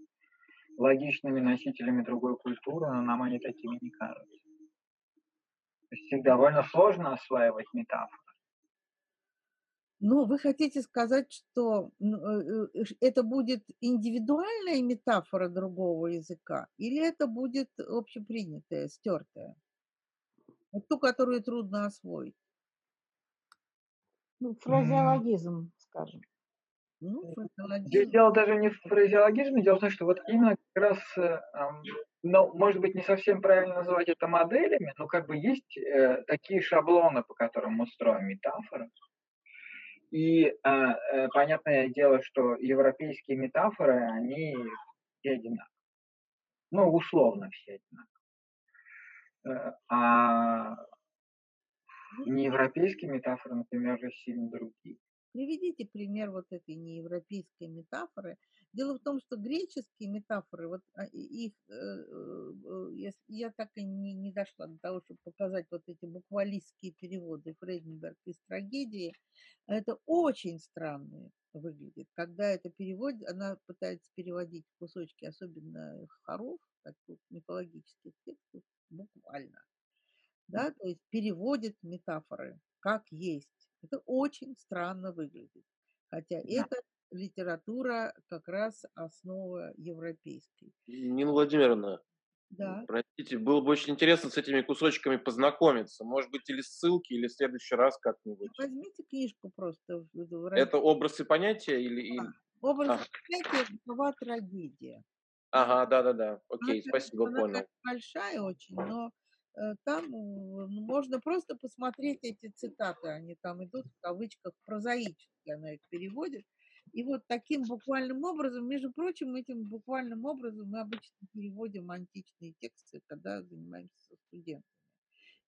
логичными носителями другой культуры, но нам они такими не кажутся. То есть их довольно сложно осваивать метафоры. Ну, вы хотите сказать, что ну, э, э, это будет индивидуальная метафора другого языка, или это будет общепринятая, стертая? Вот ту, которую трудно освоить. Ну, фразеологизм, скажем. Ну, Дело даже не в фразеологизме, дело в том, что вот именно как раз, э, ну, может быть, не совсем правильно называть это моделями, но как бы есть э, такие шаблоны, по которым мы строим метафоры. И а, э, понятное дело, что европейские метафоры, они все одинаковые. Ну, условно все одинаковые. А неевропейские метафоры, например, же сильно другие. Приведите пример вот этой неевропейской метафоры. Дело в том, что греческие метафоры, вот а, их, э, э, я так и не, не дошла до того, чтобы показать вот эти буквалистские переводы Фрейденберг из трагедии, это очень странно выглядит. Когда это переводит, она пытается переводить кусочки, особенно хоров, так, мифологических текстов, буквально. Да, то есть переводит метафоры как есть это очень странно выглядит. Хотя да. это литература как раз основа европейской. Нина Владимировна, да. Простите, было бы очень интересно с этими кусочками познакомиться. Может быть, или ссылки, или в следующий раз как-нибудь. Возьмите книжку просто. Это образ и понятие или... Да. Образ и понятие – слова трагедия. Ага, да-да-да. Окей, она, спасибо, она понял. большая очень, но там ну, можно просто посмотреть эти цитаты, они там идут в кавычках прозаически, она их переводит. И вот таким буквальным образом, между прочим, этим буквальным образом мы обычно переводим античные тексты, когда занимаемся со студентами.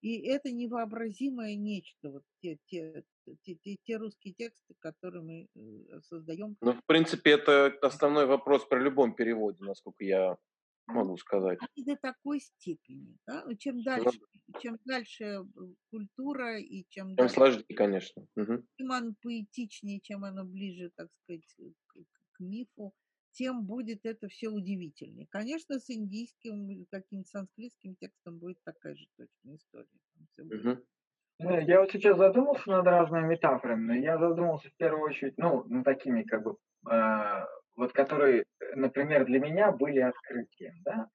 И это невообразимое нечто, вот те, те, те, те, те русские тексты, которые мы э, создаем. Ну, в принципе, это основной вопрос при любом переводе, насколько я могу сказать. И до такой степени. Да? Чем ну дальше, чем дальше культура и чем, чем дальше, сложнее, конечно. Угу. Чем она поэтичнее, чем она ближе, так сказать, к, к мифу, тем будет это все удивительнее. Конечно, с индийским или каким-то санскритским текстом будет такая же точная история. Угу. Я вот сейчас задумался над разными метафорами, но я задумался в первую очередь, ну, над такими как бы э, вот которые, например, для меня были открытием, да.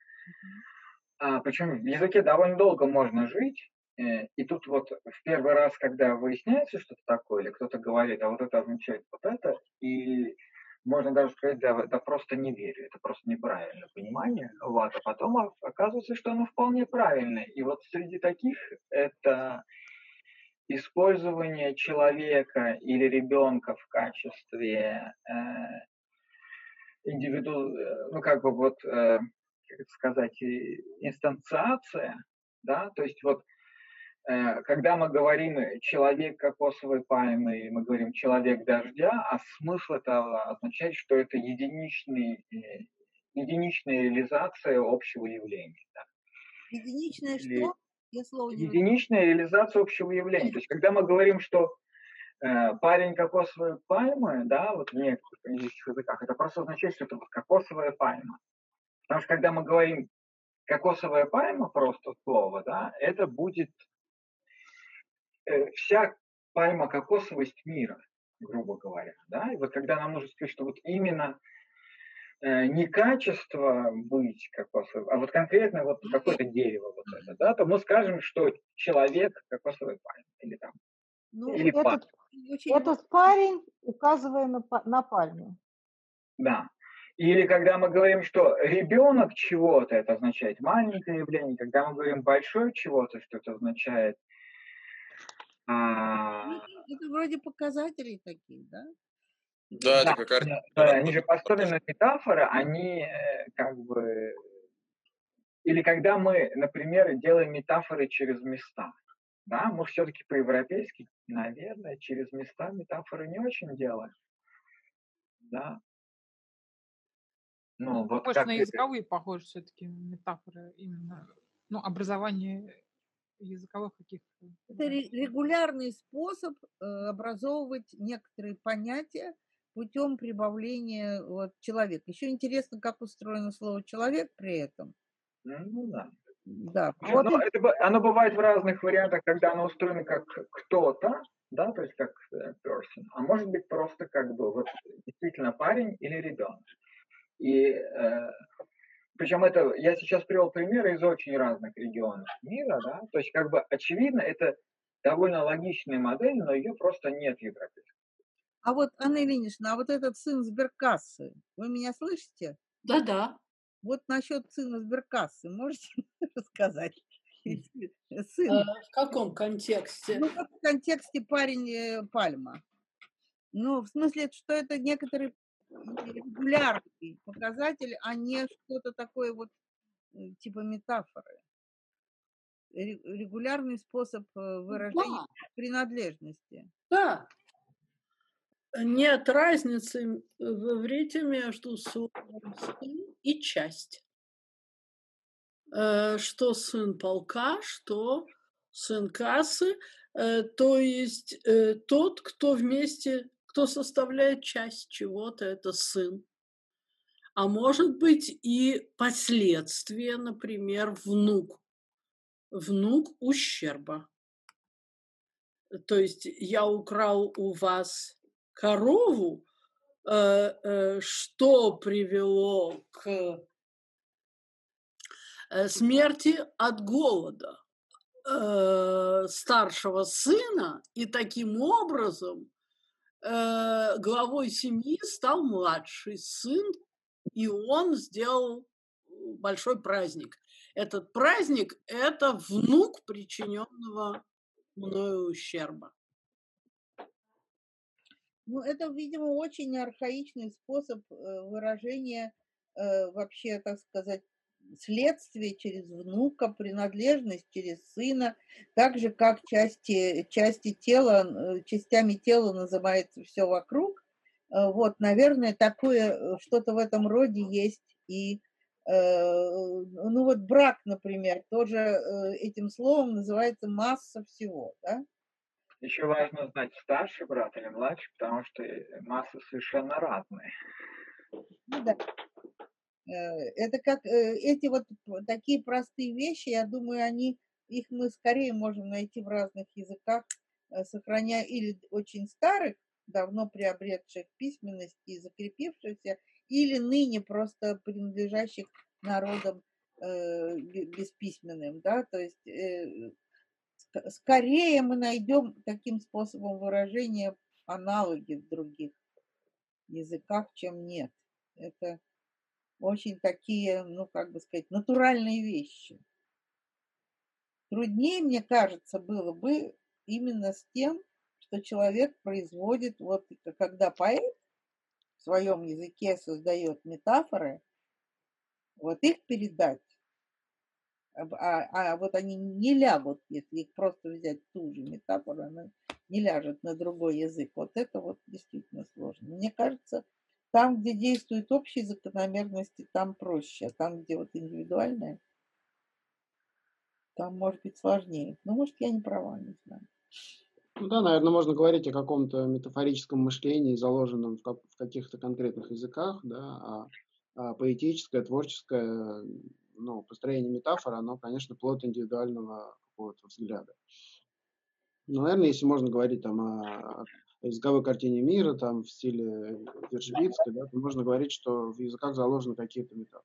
А, причем в языке довольно долго можно жить, э, и тут вот в первый раз, когда выясняется что-то такое, или кто-то говорит, а вот это означает вот это, и можно даже сказать, да, да просто не верю, это просто неправильное понимание, вот, а потом оказывается, что оно вполне правильное. И вот среди таких это использование человека или ребенка в качестве э, индивиду, э, ну как бы вот, э, как это сказать, инстанциация, да, то есть вот э, когда мы говорим человек кокосовой пальмы, мы говорим человек дождя, а смысл этого означает, что это единичный, единичная реализация общего явления. Да. Единичная Или... что? Я слово не единичная реализация общего явления. То есть, когда мы говорим, что парень кокосовой пальмы, да, вот в некоторых английских языках, это просто означает, что это вот кокосовая пальма. Потому что когда мы говорим кокосовая пальма, просто слово, да, это будет э, вся пальма кокосовость мира, грубо говоря, да, и вот когда нам нужно сказать, что вот именно э, не качество быть кокосовой, а вот конкретно вот какое-то дерево вот это, да, то мы скажем, что человек кокосовый пальм или там ну, или этот, пальм. этот парень, указывая на, на пальму. Да. Или когда мы говорим, что ребенок чего-то, это означает маленькое явление. Когда мы говорим большое чего-то, что это означает... А... Ну, это вроде показателей таких, да? Да, да, это как да, да, они же построены на метафоры, они э, как бы... Или когда мы, например, делаем метафоры через места. Да, мы все-таки по-европейски, наверное, через места метафоры не очень делаем. Да, ну, вот Больше на языковые это... похожи все-таки метафоры именно, ну, образование языковых каких-то. Это регулярный способ э, образовывать некоторые понятия путем прибавления вот, человека. Еще интересно, как устроено слово человек при этом. Ну да. Да. Вот Но это, оно бывает в разных вариантах, когда оно устроено как кто-то, да, то есть как э, person, а может быть просто как бы вот действительно парень или ребенок. И э, причем это, я сейчас привел примеры из очень разных регионов мира, да, то есть как бы очевидно, это довольно логичная модель, но ее просто нет в европейской. А вот, Анна Ильинична, а вот этот сын сберкассы, вы меня слышите? Да-да. Вот насчет сына сберкассы, можете рассказать? Сын. А, в каком контексте? Ну, в контексте парень э, Пальма. Ну, в смысле, что это некоторый регулярный показатель, а не что-то такое вот э, типа метафоры. Регулярный способ э, выражения да. принадлежности. Да. Нет разницы в иврите между сын и часть. Э, что сын полка, что сын кассы, то есть тот, кто вместе кто составляет часть чего-то, это сын. А может быть и последствия, например, внук. Внук ущерба. То есть я украл у вас корову, э, э, что привело к э, смерти от голода старшего сына, и таким образом э, главой семьи стал младший сын, и он сделал большой праздник. Этот праздник – это внук причиненного мною ущерба. Ну, это, видимо, очень архаичный способ э, выражения э, вообще, так сказать, следствие через внука, принадлежность через сына, так же как части, части тела, э, частями тела называется все вокруг. Вот, наверное, такое, что-то в этом роде есть и ну вот брак, например, тоже этим словом называется масса всего, да? Еще важно знать, старший брат или младший, потому что массы совершенно разные. Ну да. Э, это как э, эти вот такие простые вещи, я думаю, они, их мы скорее можем найти в разных языках, э, сохраняя или очень старых, давно приобретших письменность и закрепившихся, или ныне просто принадлежащих народам э, бесписьменным, да, то есть э, скорее мы найдем таким способом выражения аналоги в других языках, чем нет. Это очень такие, ну, как бы сказать, натуральные вещи. Труднее, мне кажется, было бы именно с тем, что человек производит, вот когда поэт в своем языке создает метафоры, вот их передать, а, а, вот они не лягут, если их просто взять ту же метафору, она не ляжет на другой язык. Вот это вот действительно сложно. Мне кажется, там, где действуют общие закономерности, там проще, а там, где вот индивидуальное, там может быть сложнее. Но может я не права, не знаю. Ну да, наверное, можно говорить о каком-то метафорическом мышлении, заложенном в, как, в каких-то конкретных языках, да, а, а поэтическое, творческое, ну, построение метафор, оно, конечно, плод индивидуального какого-то взгляда. Ну, наверное, если можно говорить там о, языковой картине мира, там, в стиле Вержбицкой, да, то можно говорить, что в языках заложены какие-то метафоры.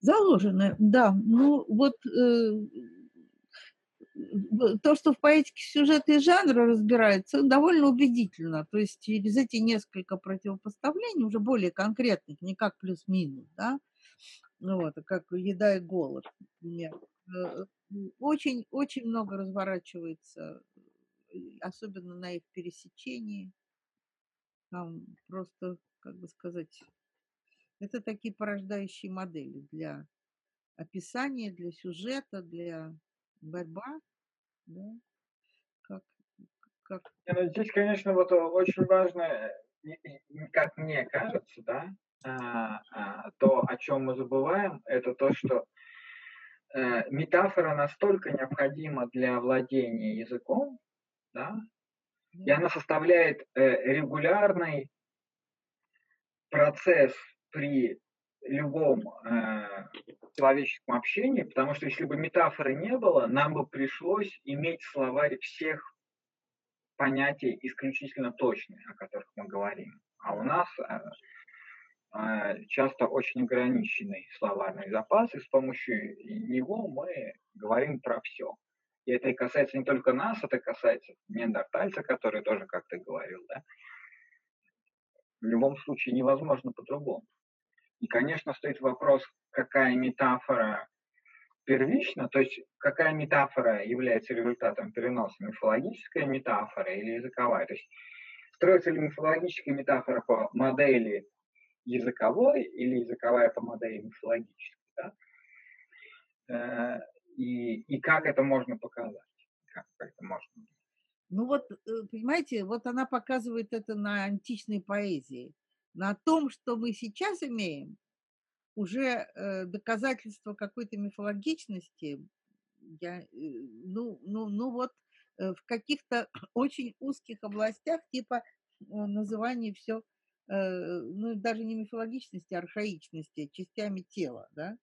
Заложены, да. Ну, вот э, то, что в поэтике сюжета и жанра разбирается, довольно убедительно. То есть через эти несколько противопоставлений, уже более конкретных, не как плюс-минус, да, вот, а как еда и голод, например, очень-очень э, много разворачивается, особенно на их пересечении. Там просто, как бы сказать, это такие порождающие модели для описания, для сюжета, для борьба, да, как, как... Ну, здесь, конечно, вот очень важно, как мне кажется, да, то, о чем мы забываем, это то, что э, метафора настолько необходима для владения языком, да, и она составляет э, регулярный процесс при любом э, человеческом общении, потому что если бы метафоры не было, нам бы пришлось иметь словарь всех понятий исключительно точных, о которых мы говорим. А у нас э, часто очень ограниченный словарный запас, и с помощью него мы говорим про все. И это касается не только нас, это касается неандертальца, который тоже, как ты говорил, да. В любом случае невозможно по-другому. И, конечно, стоит вопрос, какая метафора первична, то есть какая метафора является результатом переноса, мифологическая метафора или языковая. То есть строится ли мифологическая метафора по модели языковой или языковая по модели мифологической. Да? Э, и, и как это можно показать? Как это можно? Ну вот, э, понимаете, вот она показывает это на античной поэзии на том, что мы сейчас имеем, уже э, доказательство какой-то мифологичности, я, э, ну, ну, ну вот э, в каких-то очень узких областях, типа э, называния все, ну даже не мифологичности, а архаичности, частями тела, да,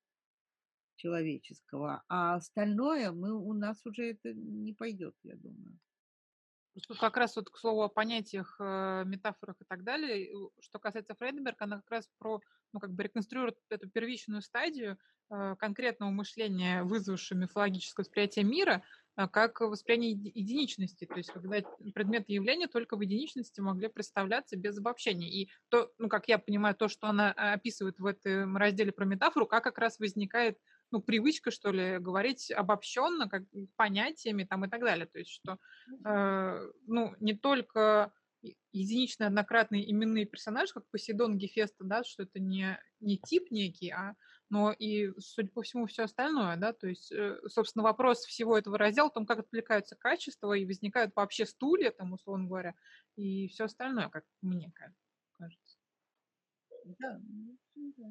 человеческого, а остальное мы, у нас уже это не пойдет, я думаю. Тут как раз вот к слову о понятиях, э, метафорах и так далее. Что касается Фрейденберга, она как раз про, ну, как бы реконструирует эту первичную стадию э, конкретного мышления, вызвавшего мифологическое восприятие мира, э, как восприятие единичности, то есть когда предметы явления только в единичности могли представляться без обобщения. И то, ну, как я понимаю, то, что она описывает в этом разделе про метафору, как как раз возникает ну, привычка, что ли, говорить обобщенно, как понятиями там и так далее. То есть, что, э, ну, не только единичные однократные именные персонажи, как Посейдон Гефеста, да, что это не, не тип некий, а но и, судя по всему, все остальное, да, то есть, э, собственно, вопрос всего этого раздела, о том, как отвлекаются качества и возникают вообще стулья, там, условно говоря, и все остальное, как мне кажется. Да, да.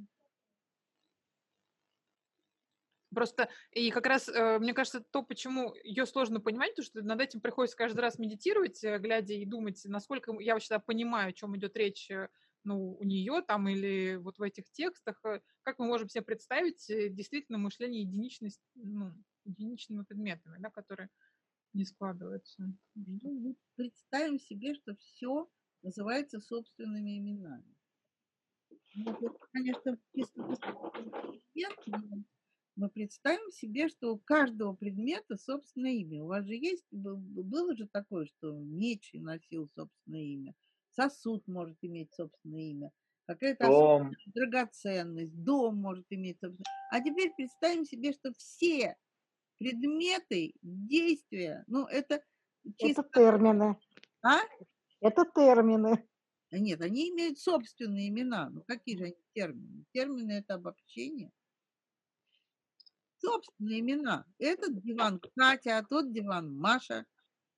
Просто и как раз, э, мне кажется, то, почему ее сложно понимать, то что над этим приходится каждый раз медитировать, э, глядя и думать, насколько я вообще понимаю, о чем идет речь ну, у нее там или вот в этих текстах, как мы можем себе представить действительно мышление единичность, ну, единичными предметами, да, которые не складываются. Ну, представим себе, что все называется собственными именами. Ну, конечно, чисто мы представим себе, что у каждого предмета собственное имя. У вас же есть, было же такое, что меч носил собственное имя, сосуд может иметь собственное имя, какая-то драгоценность, дом может иметь собственное А теперь представим себе, что все предметы, действия, ну это чисто... Это термины. А? Это термины. Нет, они имеют собственные имена. Ну какие же они термины? Термины – это обобщение собственные имена. Этот диван Катя, а тот диван Маша.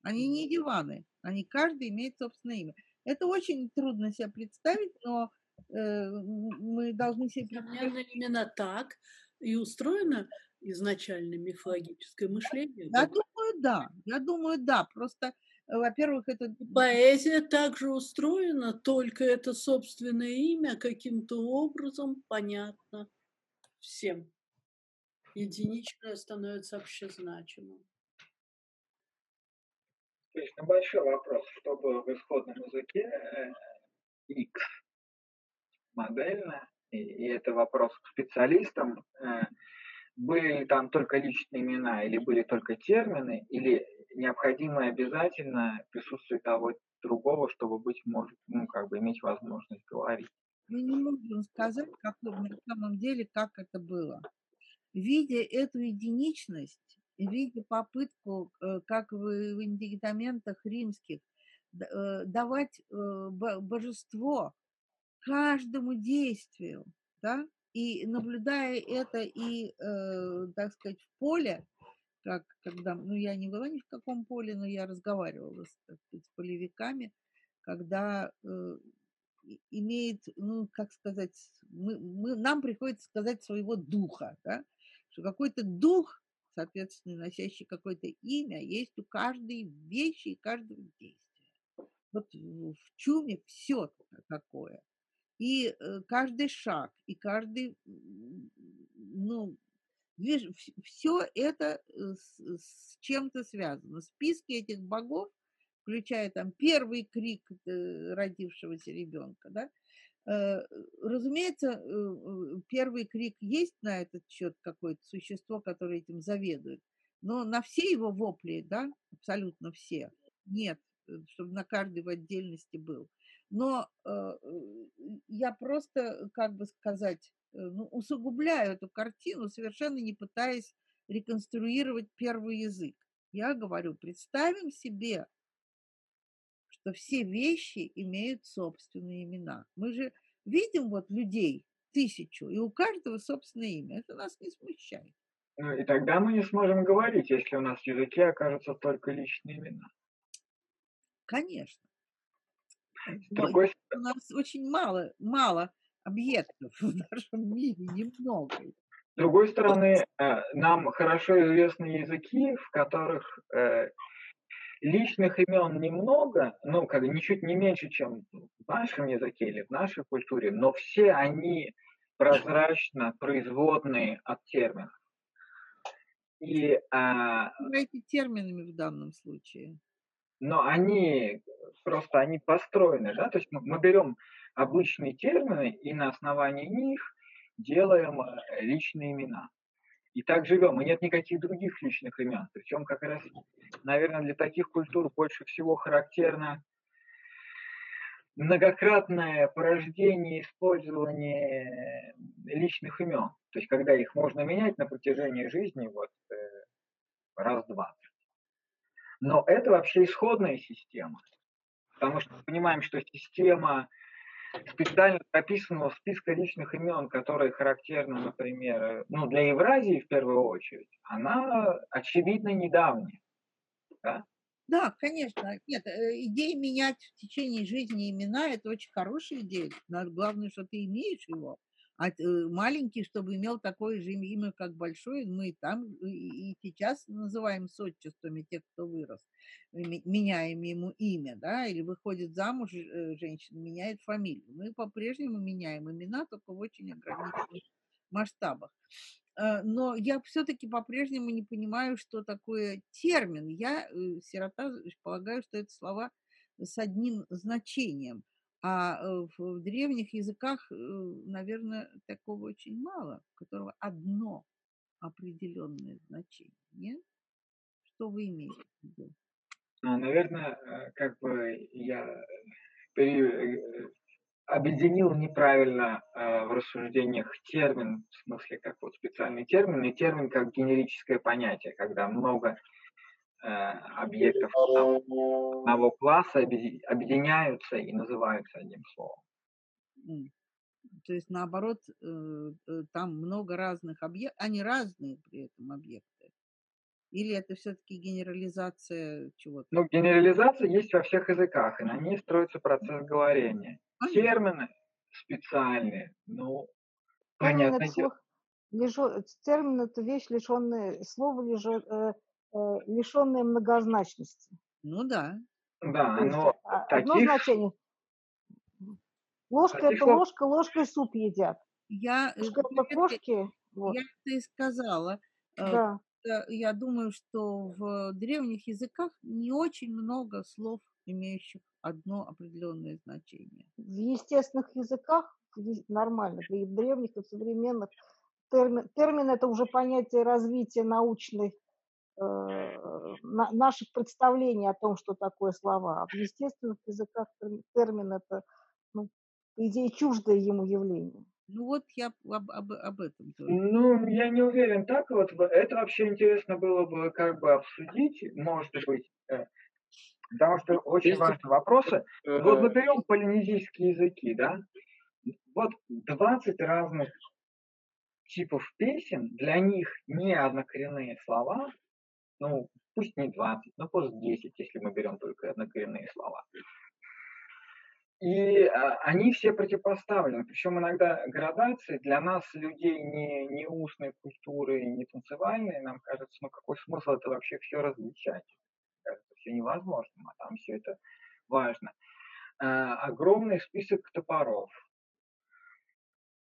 Они не диваны, они каждый имеет собственное имя. Это очень трудно себе представить, но э, мы должны себе представить. именно так и устроено изначально мифологическое мышление. Я думаю, да. Я думаю, да. Просто, во-первых, это... Поэзия также устроена, только это собственное имя каким-то образом понятно всем единичное становится общезначимым. То есть на большой вопрос, чтобы в исходном языке X модельно, и, и это вопрос к специалистам, э, были ли там только личные имена или были только термины, или необходимо обязательно присутствие того другого, чтобы быть может, ну, как бы иметь возможность говорить. Мы не можем сказать, как на самом деле, как это было. Видя эту единичность, видя попытку, э, как в, индикаментах римских, э, давать э, божество каждому действию, да, и наблюдая это и, так сказать, в поле, как когда, ну, я не была ни в каком поле, но я разговаривала с, сказать, с полевиками, когда имеет, ну, как сказать, мы, мы, нам приходится сказать своего духа, да, что какой-то дух, соответственно, носящий какое-то имя, есть у каждой вещи и каждого действия. Вот в чуме все такое. И э, каждый шаг, и каждый, ну, все это э, с, чем-то связано. Списки этих богов включая там первый крик э, родившегося ребенка, да, Разумеется, э, первый крик есть на этот счет какое-то существо, которое этим заведует, но на все его вопли, да, абсолютно все, нет, чтобы на каждый в отдельности был. Но я просто, как бы сказать, ну, усугубляю эту картину, совершенно не пытаясь реконструировать первый язык. Я говорю, представим себе что все вещи имеют собственные имена. Мы же видим вот людей тысячу, и у каждого собственное имя. Это нас не смущает. Ну и тогда мы не сможем говорить, если у нас в языке окажутся только личные имена. Конечно. другой... У нас очень мало, мало объектов в нашем мире, немного. С другой стороны, э, нам хорошо известны языки, в которых э, личных имен немного, ну, как ничуть не меньше, чем в нашем языке или в нашей культуре, но все они прозрачно производные от терминов. И, а, эти терминами в данном случае. Но они просто они построены, да, то есть мы, мы берем обычные термины и на основании них делаем э, личные имена и так живем, и нет никаких других личных имен. Причем как раз, наверное, для таких культур больше всего характерно многократное порождение использование личных имен. То есть когда их можно менять на протяжении жизни вот э, раз двадцать. Но это вообще исходная система. Потому что мы понимаем, что система специально прописанного списка личных имен, которые характерны, например, ну, для Евразии в первую очередь, она, очевидно, недавняя. Да? Да, конечно. Нет, э, идея менять в течение жизни имена – это очень хорошая идея. Но главное, что ты имеешь его. А э, маленький, чтобы имел такое же имя, как большой, мы там и сейчас называем с отчествами тех, кто вырос, меняем ему имя, да, или выходит замуж, э, женщина меняет фамилию. Мы по-прежнему меняем имена, только в очень ограниченных масштабах. Э, но я все-таки по-прежнему не понимаю, что такое термин. Я, сирота, полагаю, что это слова с одним значением – а э, в древних языках, э, наверное, такого очень мало, у которого одно определенное значение. Нет? Что вы имеете в виду? Ну, наверное, э, как бы я объединил неправильно в рассуждениях термин, в смысле как вот специальный термин, и термин как генерическое понятие, когда много Э, объектов одного класса объединяются и называются одним словом. То есть наоборот, э, э, там много разных объектов, они разные при этом объекты. Или это все-таки генерализация чего-то? Ну, генерализация есть во всех языках, и на ней строится процесс говорения. Понятно. Термины специальные, ну, понятно. Термин это вещь, лишенная слова, лишен, Э, лишенные многозначности. Ну да. Да, но а, таких... Одно значение. Ложка таких... это ложка, ложкой суп едят. Я, ложка это кошки. Вот. Я это и сказала. Э, да. я думаю, что в древних языках не очень много слов, имеющих одно определенное значение. В естественных языках нормально, и в древних, и в современных термин, термин это уже понятие развития научной э, на, наших представлений о том, что такое слова. А в естественных языках термин это, ну, по идее, чуждое ему явление. Ну вот я об, об, об этом. Тоже. Ну, я не уверен так вот. Это вообще интересно было бы как бы обсудить, может быть, э, потому что очень Есть... важные вопросы. Вот мы берем полинезийские языки, да? Вот 20 разных типов песен, для них не однокоренные слова, ну, пусть не 20, но пусть 10, если мы берем только однокоренные слова. И а, они все противопоставлены. Причем иногда градации для нас, людей не, не устной культуры, не танцевальной, нам кажется, ну какой смысл это вообще все различать? Кажется, все невозможно, а там все это важно. А, огромный список топоров.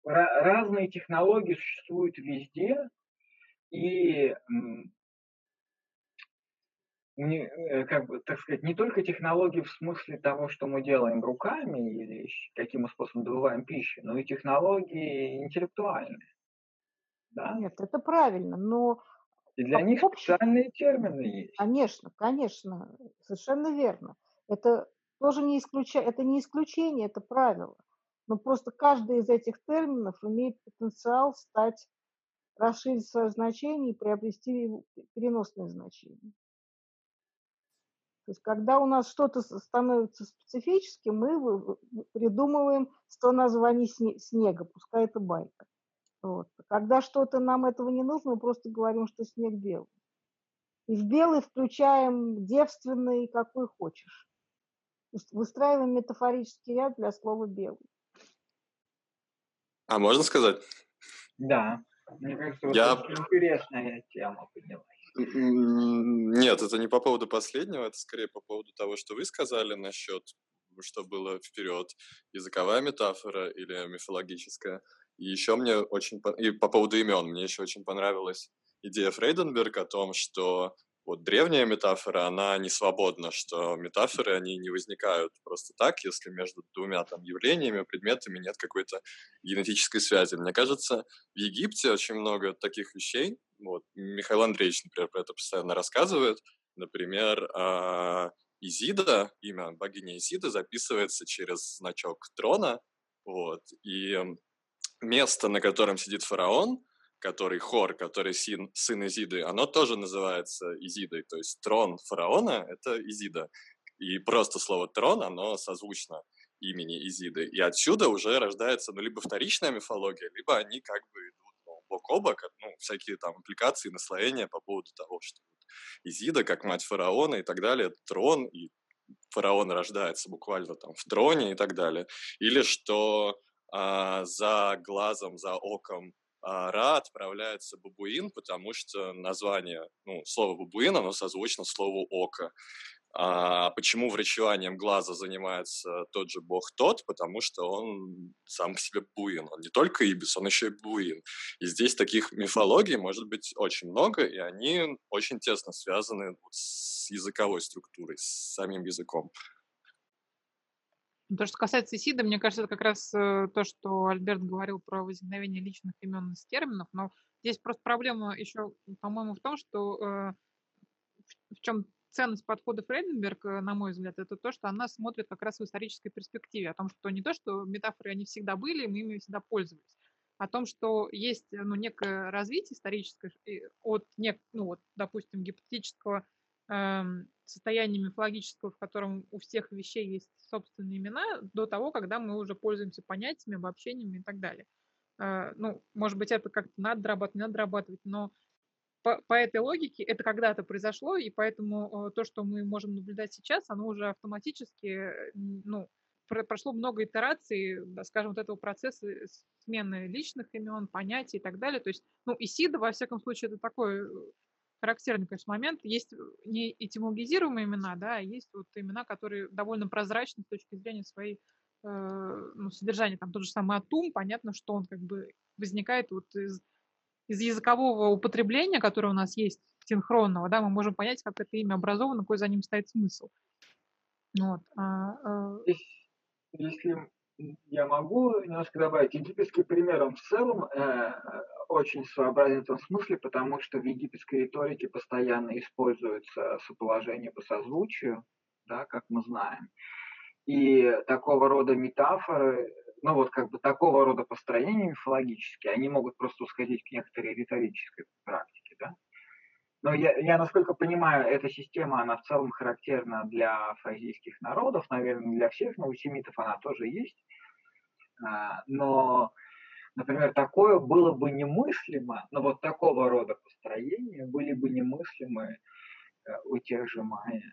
Ра- разные технологии существуют везде, и э, как бы, так сказать, не только технологии в смысле того, что мы делаем руками или каким мы способом добываем пищу, но и технологии интеллектуальные. Да? Нет, это правильно, но... И для них общем... специальные термины есть. Конечно, конечно, совершенно верно. Это тоже не, исключа... это не исключение, это правило. Но просто каждый из этих терминов имеет потенциал стать, расширить свое значение и приобрести переносное значение. То есть, когда у нас что-то становится специфическим, мы придумываем 100 названий снега, пускай это байка. Вот. Когда что-то нам этого не нужно, мы просто говорим, что снег белый. И в белый включаем девственный, какой хочешь. Выстраиваем метафорический ряд для слова белый. А можно сказать? Да. Мне кажется, вот Я... интересная тема поднялась. Нет, это не по поводу последнего, это скорее по поводу того, что вы сказали насчет, что было вперед, языковая метафора или мифологическая. И еще мне очень... И по поводу имен, мне еще очень понравилась идея Фрейденберга о том, что вот древняя метафора, она не свободна, что метафоры, они не возникают просто так, если между двумя там явлениями, предметами нет какой-то генетической связи. Мне кажется, в Египте очень много таких вещей. Вот, Михаил Андреевич, например, про это постоянно рассказывает. Например, а, Изида, имя богини Изида записывается через значок трона, вот, и место, на котором сидит фараон, который Хор, который сын, сын Изиды, оно тоже называется Изидой. То есть трон фараона — это Изида. И просто слово «трон», оно созвучно имени Изиды. И отсюда уже рождается, ну, либо вторичная мифология, либо они как бы идут ну, бок о бок, ну, всякие там импликации, наслоения по поводу того, что Изида, как мать фараона и так далее, трон, и фараон рождается буквально там в троне и так далее. Или что а, за глазом, за оком Ра отправляется бабуин, потому что название, ну, слово бабуин, оно созвучно слову око. А почему врачеванием глаза занимается тот же бог тот? Потому что он сам по себе буин. Он не только ибис, он еще и буин. И здесь таких мифологий может быть очень много, и они очень тесно связаны с языковой структурой, с самим языком. То, что касается Исида, мне кажется, это как раз э, то, что Альберт говорил про возникновение личных имен из терминов, но здесь просто проблема еще, по-моему, в том, что э, в чем ценность подхода Фрейденберг, на мой взгляд, это то, что она смотрит как раз в исторической перспективе, о том, что не то, что метафоры, они всегда были, мы ими всегда пользовались, о том, что есть ну, некое развитие историческое от, нек, ну, вот, допустим, гипотетического Эм, состояния мифологического, в котором у всех вещей есть собственные имена, до того, когда мы уже пользуемся понятиями, обобщениями и так далее. Э, ну, может быть, это как-то надо дорабатывать, надо дорабатывать, но по, по этой логике это когда-то произошло, и поэтому э, то, что мы можем наблюдать сейчас, оно уже автоматически, ну, прошло много итераций, скажем, вот этого процесса смены личных имен, понятий и так далее. То есть, ну, Исида, во всяком случае, это такой э, характерный, конечно, момент. Есть э, не этимологизируемые имена, да, а есть вот имена, которые довольно прозрачны с точки зрения своей э, ну, содержания. Там тот же самый Атум, понятно, что он как бы возникает вот из, из языкового употребления, которое у нас есть синхронного, да, мы можем понять, как это имя образовано, какой за ним стоит смысл. Вот. А, а... Если я могу немножко добавить, египетский пример, он в целом э, очень своеобразен в том смысле, потому что в египетской риторике постоянно используется соположение по созвучию, да, как мы знаем. И такого рода метафоры, ну вот как бы такого рода построения мифологические, они могут просто усходить к некоторой риторической практике, да. Но я, я, насколько понимаю, эта система, она в целом характерна для фразийских народов, наверное, для всех, но у семитов она тоже есть. А, но, например, такое было бы немыслимо, но вот такого рода построения были бы немыслимы э, у тех же майя.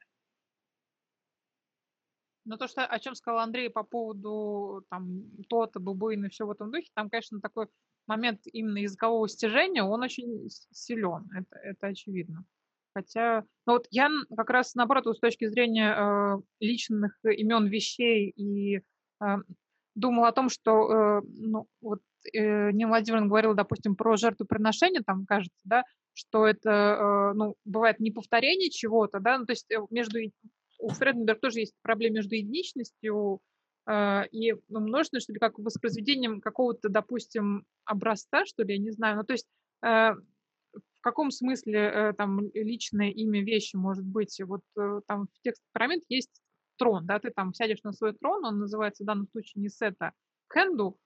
Но то, что, о чем сказал Андрей по поводу там то-то, и все в этом духе, там, конечно, такой момент именно языкового стяжения, он очень силен, это, это очевидно. Хотя, ну вот я как раз наоборот, с точки зрения э, личных имен вещей и э, думал о том, что, э, ну, вот э, Нина Владимировна говорила, допустим, про жертвоприношение, там, кажется, да, что это, э, ну, бывает не повторение чего-то, да, ну, то есть э, между, у Фреденберг тоже есть проблема между единичностью и ну, множественностью, что ли, как воспроизведением какого-то, допустим, образца, что ли, я не знаю, ну, то есть э, в каком смысле э, там личное имя вещи может быть? Вот э, там в тексте пирамид есть трон, да, ты там сядешь на свой трон, он называется в данном случае не сета, хенду,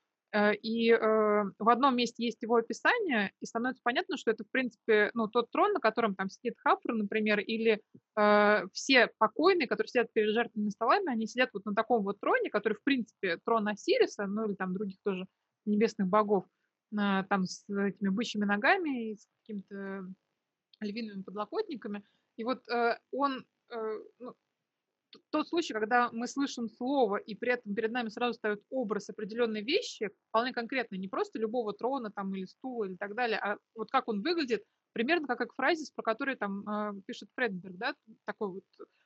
и э, в одном месте есть его описание, и становится понятно, что это, в принципе, ну, тот трон, на котором там сидит Хапр, например, или э, все покойные, которые сидят перед жертвенными столами, они сидят вот на таком вот троне, который, в принципе, трон Осириса, ну, или там других тоже небесных богов, там с этими бычьими ногами и с какими-то львиными подлокотниками. И вот он, ну, тот случай, когда мы слышим слово, и при этом перед нами сразу ставят образ определенной вещи, вполне конкретно, не просто любого трона там, или стула или так далее, а вот как он выглядит, примерно как, как фразис, про который там э, пишет Фредберг, да, такое вот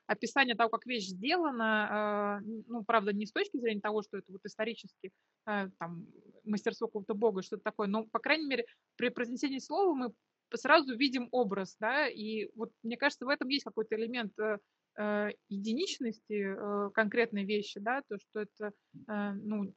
описание того, как вещь сделана, э, ну, правда, не с точки зрения того, что это вот исторически э, там мастерство какого-то бога, что-то такое, но, по крайней мере, при произнесении слова мы сразу видим образ, да, и вот мне кажется, в этом есть какой-то элемент э, единичности э, конкретной вещи, да, то, что это, э, ну,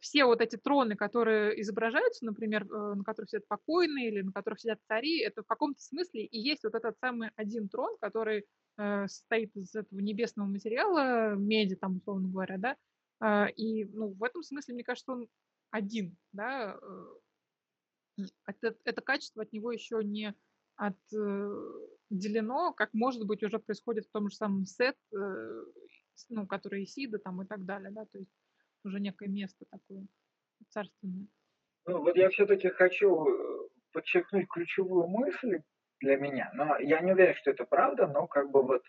все вот эти троны, которые изображаются, например, э, на которых сидят покойные или на которых сидят цари, это в каком-то смысле и есть вот этот самый один трон, который э, состоит из этого небесного материала, меди, там, условно говоря, да, э, и, ну, в этом смысле, мне кажется, он один, да, э, это, это качество от него еще не отделено, как может быть уже происходит в том же самом сет, э, ну, который Исида там и так далее, да, то есть уже некое место такое царственное. Ну, вот я все-таки хочу э, подчеркнуть ключевую мысль для меня, но я не уверен, что это правда, но как бы вот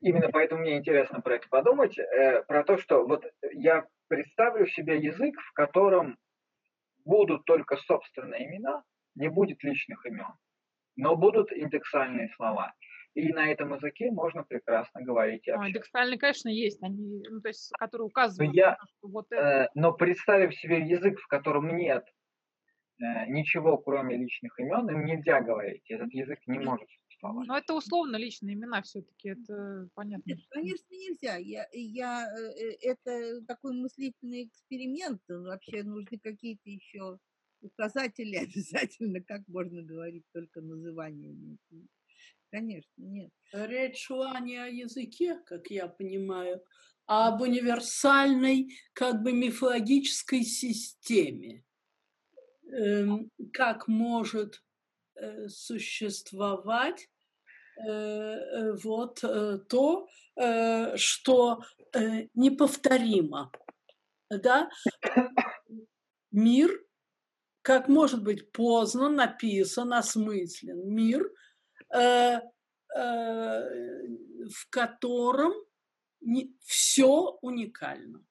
именно поэтому мне интересно про это подумать, э, про то, что вот я представлю себе язык, в котором будут только собственные имена, не будет личных имен но будут индексальные слова. И на этом языке можно прекрасно говорить и а, индексальные, конечно, есть, они, ну, то есть, которые указывают, но, я, что вот это... э, но представив себе язык, в котором нет э, ничего, кроме личных имен, им нельзя говорить. Этот язык не может существовать. Но это условно личные имена все-таки, это понятно. Нет, конечно, нельзя. Я, я, э, э, это такой мыслительный эксперимент. Вообще нужны какие-то еще указатели обязательно, как можно говорить только называниями. Конечно, нет. Речь шла не о языке, как я понимаю, а об универсальной, как бы мифологической системе. Эм, как может э, существовать э, э, вот то, что неповторимо. Да? Мир как может быть поздно написан, осмыслен мир, э, э, в котором не, все уникально.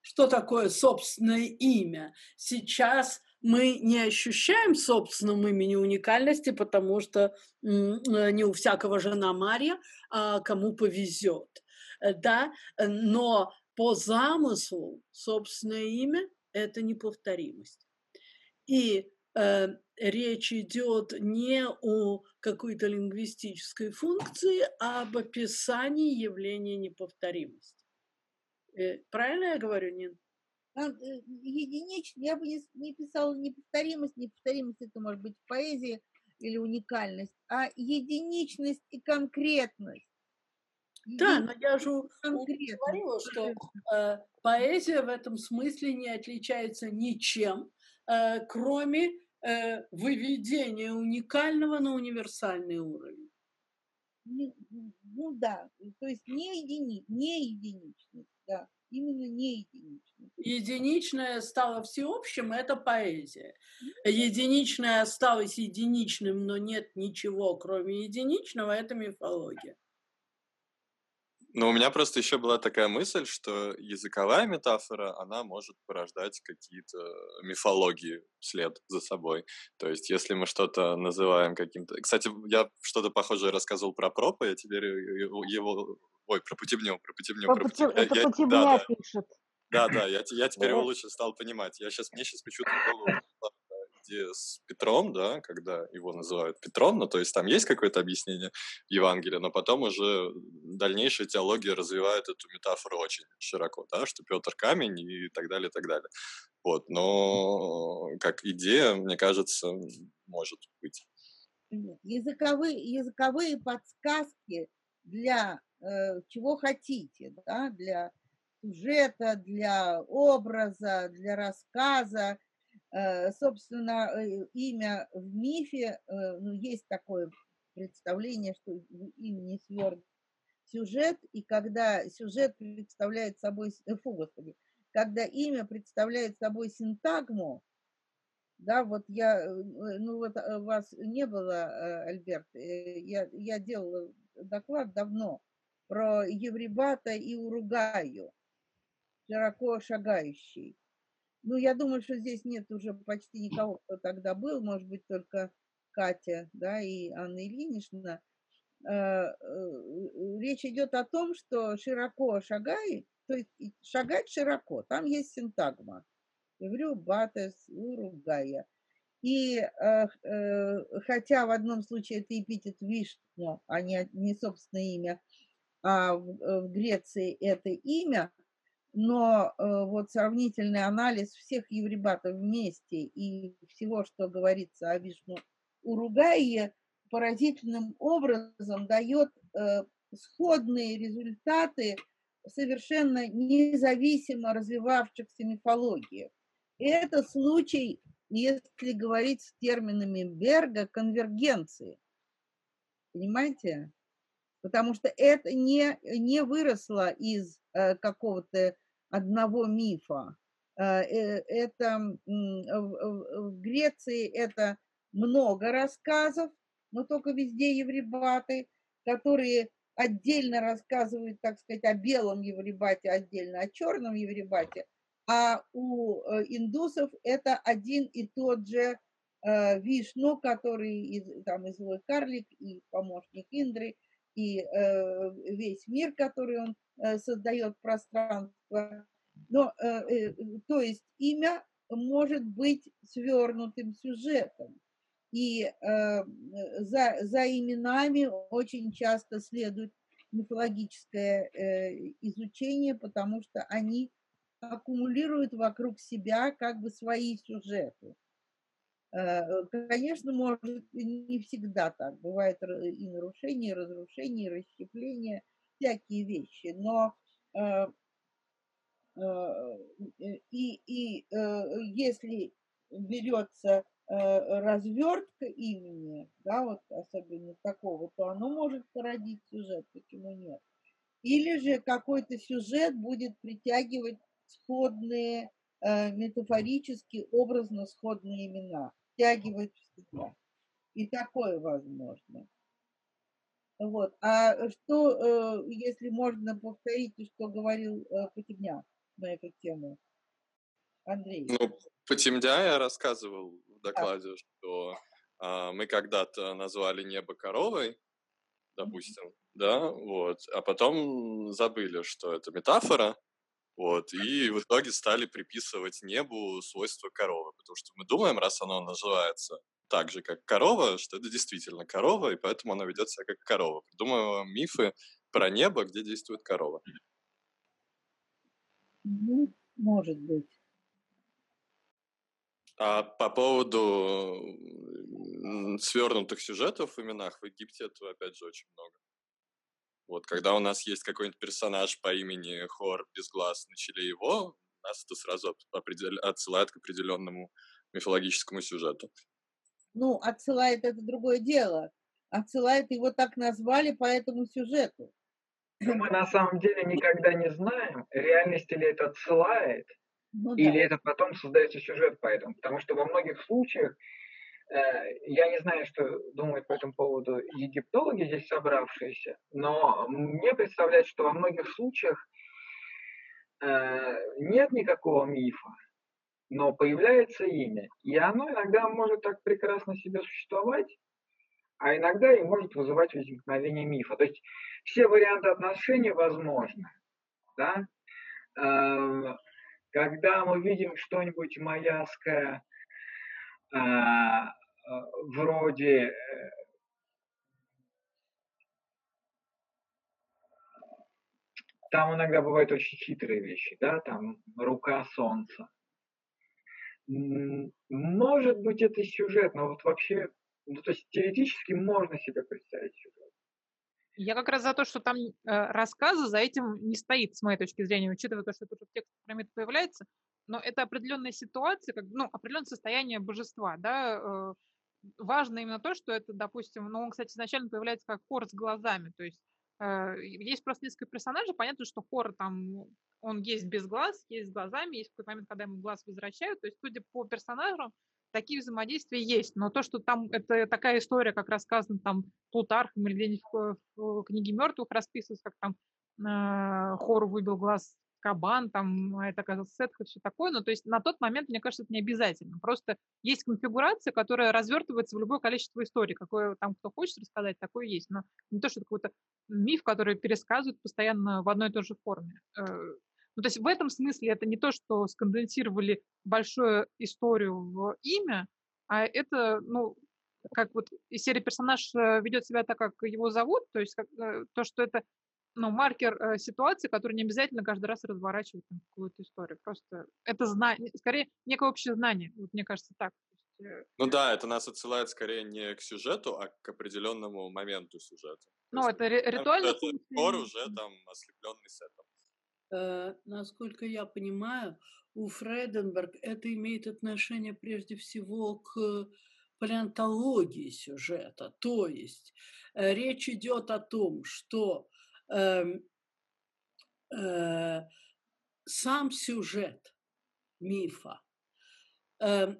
Что такое собственное имя? Сейчас мы не ощущаем в собственном имени уникальности, потому что не у всякого жена Марья, а кому повезет. Да? Но по замыслу собственное имя – это неповторимость. И э, речь идет не о какой-то лингвистической функции, а об описании явления неповторимости. Э, правильно я говорю, Нин? А, э, единично, я бы не, не писала неповторимость, неповторимость это может быть поэзия или уникальность, а единичность и конкретность. Да, но я же говорила, что э, поэзия в этом смысле не отличается ничем, э, кроме э, выведения уникального на универсальный уровень. Не, ну да, то есть не, едини, не единичность, да, именно не единичность. Единичное стало всеобщим, это поэзия. Единичное осталось единичным, но нет ничего, кроме единичного, это мифология. Ну, у меня просто еще была такая мысль, что языковая метафора, она может порождать какие-то мифологии вслед за собой. То есть, если мы что-то называем каким-то... Кстати, я что-то похожее рассказывал про пропа, я теперь его... Ой, про Путевню, про Путевню, про Путевню. Это я... Путевня да, пишет. Да, да, я, я теперь его лучше стал понимать. Я сейчас, мне сейчас почему-то в голову где с Петром, да, когда его называют Петром, ну, то есть там есть какое-то объяснение Евангелия, но потом уже дальнейшая теология развивает эту метафору очень широко, да, что Петр камень и так далее, и так далее. Вот, но как идея, мне кажется, может быть. Языковые, языковые подсказки для э, чего хотите, да, для сюжета, для образа, для рассказа, собственно, э, имя в мифе, э, ну, есть такое представление, что в имени свернут сюжет, и когда сюжет представляет собой, фу, господи, когда имя представляет собой синтагму, да, вот я, ну вот вас не было, Альберт, я, я делала доклад давно про Евребата и Уругаю, широко шагающий. Ну, я думаю, что здесь нет уже почти никого, кто тогда был, может быть, только Катя, да, и Анна Ильинична. Э, э, речь идет о том, что широко шагай, то есть шагать широко, там есть синтагма. Говорю, батес, уругая. И э, э, хотя в одном случае это эпитет Вишну, а не, не собственное имя, а в, в Греции это имя, но э, вот сравнительный анализ всех евребатов вместе и всего, что говорится о Вишну Уругае, поразительным образом дает э, сходные результаты совершенно независимо развивавшихся мифологиях. И это случай, если говорить с терминами Берга, конвергенции. Понимаете? Потому что это не, не выросло из Э, какого-то одного мифа. Э, э, это в Греции это много рассказов, но только везде евребаты, которые отдельно рассказывают, так сказать, о белом евребате, отдельно о черном евребате, а у индусов это один и тот же Вишну, который из, там и злой карлик, и помощник Индры, и весь мир, который он Э, создает пространство. Но, э, э, то есть имя может быть свернутым сюжетом. И за, за именами очень часто следует мифологическое изучение, потому что они аккумулируют вокруг себя как бы свои сюжеты. Конечно, может не всегда так. Бывают и нарушения, и разрушения, и расщепления – всякие вещи, но э, э, и, и э, если берется развертка имени, да, вот особенно такого, то оно может породить сюжет, почему нет. Или же какой-то сюжет будет притягивать сходные, метафорически, образно сходные имена, втягивать в себя. И такое возможно. Вот. А что, э, если можно повторить, что говорил э, Потемня на эту тему? Андрей. Ну, Потемня я рассказывал в докладе, да. что а, мы когда-то назвали небо коровой, допустим, mm-hmm. да, вот, а потом забыли, что это метафора, Вот, и в итоге стали приписывать небу свойства коровы, потому что мы думаем, раз оно называется так же, как корова, что это действительно корова, и поэтому она ведет себя как корова. Придумываем мифы про небо, где действует корова. Ну, может быть. А по поводу свернутых сюжетов в именах в Египте этого, опять же, очень много. Вот, когда у нас есть какой-нибудь персонаж по имени Хор без глаз на челе его, нас это сразу отсылает к определенному мифологическому сюжету. Ну, отсылает это другое дело. Отсылает его так назвали по этому сюжету. Но мы на самом деле никогда не знаем, реальности ли это отсылает, ну, или да. это потом создается сюжет по этому. Потому что во многих случаях, я не знаю, что думают по этому поводу египтологи здесь собравшиеся, но мне представляется, что во многих случаях э, нет никакого мифа, но появляется имя. И оно иногда может так прекрасно себе существовать, а иногда и может вызывать возникновение мифа. То есть все варианты отношений возможны. Да? Эм, когда мы видим что-нибудь майяское, э, э, вроде э, там иногда бывают очень хитрые вещи, да, там рука солнца. Может быть, это сюжет, но вот вообще ну, то есть теоретически можно себе представить сюжет. Я как раз за то, что там э, рассказы за этим не стоит, с моей точки зрения, учитывая то, что в тексте пирамид появляется, но это определенная ситуация, как, ну, определенное состояние божества, да, э, важно именно то, что это, допустим, ну, он, кстати, изначально появляется как хор с глазами, то есть э, есть просто несколько персонажей, понятно, что хор там, он есть без глаз, есть с глазами, есть какой-то момент, когда ему глаз возвращают, то есть, судя по персонажам, такие взаимодействия есть, но то, что там это такая история, как рассказана там Плутархом или где-нибудь в, в книге мертвых расписывается, как там э, Хору выбил глаз кабан, там, а это оказался сетка, все такое. Ну, то есть на тот момент, мне кажется, это не обязательно. Просто есть конфигурация, которая развертывается в любое количество историй. Какое там кто хочет рассказать, такое есть. Но не то, что это какой-то миф, который пересказывают постоянно в одной и той же форме. Э, ну, то есть в этом смысле это не то, что сконденсировали большую историю в имя, а это, ну, как вот из серии персонаж э, ведет себя так, как его зовут, то есть как, э, то, что это ну, маркер э, ситуации, который не обязательно каждый раз разворачивает там, какую-то историю. Просто это знание, скорее некое общее знание, вот мне кажется так. Ну да, это нас отсылает скорее не к сюжету, а к определенному моменту сюжета. Ну, это ритуально. Это хор уже там ослепленный сетом. Э, насколько я понимаю, у Фрейденберг это имеет отношение прежде всего к палеонтологии сюжета. То есть э, речь идет о том, что э, э, сам сюжет мифа. Э,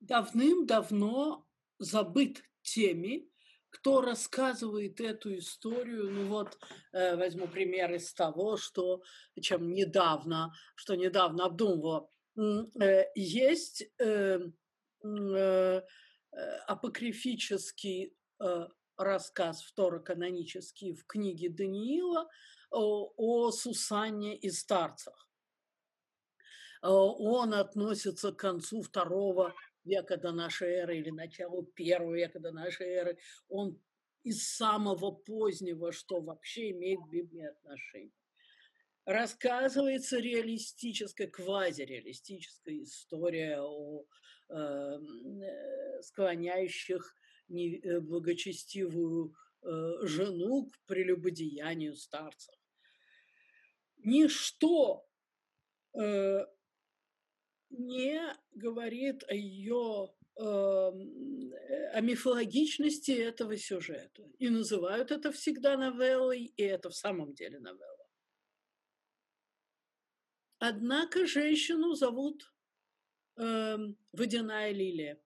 давным-давно забыт теми, кто рассказывает эту историю, ну вот э, возьму пример из того, что чем недавно, что недавно обдумывала, э, есть э, э, апокрифический э, рассказ второканонический в книге Даниила о, о Сусанне и старцах. Э, он относится к концу второго века до нашей эры или началу первого века до нашей эры, он из самого позднего, что вообще имеет к Библии отношение. Рассказывается реалистическая, квазиреалистическая история о эм, э, склоняющих э, благочестивую э, жену к прелюбодеянию старцев. Ничто э, не говорит о ее эм, о мифологичности этого сюжета. И называют это всегда новеллой, и это в самом деле новелла. Однако женщину зовут э, Водяная лилия.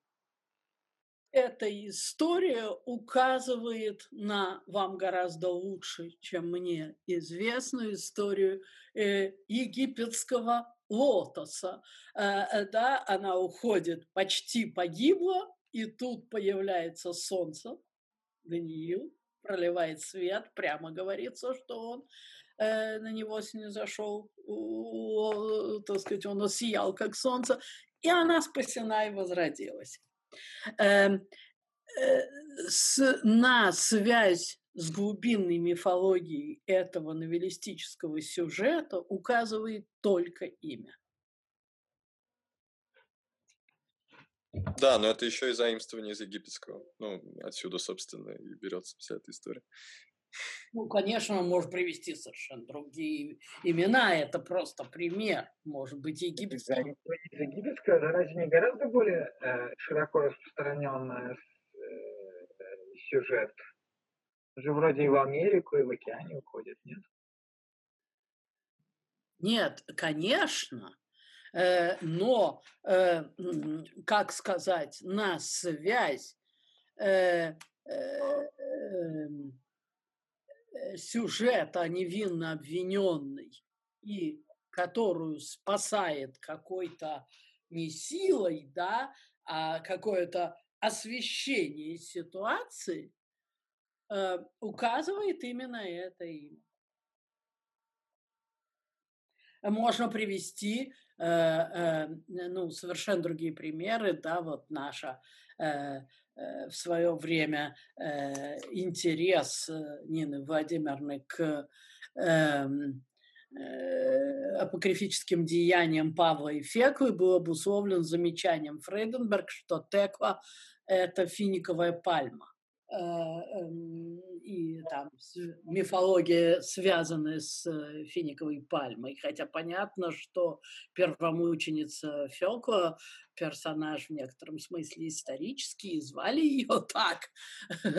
Эта история указывает на вам гораздо лучше, чем мне известную историю э, египетского лотоса. Э, э, да, она уходит, почти погибла, и тут появляется солнце, Даниил, проливает свет, прямо говорится, что он э, на него снизошел, так сказать, он осиял, как солнце, и она спасена и возродилась. Эм, э, на связь с глубинной мифологией этого новеллистического сюжета указывает только имя. Да, но это еще и заимствование из египетского. Ну, отсюда, собственно, и берется вся эта история. Ну, конечно, он может привести совершенно другие имена. Это просто пример. Может быть, египетского, да, разве не гораздо более э, широко распространенный э, сюжет? Уже вроде и в Америку, и в океане уходит, нет? Нет, конечно. Э, но, э, как сказать, на связь э, эм, сюжета невинно обвиненный и которую спасает какой-то не силой, да, а какое-то освещение ситуации, указывает именно это имя. Можно привести Э, э, ну, совершенно другие примеры, да, вот наша э, в свое время интерес Нины Владимировны к эм, апокрифическим деяниям Павла и Феклы был обусловлен замечанием Фрейденберг, что текла – это финиковая пальма. Э, и там мифология, связанная с э, финиковой пальмой. Хотя понятно, что первомученица Фёкла персонаж в некотором смысле исторический, звали ее так.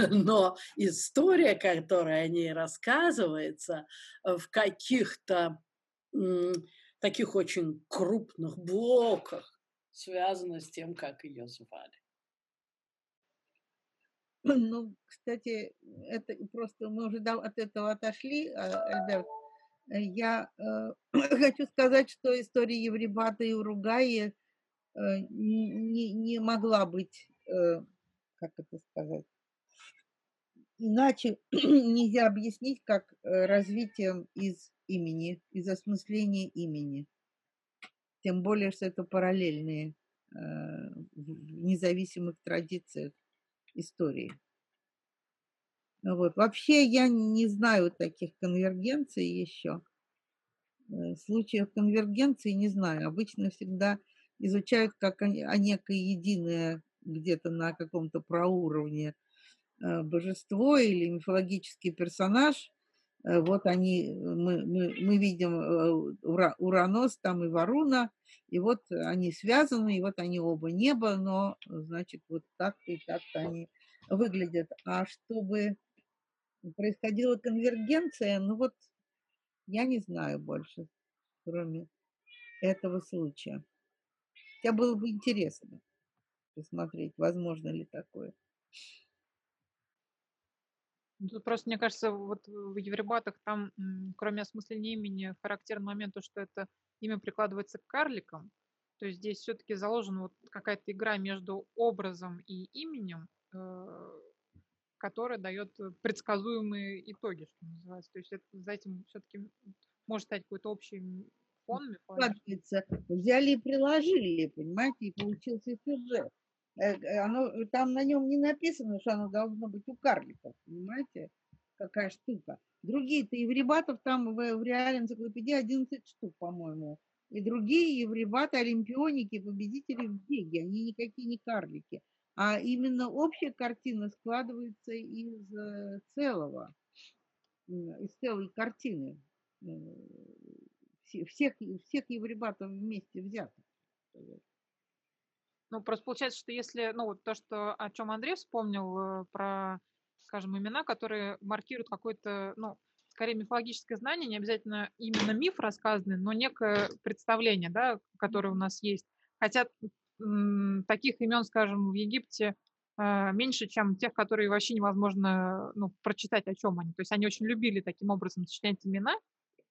Но история, которая о ней рассказывается, в каких-то таких очень крупных блоках связана с тем, как ее звали. Ну, кстати, это просто мы уже от этого отошли, Альберт. Я э, хочу сказать, что история Евребата и Уругаи э, не, не могла быть, э, как это сказать, иначе нельзя объяснить, как э, развитием из имени, из осмысления имени. Тем более, что это параллельные э, в независимых традициях истории. Вот. Вообще я не знаю таких конвергенций еще. Э, случаев конвергенции не знаю. Обычно всегда изучают как о некое единое где-то на каком-то проуровне э, божество или мифологический персонаж. Э, вот они, мы, мы, мы видим Уранос там и Варуна, и вот они связаны, и вот они оба небо, но, значит, вот так-то и так-то они выглядят. А чтобы происходила конвергенция, ну вот я не знаю больше, кроме этого случая. Хотя было бы интересно посмотреть, возможно ли такое. Тут просто, мне кажется, вот в Евребатах там, кроме осмысления имени, характерный момент, то, что это имя прикладывается к карликам. То есть здесь все-таки заложена вот какая-то игра между образом и именем, э, которая дает предсказуемые итоги, что называется. То есть это, за этим все-таки может стать какой-то общий фон Складывается. Взяли и приложили, понимаете, и получился сюжет. Э, э, оно, там на нем не написано, что оно должно быть у карликов, понимаете, какая штука. Другие-то евребатов там в, в реальной энциклопедии 11 штук, по-моему. И другие евребаты, олимпионики, победители в беге, они никакие не карлики. А именно общая картина складывается из э, целого, из целой картины всех, всех евребатов вместе взятых. Ну, просто получается, что если, ну, вот то, что, о чем Андрей вспомнил, э, про, скажем, имена, которые маркируют какое-то, ну, скорее мифологическое знание, не обязательно именно миф рассказанный, но некое представление, да, которое у нас есть. Хотя таких имен, скажем, в Египте э, меньше, чем тех, которые вообще невозможно ну, прочитать, о чем они. То есть они очень любили таким образом сочинять имена,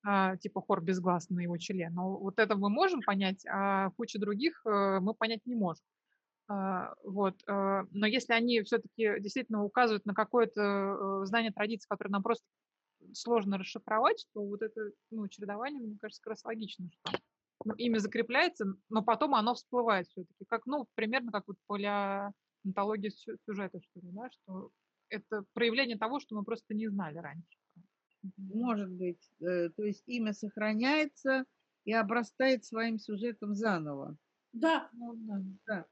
а, типа хор без глаз на его челе. Но вот это мы можем понять, а куча других э, мы понять не можем. А, вот. Э, но если они все-таки действительно указывают на какое-то знание традиции, которое нам просто сложно расшифровать, что вот это ну, чередование, мне кажется, как раз логично, что ну, имя закрепляется, но потом оно всплывает все-таки, как, ну, примерно как вот палеонтология сюжета, что ли, да, что это проявление того, что мы просто не знали раньше. Может быть. Э, то есть имя сохраняется и обрастает своим сюжетом заново. Да. Ну, да.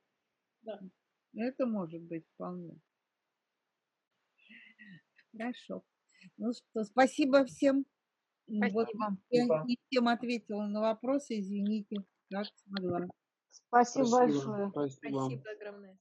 да. да. Это может быть вполне. Хорошо. Ну что, спасибо всем. Спасибо. Вот я не всем ответила на вопросы, извините, как смогла. Спасибо, спасибо большое. Спасибо. спасибо огромное.